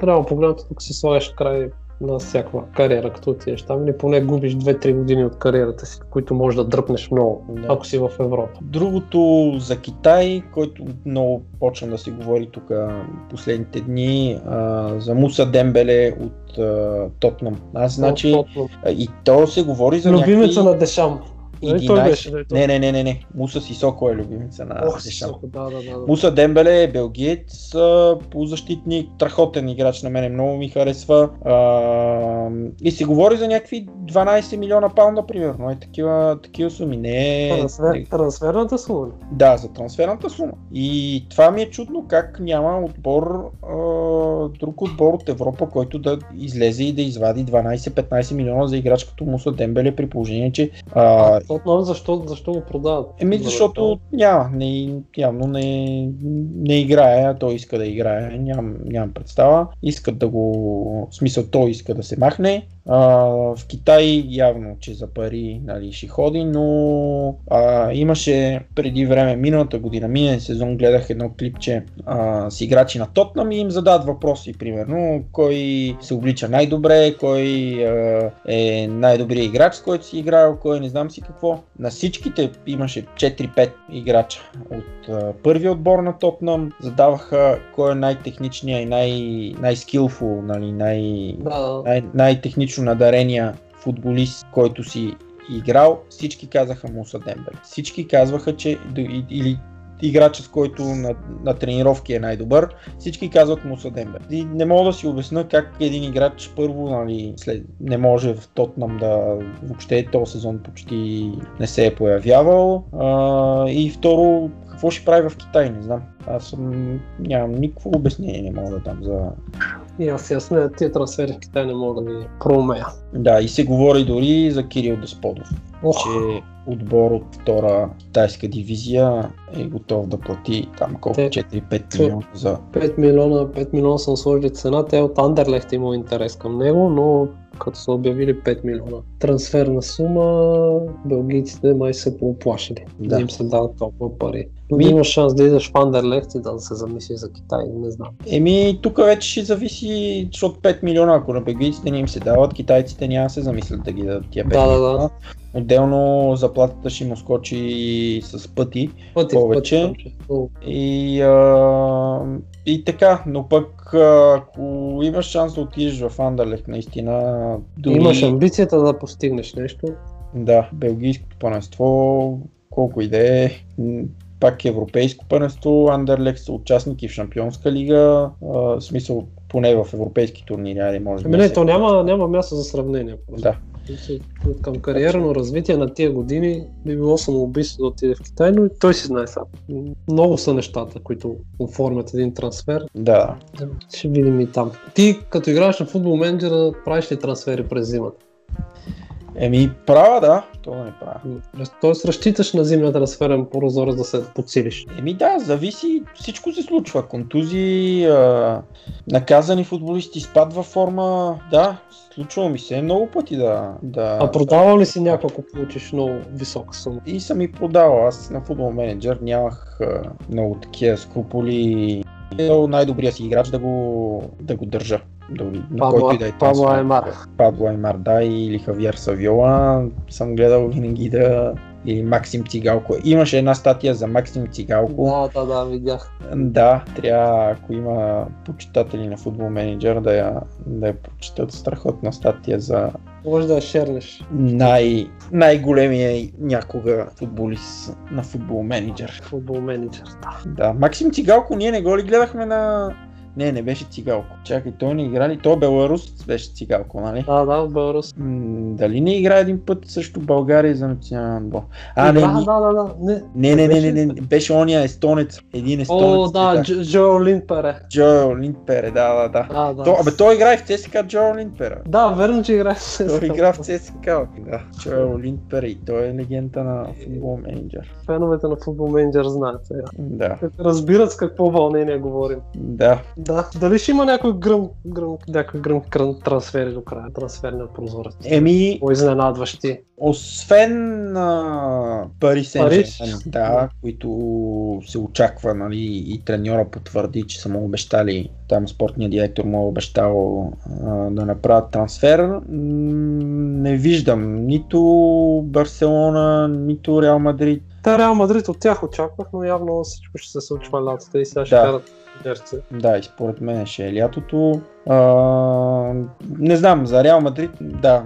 реално погледнато тук си слагаш край на всякаква кариера, като отидеш там или поне губиш 2-3 години от кариерата си, които можеш да дръпнеш много, Да. ако си в Европа. Другото за Китай, който много почна да се говори тук последните дни, а, за Муса Дембеле от а, Тотнам. Аз значи Точно. а, и то се говори за Любимеца някакви... на Дешам. Нали той 11 беше, нали той? Не, не, не, не, не. Муса Сисоко е любимица на Ох. Сисоко, да, да, да. да. Муса Дембеле е белгиец, полузащитник, страхотен играч на мене, много ми харесва. А, и се говори за някакви 12 милиона паунда, примерно. Е, такива, такива суми. Не е... Трансфер, трансферната сума. Да, за трансферната сума. И това ми е чудно как няма отбор, а, друг отбор от Европа, който да излезе и да извади 12-15 милиона за играч като Муса Дембеле при положение, че а, Отново защо, защо го продават? Еми, защото няма, не, явно не, не играе, той иска да играе, нямам, нямам представа. Искат да го, в смисъл той иска да се махне. А, в Китай явно, че за пари нали, ще ходи, но а, имаше преди време, миналата година, миналия сезон, гледах едно клипче а, с играчи на Тотнам и им задават въпроси, примерно, кой се облича най-добре, кой а, е най-добрият играч, с който си играл, кой не знам си какво. На всичките имаше 4-5 играча от а, първия отбор на Тотнам, задаваха кой е най-техничният и най- най-скилфул, нали, най- най- най-технично надарения футболист, който си играл, всички казаха Муса Дембеле. Всички казваха, че или играча, с който на, на тренировки е най-добър, всички казват Муса Дембеле. И не мога да си обясня как един играч първо нали, след, не може в Тотнам да въобще този сезон почти не се е появявал а, и второ какво ще прави в Китай, не знам. Аз съм, нямам никакво обяснение, не мога да дам за, И аз я смея, тия трансфери в Китай не мога да ги проумея. Да, и се говори дори за Кирил Десподов, Ох, че отбор от втора китайска дивизия е готов да плати там колко Те- 4-5 милиона за... 5 милиона, 5 милиона са сложили цена, те от Андерлехт имал интерес към него, но като са обявили 5 милиона трансферна сума, белгийците май се пооплашили. Да. Да. им се дават толкова пари. Ми- да имаш шанс да идеш в Андерлехт и да се замисли за Китай, не знам. Еми, тук вече ще зависи, защото 5 милиона, ако на белгийците не им се дават, китайците няма да се замислят да ги дадат тия 5 Да, да, милиона. да. Отделно заплатата ще му скочи с пъти Пъти, Повече. пъти, и, а, и така, но пък ако имаш шанс да отидеш в Андерлех, наистина, дори... Имаш амбицията да постигнеш нещо. Да, белгийското първенство, колко и да е, пак европейско първенство, Андерлекс са участники в Шампионска лига, а, в смисъл поне в европейски турнири, айде може Ами да не, се- то няма, няма място за сравнение. просто. Да. Към кариерно развитие на тия години би било самоубийство да отиде в Китай, но и той си знае сам. Много са нещата, които оформят един трансфер. Да, Ще видим и там. Ти, като играеш на футбол менеджера, правиш ли трансфери през зимата? Еми права да, то не права. Тоест разчиташ на зимния трансферен прозорец да се подсилиш. Еми да, зависи, всичко се случва. Контузии, а, наказани футболисти, спад във форма, да, случва ми се много пъти да... да А продавал ли си някой, ако получиш много висока сума? И съм и продавал. Аз на футбол менеджер нямах а, много такива скрупули. Е, най-добрия си играч да го, да го държа. Да, Пабло- който и да е Пабло. Аймар. Пабло Аймар, да, или Хавиер Савиола. Съм гледал винаги да... Или Максим Цигалко. Имаше една статия за Максим Цигалко. Да, да, да, видях. Да, трябва, ако има почитатели на футбол менеджер, да я, да я прочитат страхотна статия за Може да я шернеш. най- най-големия някога футболист на футбол менеджер. Футбол менеджер, да. Да, Максим Цигалко, ние не го ли гледахме на... Не, не беше Цигалко. Чакай, той не игра ли? Той беларус беше Цигалко, нали? Да, да, в Беларус. М, дали не игра един път също България за национален отбор? А, не, да, ни- да, да, да. Не. не, не, не, не, не, беше- беше ония естонец. Един естонец. О, да, Дж- Джо Линпере. Джо Линдпере, да, да, да. Да, да. То, абе, той играе в ЦСКА Джо Линдпере. Да, верно, че играе в Той игра в ЦСКА, да. Джо Линдпере и той е легенда на футбол менеджер. Феновете на футбол менеджер знаят сега. Да, Разбират с какво вълнение говорим. да. Да. Дали ще има някой гръм, гръм, някой гръм крън трансфери до края, трансферният прозорец? Еми, По-изненадващи. освен а, Пари Сен да, които се очаква, нали, и треньора потвърди, че са му обещали, там спортният директор му е обещал а, да направят трансфер, не виждам нито Барселона, нито Реал Мадрид. Та Реал Мадрид от тях очаквах, но явно всичко ще се случва лятото и сега ще Да. карат дерце. Да, и според мен ще е лятото. А, не знам, за Реал Мадрид, да,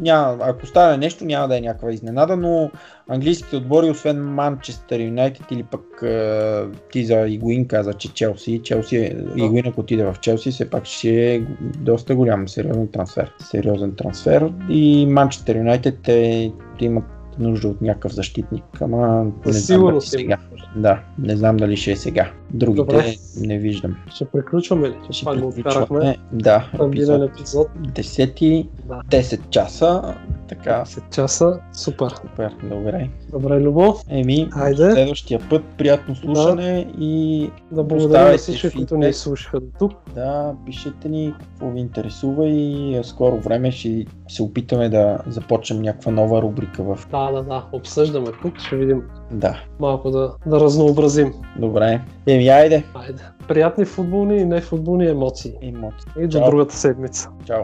няма, ако стане нещо, няма да е някаква изненада, но английските отбори, освен Манчестър Юнайтед или пък е, ти за Игуин каза, че Челси, Челси, е- Игуин ако отиде в Челси, все пак ще е доста голям, сериозен трансфер. Сериозен трансфер и Манчестър Юнайтед е, имат нужда от някакъв защитник, ама не знам сега. Да, не знам дали ще е сега. Другите Добре. не виждам. Ще приключваме ли? Ще Пак го откарахме. Да, Стабилен епизод. 10, Да. 10 часа. Така, 10 часа. Супер. супер, добре. Добре, Любов. Еми, Хайде. следващия път приятно слушане и Да благодаря на всички, които ни слушаха до тук. да пишете ни какво ви интересува и скоро време ще се опитаме да започнем някаква нова рубрика в... Да, да, да. Обсъждаме тук. Ще видим Да, малко да, да разнообразим. добре. Еми, айде. Айде. Приятни футболни и нефутболни емоции. Емоции. И до Чао. другата седмица. Чао.